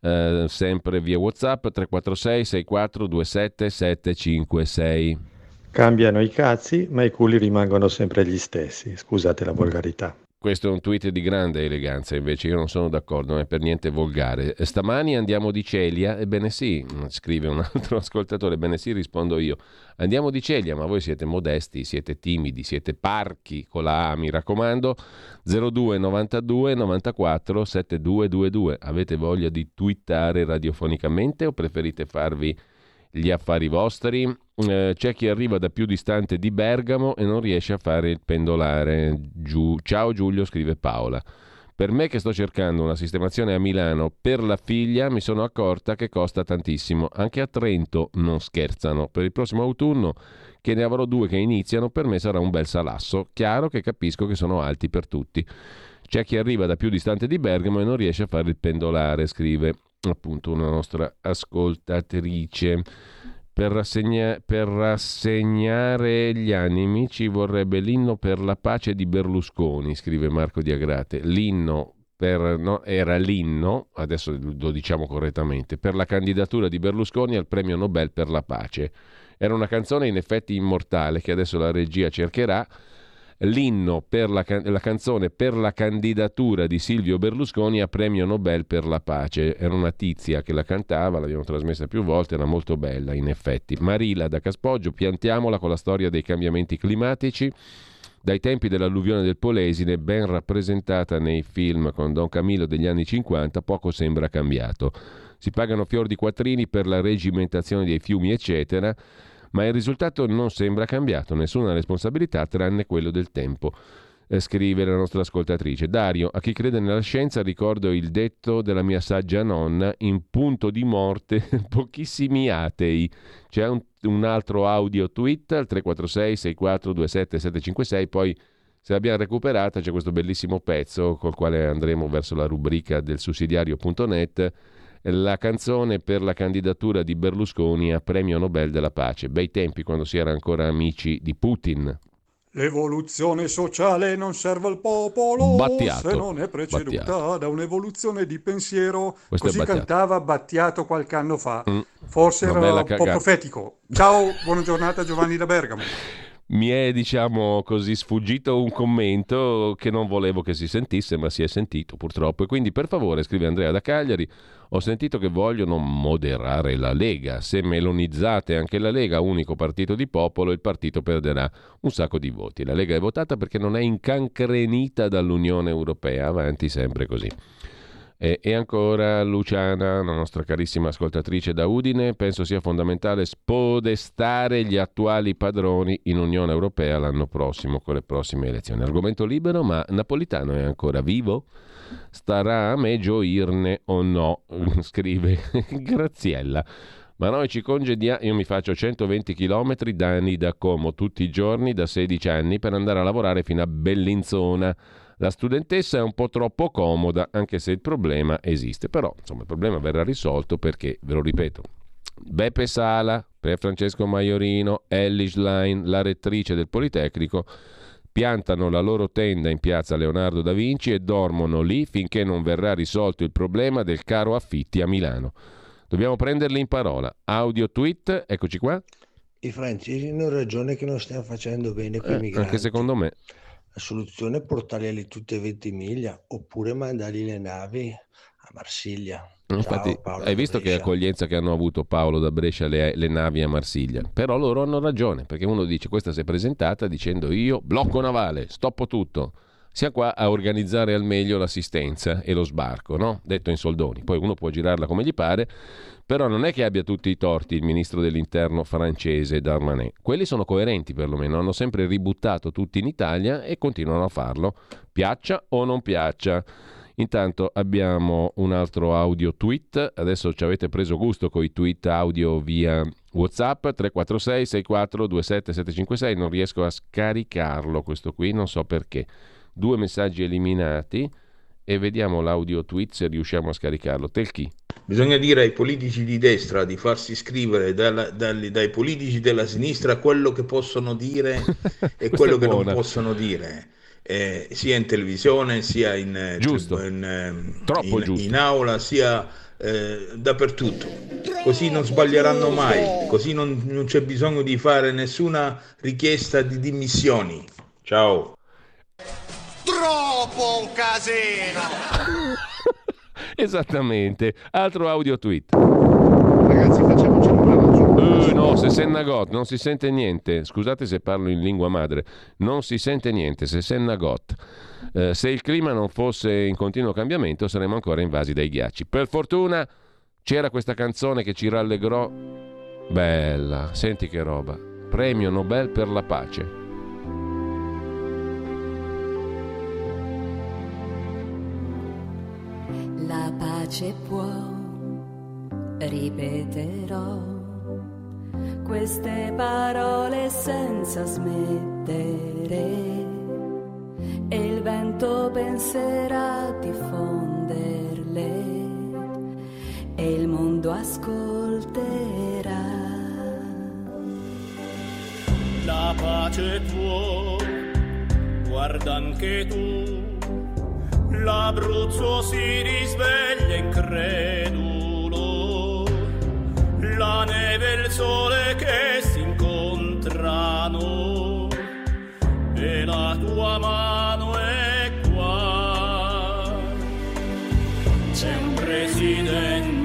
Speaker 1: eh, sempre via WhatsApp 346 6427 756.
Speaker 13: Cambiano i cazzi, ma i culi rimangono sempre gli stessi. Scusate la volgarità.
Speaker 1: Questo è un tweet di grande eleganza, invece io non sono d'accordo, non è per niente volgare. Stamani andiamo di Celia, ebbene sì, scrive un *laughs* altro ascoltatore, ebbene sì, rispondo io. Andiamo di Celia, ma voi siete modesti, siete timidi, siete parchi con la A, mi raccomando. 02 92 94 7222. Avete voglia di twittare radiofonicamente o preferite farvi gli affari vostri. Eh, c'è chi arriva da più distante di Bergamo e non riesce a fare il pendolare. Giù. Ciao Giulio, scrive Paola. Per me che sto cercando una sistemazione a Milano per la figlia mi sono accorta che costa tantissimo. Anche a Trento non scherzano. Per il prossimo autunno che ne avrò due che iniziano, per me sarà un bel salasso. Chiaro che capisco che sono alti per tutti. C'è chi arriva da più distante di Bergamo e non riesce a fare il pendolare, scrive appunto una nostra ascoltatrice. Per, rassegna- per, rassegnare gli animi ci vorrebbe l'inno per la pace di Berlusconi, scrive Marco di Agrate. L'inno per, no, era l'inno, adesso lo diciamo correttamente, per la candidatura di Berlusconi al premio Nobel per la pace. Era una canzone in effetti immortale che adesso la regia cercherà l'inno per la, la, canzone per la candidatura di Silvio Berlusconi a premio Nobel per la pace. Era una tizia che la cantava, l'abbiamo trasmessa più volte, era molto bella in effetti. Marila da Caspoggio, piantiamola con la storia dei cambiamenti climatici. Dai tempi dell'alluvione del Polesine, ben rappresentata nei film con Don Camillo degli anni 50, poco sembra cambiato. Si pagano fior di quattrini per la regimentazione dei fiumi, eccetera ma il risultato non sembra cambiato, nessuna responsabilità tranne quello del tempo. Eh, scrive la nostra ascoltatrice. Dario, a chi crede nella scienza ricordo il detto della mia saggia nonna, in punto di morte *laughs* pochissimi atei. C'è un, un altro audio tweet al 346 6427 756, poi se l'abbiamo recuperata c'è questo bellissimo pezzo col quale andremo verso la rubrica del sussidiario.net la canzone per la candidatura di Berlusconi a premio Nobel della pace. Bei tempi quando si era ancora amici di Putin.
Speaker 14: L'evoluzione sociale non serve al popolo
Speaker 1: Battiato.
Speaker 14: se non è preceduta
Speaker 1: Battiato.
Speaker 14: da un'evoluzione di pensiero.
Speaker 1: Questo
Speaker 14: Così
Speaker 1: Battiato.
Speaker 14: cantava Battiato qualche anno fa.
Speaker 1: Mm.
Speaker 14: Forse
Speaker 1: Una
Speaker 14: era un po' profetico. Ciao, buona giornata Giovanni da Bergamo.
Speaker 1: Mi è, diciamo così, sfuggito un commento che non volevo che si sentisse, ma si è sentito purtroppo. E quindi, per favore, scrive Andrea da Cagliari, ho sentito che vogliono moderare la Lega. Se melonizzate anche la Lega, unico partito di popolo, il partito perderà un sacco di voti. La Lega è votata perché non è incancrenita dall'Unione Europea. Avanti sempre così. E, e ancora Luciana, la nostra carissima ascoltatrice da Udine, penso sia fondamentale spodestare gli attuali padroni in Unione Europea l'anno prossimo con le prossime elezioni. Argomento libero, ma Napolitano è ancora vivo? Starà a me gioirne o no? *laughs* Scrive *laughs* Graziella. Ma noi ci congediamo, io mi faccio 120 km da anni da Como tutti i giorni da 16 anni per andare a lavorare fino a Bellinzona. La studentessa è un po' troppo comoda, anche se il problema esiste. Però, insomma, il problema verrà risolto perché, ve lo ripeto, Beppe Sala, per Francesco Maiorino, Ellie Schlein, la rettrice del Politecnico, piantano la loro tenda in piazza Leonardo da Vinci e dormono lì finché non verrà risolto il problema del caro affitti a Milano. Dobbiamo prenderli in parola. Audio tweet, eccoci qua.
Speaker 15: I francesi hanno ragione che non stiamo facendo bene con
Speaker 1: Eh,
Speaker 15: i migranti.
Speaker 1: anche secondo me.
Speaker 15: La soluzione è portarli tutte a 20 miglia oppure mandargli le navi a Marsiglia. Ciao,
Speaker 1: Infatti,
Speaker 15: Paolo
Speaker 1: hai visto che accoglienza che hanno avuto Paolo da Brescia le, le navi a Marsiglia. Però loro hanno ragione, perché uno dice questa si è presentata dicendo io blocco navale, stoppo tutto. Siamo qua a organizzare al meglio l'assistenza e lo sbarco, no? Detto in soldoni. Poi uno può girarla come gli pare, però non è che abbia tutti i torti il ministro dell'interno francese Darmanin. Quelli sono coerenti perlomeno, hanno sempre ributtato tutti in Italia e continuano a farlo, piaccia o non piaccia. Intanto abbiamo un altro audio tweet, adesso ci avete preso gusto con i tweet audio via Whatsapp 346 64 27 756, non riesco a scaricarlo questo qui, non so perché. Due messaggi eliminati e vediamo l'audio tweet se riusciamo a scaricarlo. Telchi.
Speaker 16: Bisogna dire ai politici di destra di farsi scrivere dalla- dal- dai politici della sinistra quello che possono dire *laughs* e quello che non possono dire, eh, sia in televisione, sia in, eh,
Speaker 1: Giusto.
Speaker 16: in,
Speaker 1: Troppo
Speaker 16: in-
Speaker 1: giusto.
Speaker 16: in aula, sia eh, dappertutto. Così non sbaglieranno mai, così non, non c'è bisogno di fare nessuna richiesta di dimissioni. Ciao.
Speaker 4: Troppo un casino! *laughs*
Speaker 1: Esattamente. Altro audio tweet.
Speaker 11: Ragazzi, facciamoci un brano
Speaker 1: Eh, no, se sennagot, non si sente niente. Scusate se parlo in lingua madre. Non si sente niente se sennagot. Eh, se il clima non fosse in continuo cambiamento saremmo ancora invasi dai ghiacci. Per fortuna c'era questa canzone che ci rallegrò. Bella, senti che roba. Premio Nobel per la pace.
Speaker 17: La pace può, ripeterò. Queste parole senza smettere. E il vento penserà di fonderle. E il mondo ascolterà.
Speaker 18: La pace tua, guarda anche tu, l'Abruzzo si risveglia incredulo, la neve e il sole che si incontrano e la tua mano è qua. C'è un presidente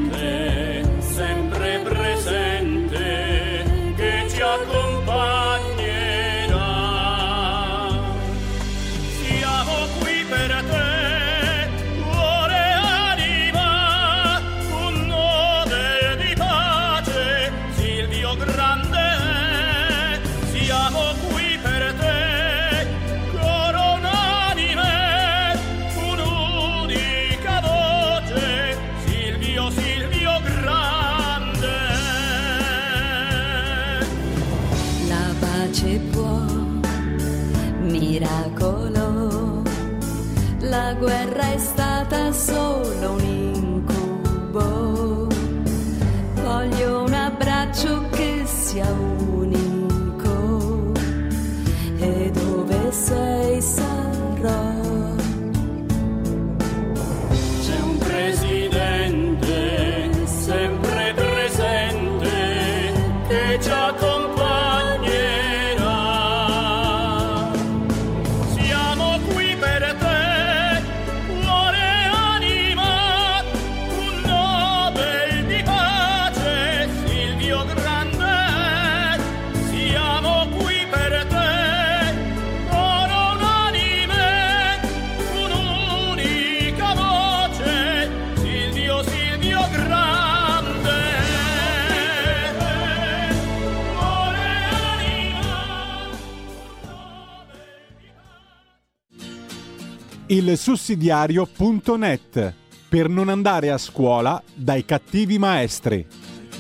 Speaker 7: Il sussidiario.net per non andare a scuola dai cattivi maestri.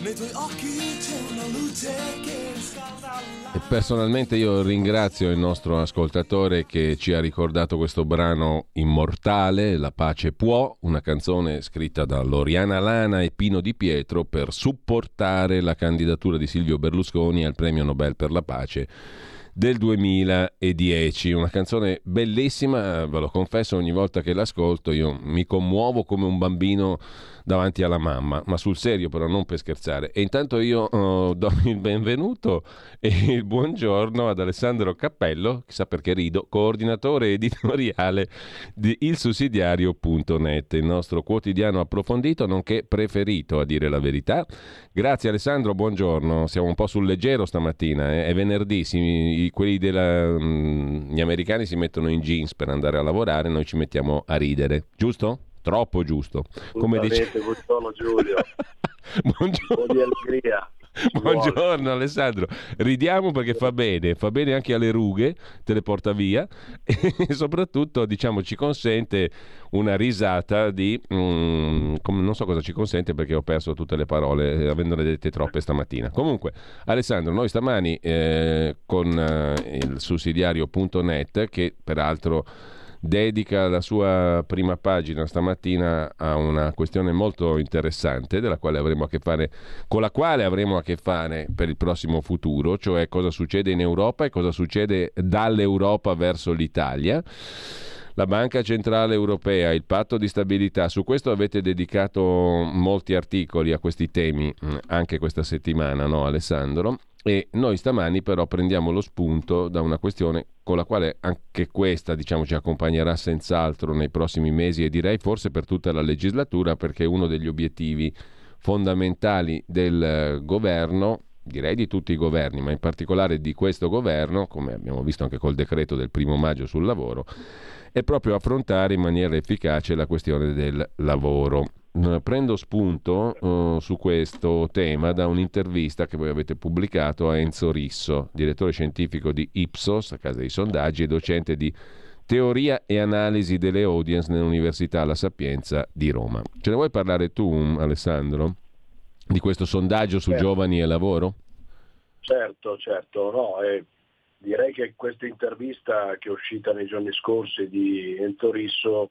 Speaker 19: Nei tuoi occhi c'è una luce che scalda
Speaker 1: E personalmente io ringrazio il nostro ascoltatore che ci ha ricordato questo brano immortale, La pace può, una canzone scritta da Loriana Lana e Pino Di Pietro per supportare la candidatura di Silvio Berlusconi al premio Nobel per la pace del 2010. Una canzone bellissima, ve lo confesso, ogni volta che l'ascolto io mi commuovo come un bambino davanti alla mamma, ma sul serio però non per scherzare. E intanto io oh, do il benvenuto e il buongiorno ad Alessandro Cappello, chissà perché rido, coordinatore editoriale di ilsussidiario.net, il nostro quotidiano approfondito nonché preferito a dire la verità. Grazie Alessandro, buongiorno. Siamo un po' sul leggero stamattina, eh? è venerdì, si- quelli della, mm, gli americani si mettono in jeans per andare a lavorare, noi ci mettiamo a ridere, giusto? Troppo giusto. Come dice...
Speaker 20: Buongiorno Giulio. *laughs*
Speaker 1: Buongiorno.
Speaker 20: Un po' di allegria.
Speaker 1: Buongiorno Alessandro, ridiamo perché fa bene, fa bene anche alle rughe, te le porta via *laughs* e soprattutto diciamo ci consente una risata di... mm, non so cosa ci consente perché ho perso tutte le parole eh, avendone dette troppe stamattina. Comunque Alessandro, noi stamani eh, con eh, il sussidiario.net che peraltro dedica la sua prima pagina stamattina a una questione molto interessante fare, con la quale avremo a che fare per il prossimo futuro, cioè cosa succede in Europa e cosa succede dall'Europa verso l'Italia. La Banca Centrale Europea, il patto di stabilità, su questo avete dedicato molti articoli a questi temi mh, anche questa settimana, no Alessandro? E noi stamani però prendiamo lo spunto da una questione con la quale anche questa diciamo, ci accompagnerà senz'altro nei prossimi mesi e direi forse per tutta la legislatura perché uno degli obiettivi fondamentali del eh, governo, direi di tutti i governi, ma in particolare di questo governo, come abbiamo visto anche col decreto del primo maggio sul lavoro, è proprio affrontare in maniera efficace la questione del lavoro. Eh, Prendo spunto eh, su questo tema da un'intervista che voi avete pubblicato a Enzo Risso, direttore scientifico di Ipsos, a casa dei sondaggi, e docente di Teoria e analisi delle audience nell'Università La Sapienza di Roma. Ce ne vuoi parlare tu, Alessandro, di questo sondaggio su
Speaker 20: Certo.
Speaker 1: giovani e lavoro?
Speaker 20: Certo, certo, no, eh, direi che questa intervista che è uscita nei giorni scorsi di Enzo Risso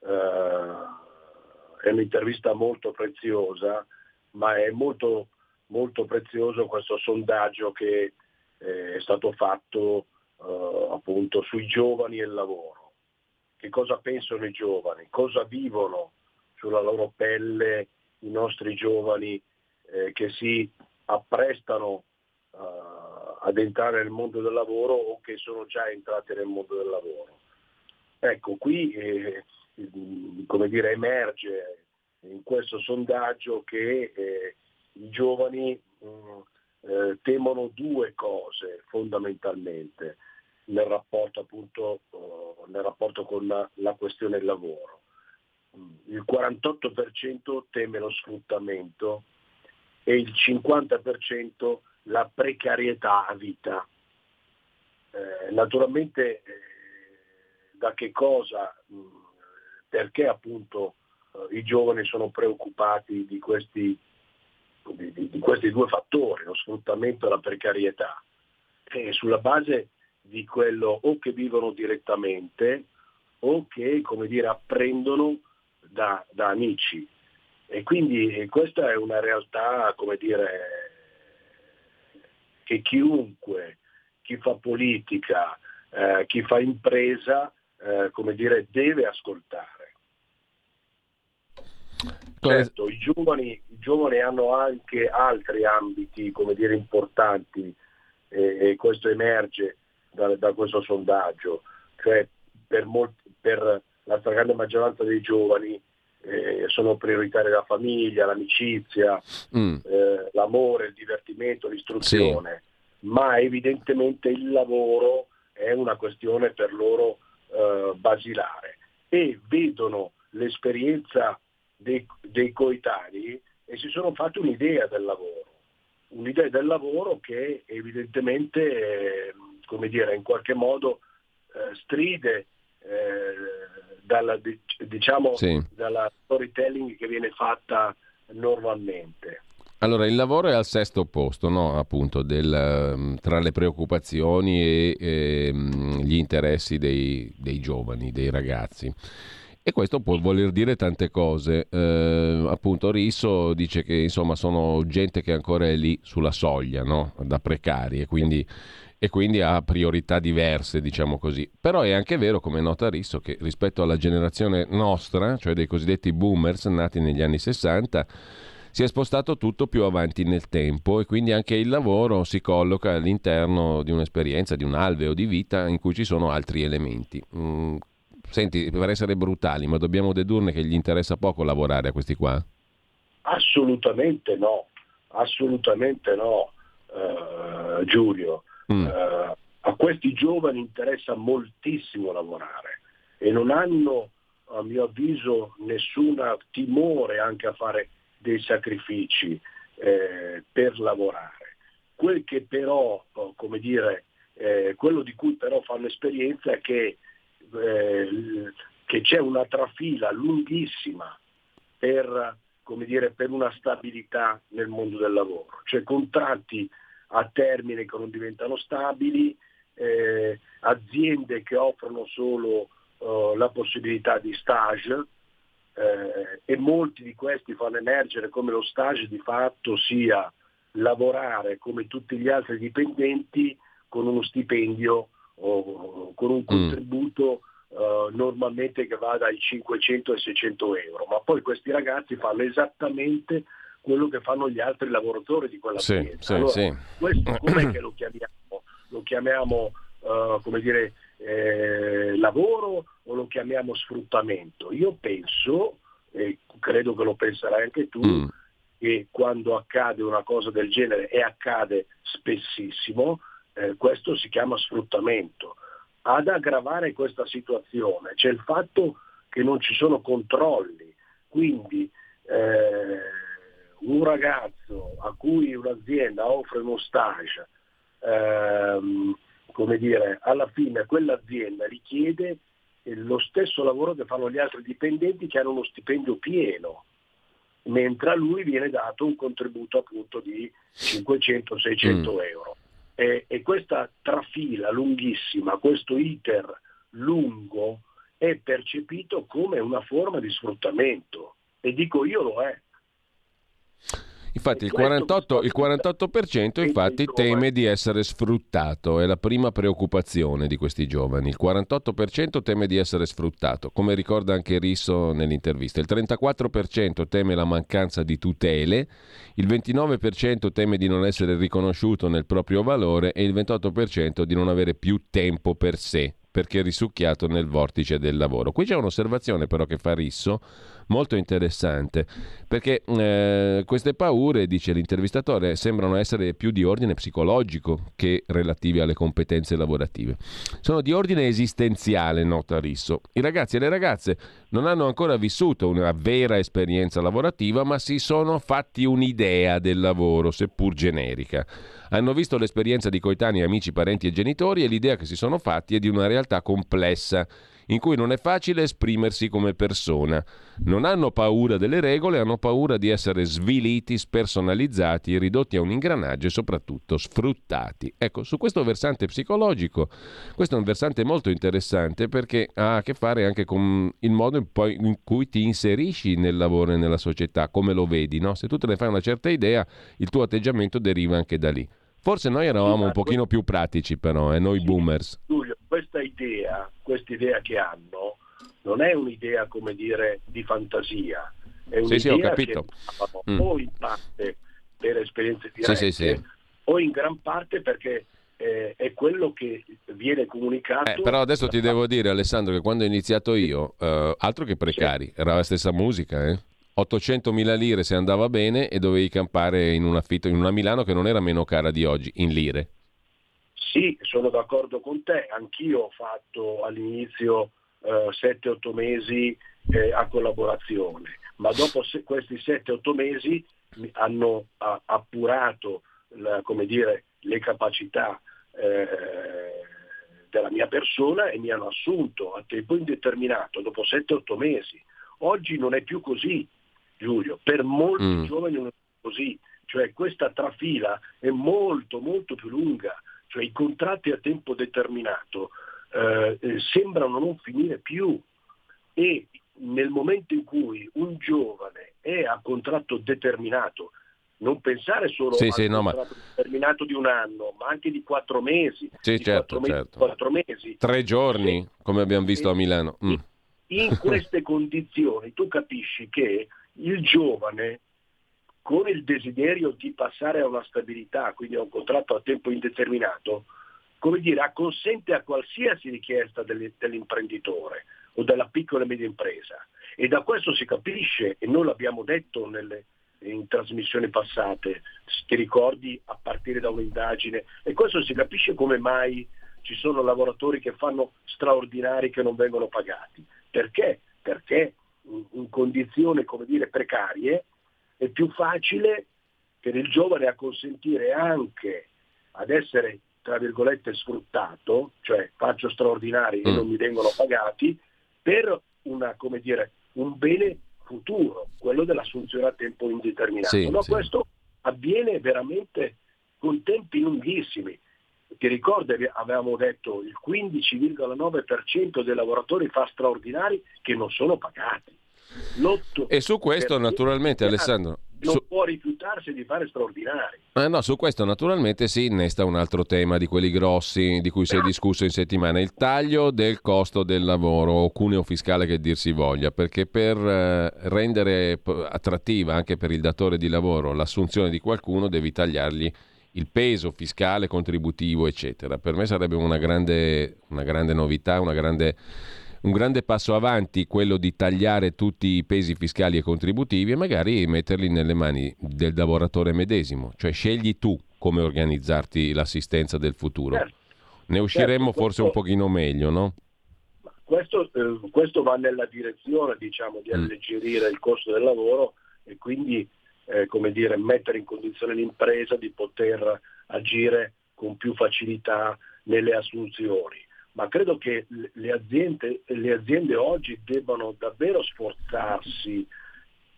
Speaker 20: eh, è un'intervista molto preziosa, ma è molto, molto prezioso questo sondaggio che eh, è stato fatto eh, appunto sui giovani e il lavoro. Che cosa pensano i giovani? Cosa vivono sulla loro pelle i nostri giovani eh, che si apprestano eh, ad entrare nel mondo del lavoro o che sono già entrati nel mondo del lavoro. Ecco, qui eh, come dire, emerge in questo sondaggio che eh, i giovani mm, eh, temono due cose fondamentalmente nel rapporto appunto eh, nel rapporto con la, la questione del lavoro. Mm, Il 48% teme lo sfruttamento e il 50% la precarietà a vita. Eh, naturalmente eh, da che cosa, mh, perché appunto eh, i giovani sono preoccupati di questi, di, di- di questi due fattori, lo sfruttamento e la precarietà, e sulla base di quello o che vivono direttamente o che dire, apprendono da, da amici. E quindi eh, questa è una realtà, dire, che chiunque, chi fa politica, eh, chi fa impresa, eh, dire, deve ascoltare. Certo, i giovani, i giovani hanno anche altri ambiti, come dire, importanti e, e questo emerge da, da questo sondaggio, cioè per, molti- per la stragrande maggioranza dei giovani eh, sono prioritari la famiglia, l'amicizia,
Speaker 1: Mm.
Speaker 20: eh, l'amore, il divertimento, l'istruzione, ma evidentemente il lavoro è una questione per loro eh, basilare. E vedono l'esperienza dei, dei coetanei e si sono fatti un'idea del lavoro, un'idea del lavoro che evidentemente, eh, come dire, in qualche modo eh, stride eh, dalla, di- diciamo,
Speaker 1: Sì.
Speaker 20: dalla storytelling che viene fatta normalmente.
Speaker 1: Allora, il lavoro è al sesto posto, no? appunto, del, ehm, tra le preoccupazioni e ehm, gli interessi dei, dei giovani, dei ragazzi. E questo può voler dire tante cose. Eh, appunto, Risso dice che insomma sono gente che ancora è lì sulla soglia, no? da precari e quindi, e quindi ha priorità diverse, diciamo così. Però è anche vero, come nota Risso, che rispetto alla generazione nostra, cioè dei cosiddetti boomers nati negli anni 60, si è spostato tutto più avanti nel tempo e quindi anche il lavoro si colloca all'interno di un'esperienza, di un alveo di vita in cui ci sono altri elementi. Senti, per essere brutali, ma dobbiamo dedurne che gli interessa poco lavorare a questi qua?
Speaker 20: Assolutamente no, assolutamente no, eh, Giulio.
Speaker 1: Mm.
Speaker 20: Eh, a questi giovani interessa moltissimo lavorare e non hanno, a mio avviso, nessun timore anche a fare dei sacrifici eh, per lavorare. Quel che però, oh, come dire, eh, quello di cui però fanno esperienza è che, eh, che c'è una trafila lunghissima per, dire, per una stabilità nel mondo del lavoro, cioè contratti a termine che non diventano stabili, eh, aziende che offrono solo eh, la possibilità di stage eh, e molti di questi fanno emergere come lo stage di fatto sia lavorare come tutti gli altri dipendenti con uno stipendio o con un contributo eh, normalmente che va dai 500 ai 600 euro, ma poi questi ragazzi fanno esattamente quello che fanno gli altri lavoratori di quella
Speaker 1: Sì, sì,
Speaker 20: Allora,
Speaker 1: sì.
Speaker 20: questo *clears throat* com'è che lo chiamiamo? Lo chiamiamo eh, come dire eh, lavoro o lo chiamiamo sfruttamento? Io penso, e credo che lo penserai anche tu,
Speaker 1: Mm.
Speaker 20: che quando accade una cosa del genere e accade spessissimo, eh, questo si chiama sfruttamento. Ad aggravare questa situazione c'è il fatto che non ci sono controlli, quindi eh, un ragazzo a cui un'azienda offre uno stage ehm, come dire, alla fine quell'azienda richiede lo stesso lavoro che fanno gli altri dipendenti che hanno uno stipendio pieno, mentre a lui viene dato un contributo appunto di 500-600
Speaker 1: Mm.
Speaker 20: euro. E, e questa trafila lunghissima, questo iter lungo è percepito come una forma di sfruttamento e dico io lo è.
Speaker 1: Infatti il,
Speaker 20: questo
Speaker 1: 48, il 48% infatti teme di essere sfruttato, è la prima preoccupazione di questi giovani. Il 48% teme di essere sfruttato, come ricorda anche Risso nell'intervista. Il 34% teme la mancanza di tutele, il 29% teme di non essere riconosciuto nel proprio valore e il 28% di non avere più tempo per sé perché risucchiato nel vortice del lavoro. Qui c'è un'osservazione però che fa Risso molto interessante, perché eh, queste paure, dice l'intervistatore, sembrano essere più di ordine psicologico che relative alle competenze lavorative. Sono di ordine esistenziale, nota Risso. I ragazzi e le ragazze non hanno ancora vissuto una vera esperienza lavorativa, ma si sono fatti un'idea del lavoro, seppur generica. Hanno visto l'esperienza di coetanei, amici, parenti e genitori e l'idea che si sono fatti è di una realtà complessa in cui non è facile esprimersi come persona. Non hanno paura delle regole, hanno paura di essere sviliti, spersonalizzati, ridotti a un ingranaggio e soprattutto sfruttati. Ecco, su questo versante psicologico, questo è un versante molto interessante perché ha a che fare anche con il modo in cui ti inserisci nel lavoro e nella società, come lo vedi, no? Se tu te ne fai una certa idea, il tuo atteggiamento deriva anche da lì. Forse noi eravamo un pochino più pratici però, eh, noi boomers.
Speaker 20: Giulio, questa idea, questa idea che hanno, non è un'idea, come dire, di fantasia, è
Speaker 1: Sì,
Speaker 20: un'idea
Speaker 1: sì, ho capito.
Speaker 20: che
Speaker 1: Mm.
Speaker 20: o in parte per esperienze dirette,
Speaker 1: Sì, sì, sì.
Speaker 20: o in gran parte perché eh, è quello che viene comunicato.
Speaker 1: Eh, però adesso ti devo dire, Alessandro, che quando ho iniziato io, eh, altro che precari, era la stessa musica, eh? 800.000 lire se andava bene e dovevi campare in un affitto in una Milano che non era meno cara di oggi, in lire.
Speaker 20: Sì, sono d'accordo con te, anch'io ho fatto all'inizio 7-8 mesi eh, a collaborazione, ma dopo se- questi 7-8 mesi hanno ah, appurato la- dire, le capacità eh, della mia persona e mi hanno assunto a tempo indeterminato dopo 7-8 mesi. Oggi non è più così, Giulio, per molti
Speaker 1: Mm.
Speaker 20: giovani non è così, cioè questa trafila è molto molto più lunga, cioè i contratti a tempo determinato eh, eh, sembrano non finire più e nel momento in cui un giovane è a contratto determinato, non pensare solo
Speaker 1: Sì,
Speaker 20: al
Speaker 1: sì, no, ma-
Speaker 20: contratto determinato di un anno, ma anche di quattro mesi,
Speaker 1: Sì,
Speaker 20: di
Speaker 1: certo,
Speaker 20: quattro mesi,
Speaker 1: certo.
Speaker 20: quattro mesi.
Speaker 1: Tre giorni, come abbiamo visto a Milano. Mm.
Speaker 20: In queste *laughs* condizioni tu capisci che il giovane con il desiderio di passare a una stabilità, quindi a un contratto a tempo indeterminato, come dire, acconsente a qualsiasi richiesta dell'imprenditore o della piccola e media impresa. E da questo si capisce, e noi l'abbiamo detto nelle, in trasmissioni passate, ti ricordi a partire da un'indagine, e questo si capisce come mai ci sono lavoratori che fanno straordinari che non vengono pagati. Perché? Perché in, condizioni, come dire, precarie è più facile per il giovane acconsentire anche ad essere, tra virgolette, sfruttato, cioè faccio straordinari e
Speaker 1: Mm.
Speaker 20: non mi vengono pagati, per una, come dire, un bene futuro, quello dell'assunzione a tempo indeterminato.
Speaker 1: Sì,
Speaker 20: no,
Speaker 1: sì.
Speaker 20: Questo avviene veramente con tempi lunghissimi. Ti ricordi, avevamo detto, il 15,9% dei lavoratori fa straordinari che non sono pagati. L'otto
Speaker 1: E su questo, naturalmente, Alessandro,
Speaker 20: non
Speaker 1: su-
Speaker 20: può rifiutarsi di fare straordinari.
Speaker 1: Eh no, su questo naturalmente si innesta un altro tema di quelli grossi di cui si è discusso in settimana, il taglio del costo del lavoro o cuneo fiscale che dir si voglia, perché per eh, rendere attrattiva anche per il datore di lavoro l'assunzione di qualcuno devi tagliargli il peso fiscale, contributivo, eccetera. Per me sarebbe una grande, una grande novità, una grande un grande passo avanti quello di tagliare tutti i pesi fiscali e contributivi e magari metterli nelle mani del lavoratore medesimo, cioè scegli tu come organizzarti l'assistenza del futuro.
Speaker 20: Certo.
Speaker 1: Ne usciremo
Speaker 20: Certo,
Speaker 1: forse un
Speaker 20: questo-
Speaker 1: pochino meglio, no?
Speaker 20: Questo, eh, questo va nella direzione diciamo, di
Speaker 1: Mm.
Speaker 20: alleggerire il costo del lavoro e quindi eh, come dire, mettere in condizione l'impresa di poter agire con più facilità nelle assunzioni, ma credo che le aziende, le aziende oggi debbano davvero sforzarsi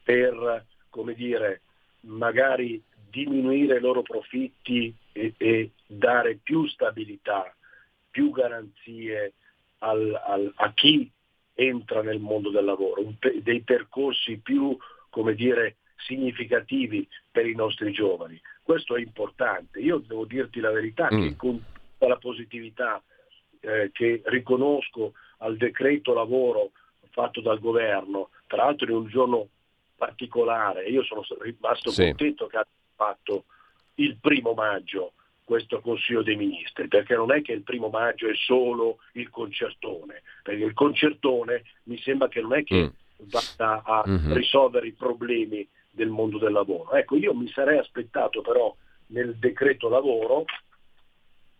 Speaker 20: per, come dire, magari diminuire i loro profitti e, e dare più stabilità, più garanzie al, al, a chi entra nel mondo del lavoro, pe- dei percorsi più, come dire, significativi per i nostri giovani. Questo è importante. Io devo dirti la verità mm. che con tutta la positività eh, che riconosco al decreto lavoro fatto dal governo, tra l'altro in un giorno particolare, io sono rimasto sì. contento che abbia fatto il primo maggio questo Consiglio dei Ministri, perché non è che il primo maggio è solo il concertone, perché il concertone mi sembra che non è che mm. vada a mm-hmm. risolvere i problemi del mondo del lavoro. Ecco, io mi sarei aspettato però nel decreto lavoro,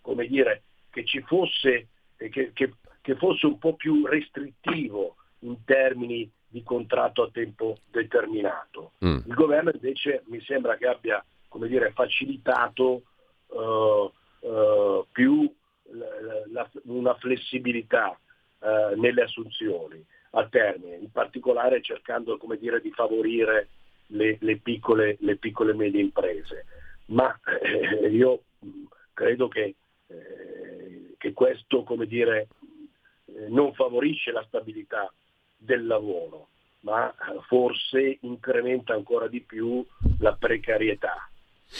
Speaker 20: come dire, che ci fosse, che, che, che fosse un po' più restrittivo in termini di contratto a tempo determinato. Mm. Il governo invece mi sembra che abbia come dire, facilitato uh, uh, più la, la, una flessibilità uh, nelle assunzioni a termine, in particolare cercando come dire, di favorire le, le, piccole, le piccole e medie imprese. Ma eh, io credo che, eh, che questo come dire, eh, non favorisce la stabilità del lavoro, ma forse incrementa ancora di più la precarietà.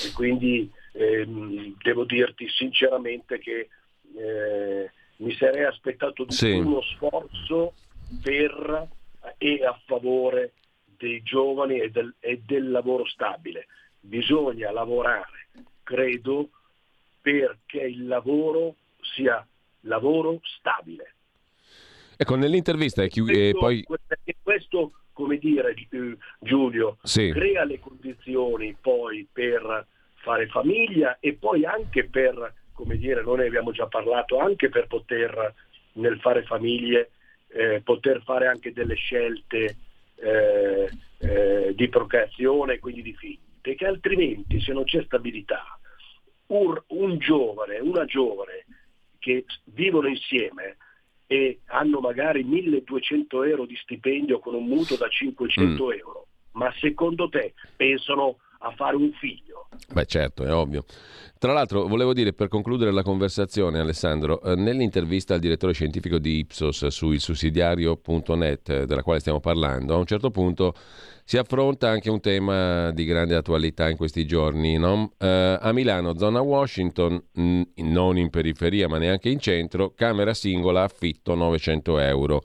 Speaker 20: E quindi ehm, devo dirti sinceramente che eh, mi sarei aspettato di sì. uno sforzo per e a favore dei giovani e del, e del lavoro stabile. Bisogna lavorare, credo, perché il lavoro sia lavoro stabile.
Speaker 1: Ecco, nell'intervista e
Speaker 20: questo,
Speaker 1: poi...
Speaker 20: questo, come dire, eh, Giulio,
Speaker 1: sì.
Speaker 20: crea le condizioni poi per fare famiglia e poi anche per, come dire, noi ne abbiamo già parlato, anche per poter nel fare famiglie, eh, poter fare anche delle scelte eh, eh, di procreazione, quindi di figli, perché altrimenti se non c'è stabilità, un, un giovane, una giovane che vivono insieme e hanno magari 1200 euro di stipendio con un mutuo da 500 mm. euro, ma secondo te pensano a fare un figlio.
Speaker 1: Beh certo, è ovvio. Tra l'altro volevo dire per concludere la conversazione Alessandro, eh, nell'intervista al direttore scientifico di Ipsos su il sussidiario.net eh, della quale stiamo parlando, a un certo punto si affronta anche un tema di grande attualità in questi giorni. No? Eh, a Milano, zona Washington, mh, non in periferia ma neanche in centro, camera singola affitto 900 euro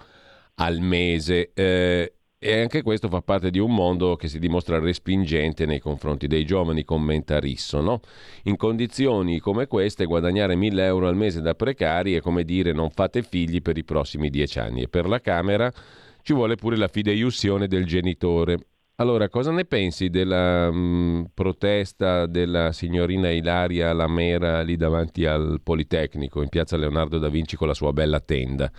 Speaker 1: al mese. Eh, e anche questo fa parte di un mondo che si dimostra respingente nei confronti dei giovani, commenta Risso. No? In condizioni come queste guadagnare 1000 euro al mese da precari è come dire non fate figli per i prossimi dieci anni e per la Camera ci vuole pure la fideiussione del genitore. Allora, cosa ne pensi della mh, mm, protesta della signorina Ilaria Lamera lì davanti al Politecnico in piazza Leonardo da Vinci con la sua bella tenda,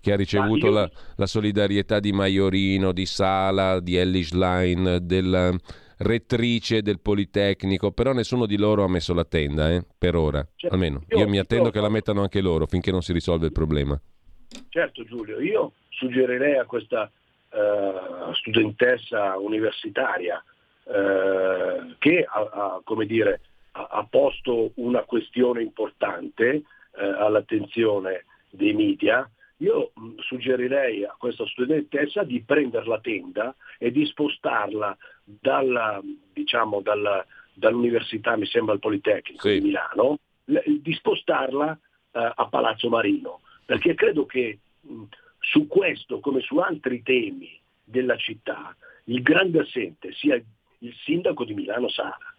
Speaker 1: che ha ricevuto la, la, solidarietà di Maiorino, di Sala, di Ellis Line, della rettrice del Politecnico, però nessuno di loro ha messo la tenda, eh, per ora, certo, almeno. Io, io mi attendo io... che la mettano anche loro finché non si risolve il problema.
Speaker 20: Certo Giulio, io suggerirei a questa eh, studentessa universitaria eh, che ha, ha, come dire, ha, ha, posto una questione importante eh, all'attenzione dei media, io mh, suggerirei a questa studentessa di prendere la tenda e di spostarla dalla, diciamo, dalla, dall'università, mi sembra il Politecnico sì. di Milano, di spostarla uh, a Palazzo Marino, perché credo che mh, su questo, come su altri temi della città, il grande assente sia il sindaco di Milano Sala,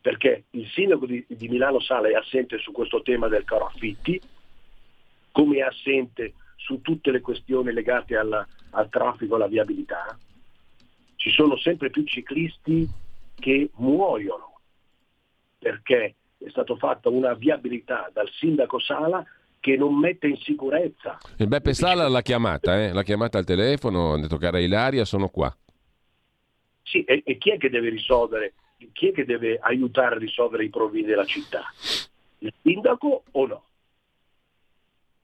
Speaker 20: perché il sindaco di, di Milano Sala è assente su questo tema del caro affitti, come è assente su tutte le questioni legate alla, al traffico e alla viabilità. Ci sono sempre più ciclisti che muoiono perché è stata fatta una viabilità dal sindaco Sala che non mette in sicurezza.
Speaker 1: Il Beppe Sala l'ha chiamata, eh? l'ha chiamata al telefono, ha detto cara Ilaria, sono qua.
Speaker 20: Sì, e, e, chi è che deve risolvere, chi è che deve aiutare a risolvere i problemi della città? Il sindaco o no?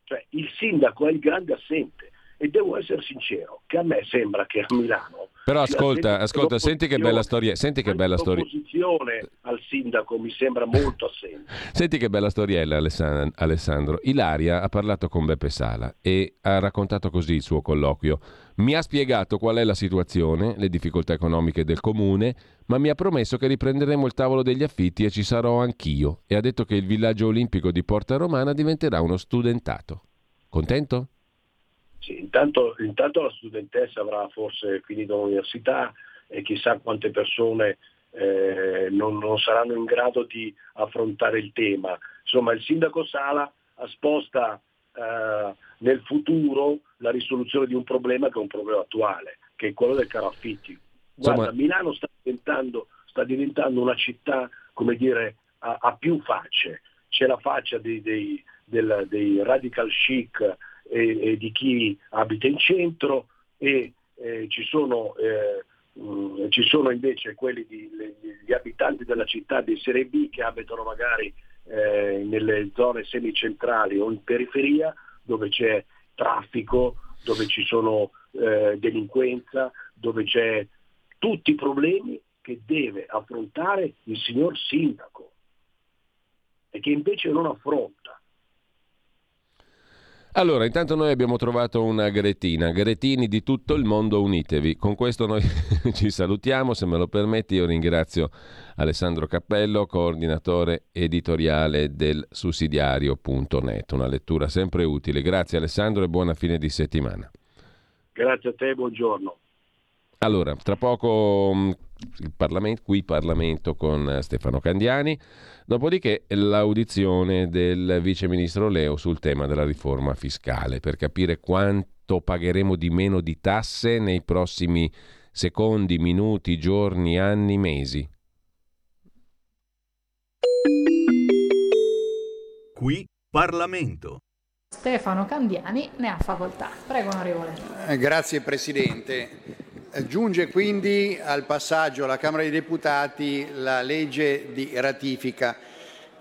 Speaker 20: Cioè, il sindaco è il grande assente e devo essere sincero che a me sembra che a Milano
Speaker 1: Però ascolta, ascolta, senti che bella storia, senti che bella storia.
Speaker 20: l'opposizione al sindaco mi sembra molto assente. *laughs*
Speaker 1: Senti che bella storiella Alessan- Alessandro. Ilaria ha parlato con Beppe Sala e ha raccontato così il suo colloquio. Mi ha spiegato qual è la situazione, le difficoltà economiche del comune, ma mi ha promesso che riprenderemo il tavolo degli affitti e ci sarò anch'io. E ha detto che il villaggio olimpico di Porta Romana diventerà uno studentato. Contento?
Speaker 20: Sì, intanto, intanto la studentessa avrà forse finito l'università e chissà quante persone eh, non, non saranno in grado di affrontare il tema. Insomma, il sindaco Sala sposta eh, nel futuro la risoluzione di un problema che è un problema attuale, che è quello del caro affitti. Guarda,
Speaker 1: Insomma-
Speaker 20: Milano sta diventando, sta diventando una città, come dire, a, a più facce. C'è la faccia dei, dei- del- dei radical chic e, e di chi abita in centro e eh, ci, sono, eh, mh, ci sono invece quelli di, le- gli abitanti della città di Serie B che abitano magari eh, nelle zone semicentrali o in periferia dove c'è traffico, dove ci sono eh, delinquenza, dove c'è tutti i problemi che deve affrontare il signor sindaco e che invece non affronta.
Speaker 1: Allora, intanto noi abbiamo trovato una Gretina, Gretini di tutto il mondo unitevi. Con questo noi *laughs* ci salutiamo, se me lo permetti io ringrazio Alessandro Cappello, coordinatore editoriale del sussidiario.net, una lettura sempre utile. Grazie Alessandro e buona fine di settimana.
Speaker 20: Grazie a te, buongiorno.
Speaker 1: Allora, tra poco il Parlamento, qui Parlamento con eh, Stefano Candiani, dopodiché l'audizione del Vice Ministro Leo sul tema della riforma fiscale per capire quanto pagheremo di meno di tasse nei prossimi secondi, minuti, giorni, anni, mesi.
Speaker 21: Qui Parlamento.
Speaker 22: Stefano Candiani ne ha facoltà. Prego, onorevole.
Speaker 23: Eh, Grazie Presidente. Eh, Giunge quindi al passaggio alla Camera dei Deputati la legge di ratifica.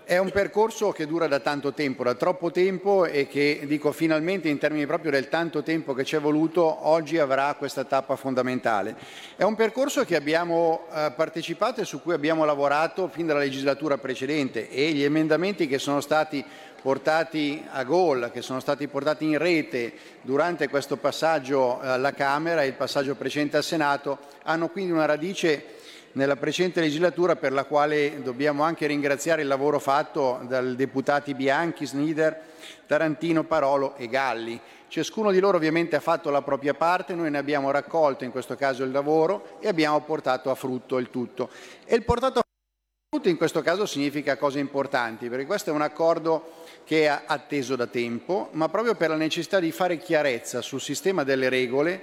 Speaker 23: È un percorso che dura da tanto tempo, da troppo tempo e che, dico finalmente in termini proprio del tanto tempo che ci è voluto, oggi avrà questa tappa fondamentale. È un percorso che abbiamo eh, partecipato e su cui abbiamo lavorato fin dalla legislatura precedente e gli emendamenti che sono stati portati a gol, che sono stati portati in rete durante questo passaggio alla Camera e il passaggio precedente al Senato, hanno quindi una radice nella precedente legislatura per la quale dobbiamo anche ringraziare il lavoro fatto dai deputati Bianchi, Snider, Tarantino, Parolo e Galli. Ciascuno di loro ovviamente ha fatto la propria parte, noi ne abbiamo raccolto in questo caso il lavoro e abbiamo portato a frutto il tutto. E il portato a frutto in questo caso significa cose importanti, perché questo è un accordo che è atteso da tempo, ma proprio per la necessità di fare chiarezza sul sistema delle regole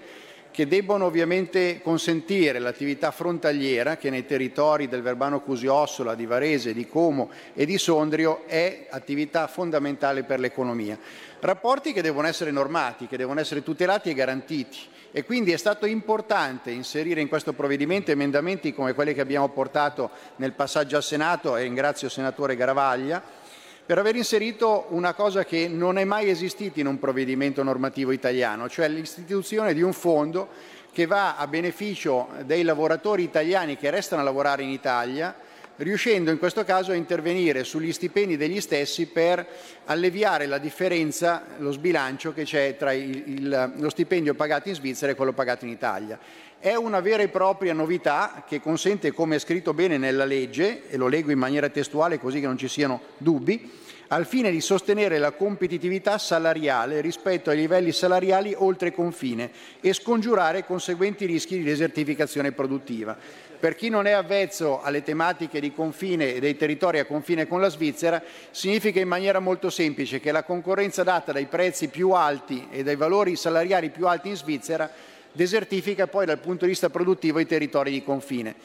Speaker 23: che debbono ovviamente consentire l'attività frontaliera che nei territori del Verbano Cusio-Ossola, di Varese, di Como e di Sondrio è attività fondamentale per l'economia. Rapporti che devono essere normati, che devono essere tutelati e garantiti e quindi è stato importante inserire in questo provvedimento emendamenti come quelli che abbiamo portato nel passaggio al Senato e ringrazio il senatore Garavaglia per aver inserito una cosa che non è mai esistita in un provvedimento normativo italiano, cioè l'istituzione di un fondo che va a beneficio dei lavoratori italiani che restano a lavorare in Italia, riuscendo in questo caso a intervenire sugli stipendi degli stessi per alleviare la differenza, lo sbilancio che c'è tra il- lo stipendio pagato in Svizzera e quello pagato in Italia. È una vera e propria novità che consente, come è scritto bene nella legge, e lo leggo in maniera testuale così che non ci siano dubbi, al fine di sostenere la competitività salariale rispetto ai livelli salariali oltre confine e scongiurare conseguenti rischi di desertificazione produttiva. Per chi non è avvezzo alle tematiche di confine e dei territori a confine con la Svizzera, significa in maniera molto semplice che la concorrenza data dai prezzi più alti e dai valori salariali più alti in Svizzera desertifica poi dal punto di vista produttivo i territori di confine.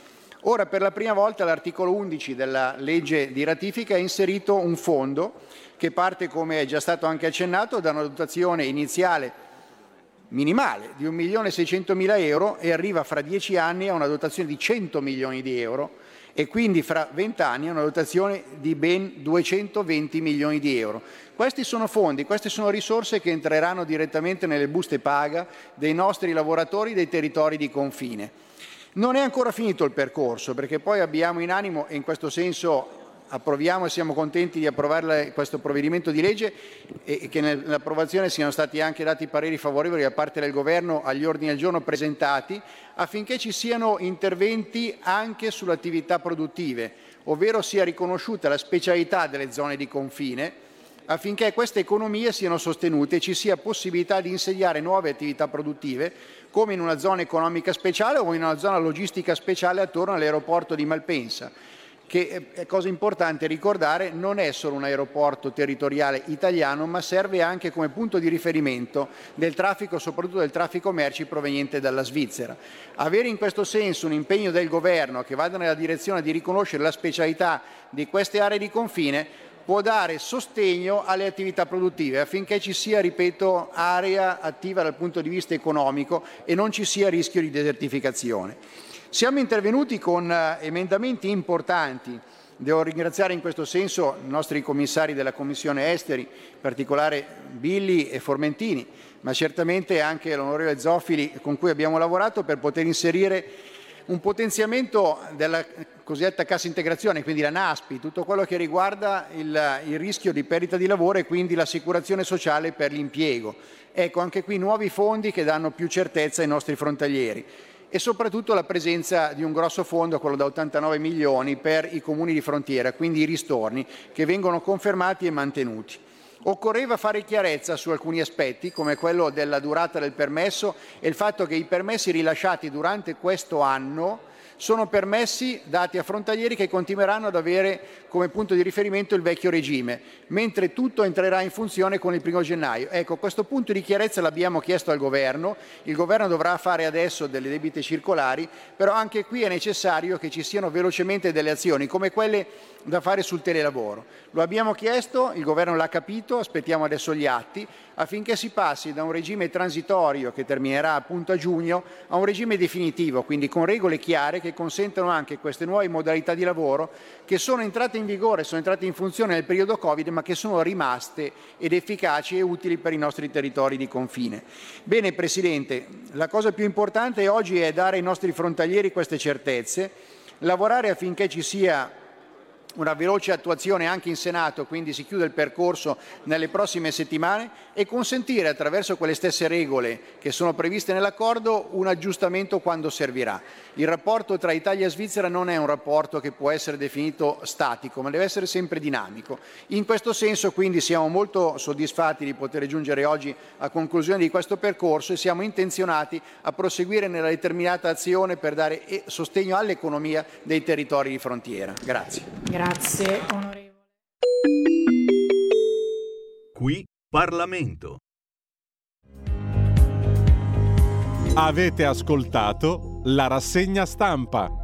Speaker 23: Ora, per la prima volta, l'articolo 11 della legge di ratifica ha inserito un fondo che parte, come è già stato anche accennato, da una dotazione iniziale minimale di 1.600.000 euro e arriva fra dieci anni a una dotazione di 100 milioni di euro e quindi fra 20 anni una dotazione di ben 220 milioni di euro. Questi sono fondi, queste sono risorse che entreranno direttamente nelle buste paga dei nostri lavoratori dei territori di confine. Non è ancora finito il percorso perché poi abbiamo in animo, e in questo senso approviamo e siamo contenti di approvare questo provvedimento di legge e che nell'approvazione siano stati anche dati pareri favorevoli da parte del Governo agli ordini del giorno presentati affinché ci siano interventi anche sulle attività produttive, ovvero sia riconosciuta la specialità delle zone di confine affinché queste economie siano sostenute e ci sia possibilità di insediare nuove attività produttive come in una zona economica speciale o in una zona logistica speciale attorno all'aeroporto di Malpensa che è cosa importante ricordare, non è solo un aeroporto territoriale italiano, ma serve anche come punto di riferimento del traffico, soprattutto del traffico merci proveniente dalla Svizzera. Avere in questo senso un impegno del governo che vada nella direzione di riconoscere la specialità di queste aree di confine può dare sostegno alle attività produttive affinché ci sia, ripeto, area attiva dal punto di vista economico e non ci sia rischio di desertificazione. Siamo intervenuti con eh, emendamenti importanti. Devo ringraziare in questo senso i nostri commissari della Commissione Esteri, in particolare Billi e Formentini, ma certamente anche l'onorevole Zoffili con cui abbiamo lavorato per poter inserire un potenziamento della cosiddetta cassa integrazione, quindi la NASPI, tutto quello che riguarda il, il rischio di perdita di lavoro e quindi l'assicurazione sociale per l'impiego. Ecco, anche qui nuovi fondi che danno più certezza ai nostri frontalieri e soprattutto la presenza di un grosso fondo, quello da 89 milioni, per i comuni di frontiera, quindi i ristorni, che vengono confermati e mantenuti. Occorreva fare chiarezza su alcuni aspetti, come quello della durata del permesso e il fatto che i permessi rilasciati durante questo anno sono permessi dati a frontalieri che continueranno ad avere come punto di riferimento il vecchio regime, mentre tutto entrerà in funzione con il primo gennaio. Ecco, questo punto di chiarezza l'abbiamo chiesto al Governo, il Governo dovrà fare adesso delle debite circolari, però anche qui è necessario che ci siano velocemente delle azioni come quelle da fare sul telelavoro. Lo abbiamo chiesto, il Governo l'ha capito, aspettiamo adesso gli atti affinché si passi da un regime transitorio che terminerà appunto a giugno a un regime definitivo, quindi con regole chiare che consentano anche queste nuove modalità di lavoro che sono entrate in vigore, sono entrate in funzione nel periodo Covid, ma che sono rimaste ed efficaci e utili per i nostri territori di confine. Bene Presidente, la cosa più importante oggi è dare ai nostri frontalieri queste certezze, lavorare affinché ci sia una veloce attuazione anche in Senato, quindi si chiude il percorso nelle prossime settimane e consentire attraverso quelle stesse regole che sono previste nell'accordo un aggiustamento quando servirà. Il rapporto tra Italia e Svizzera non è un rapporto che può essere definito statico, ma deve essere sempre dinamico. In questo senso quindi siamo molto soddisfatti di poter giungere oggi a conclusione di questo percorso e siamo intenzionati a proseguire nella determinata azione per dare sostegno all'economia dei territori di frontiera. Grazie.
Speaker 22: Grazie, onorevole.
Speaker 21: Qui Parlamento.
Speaker 7: Avete ascoltato la rassegna stampa.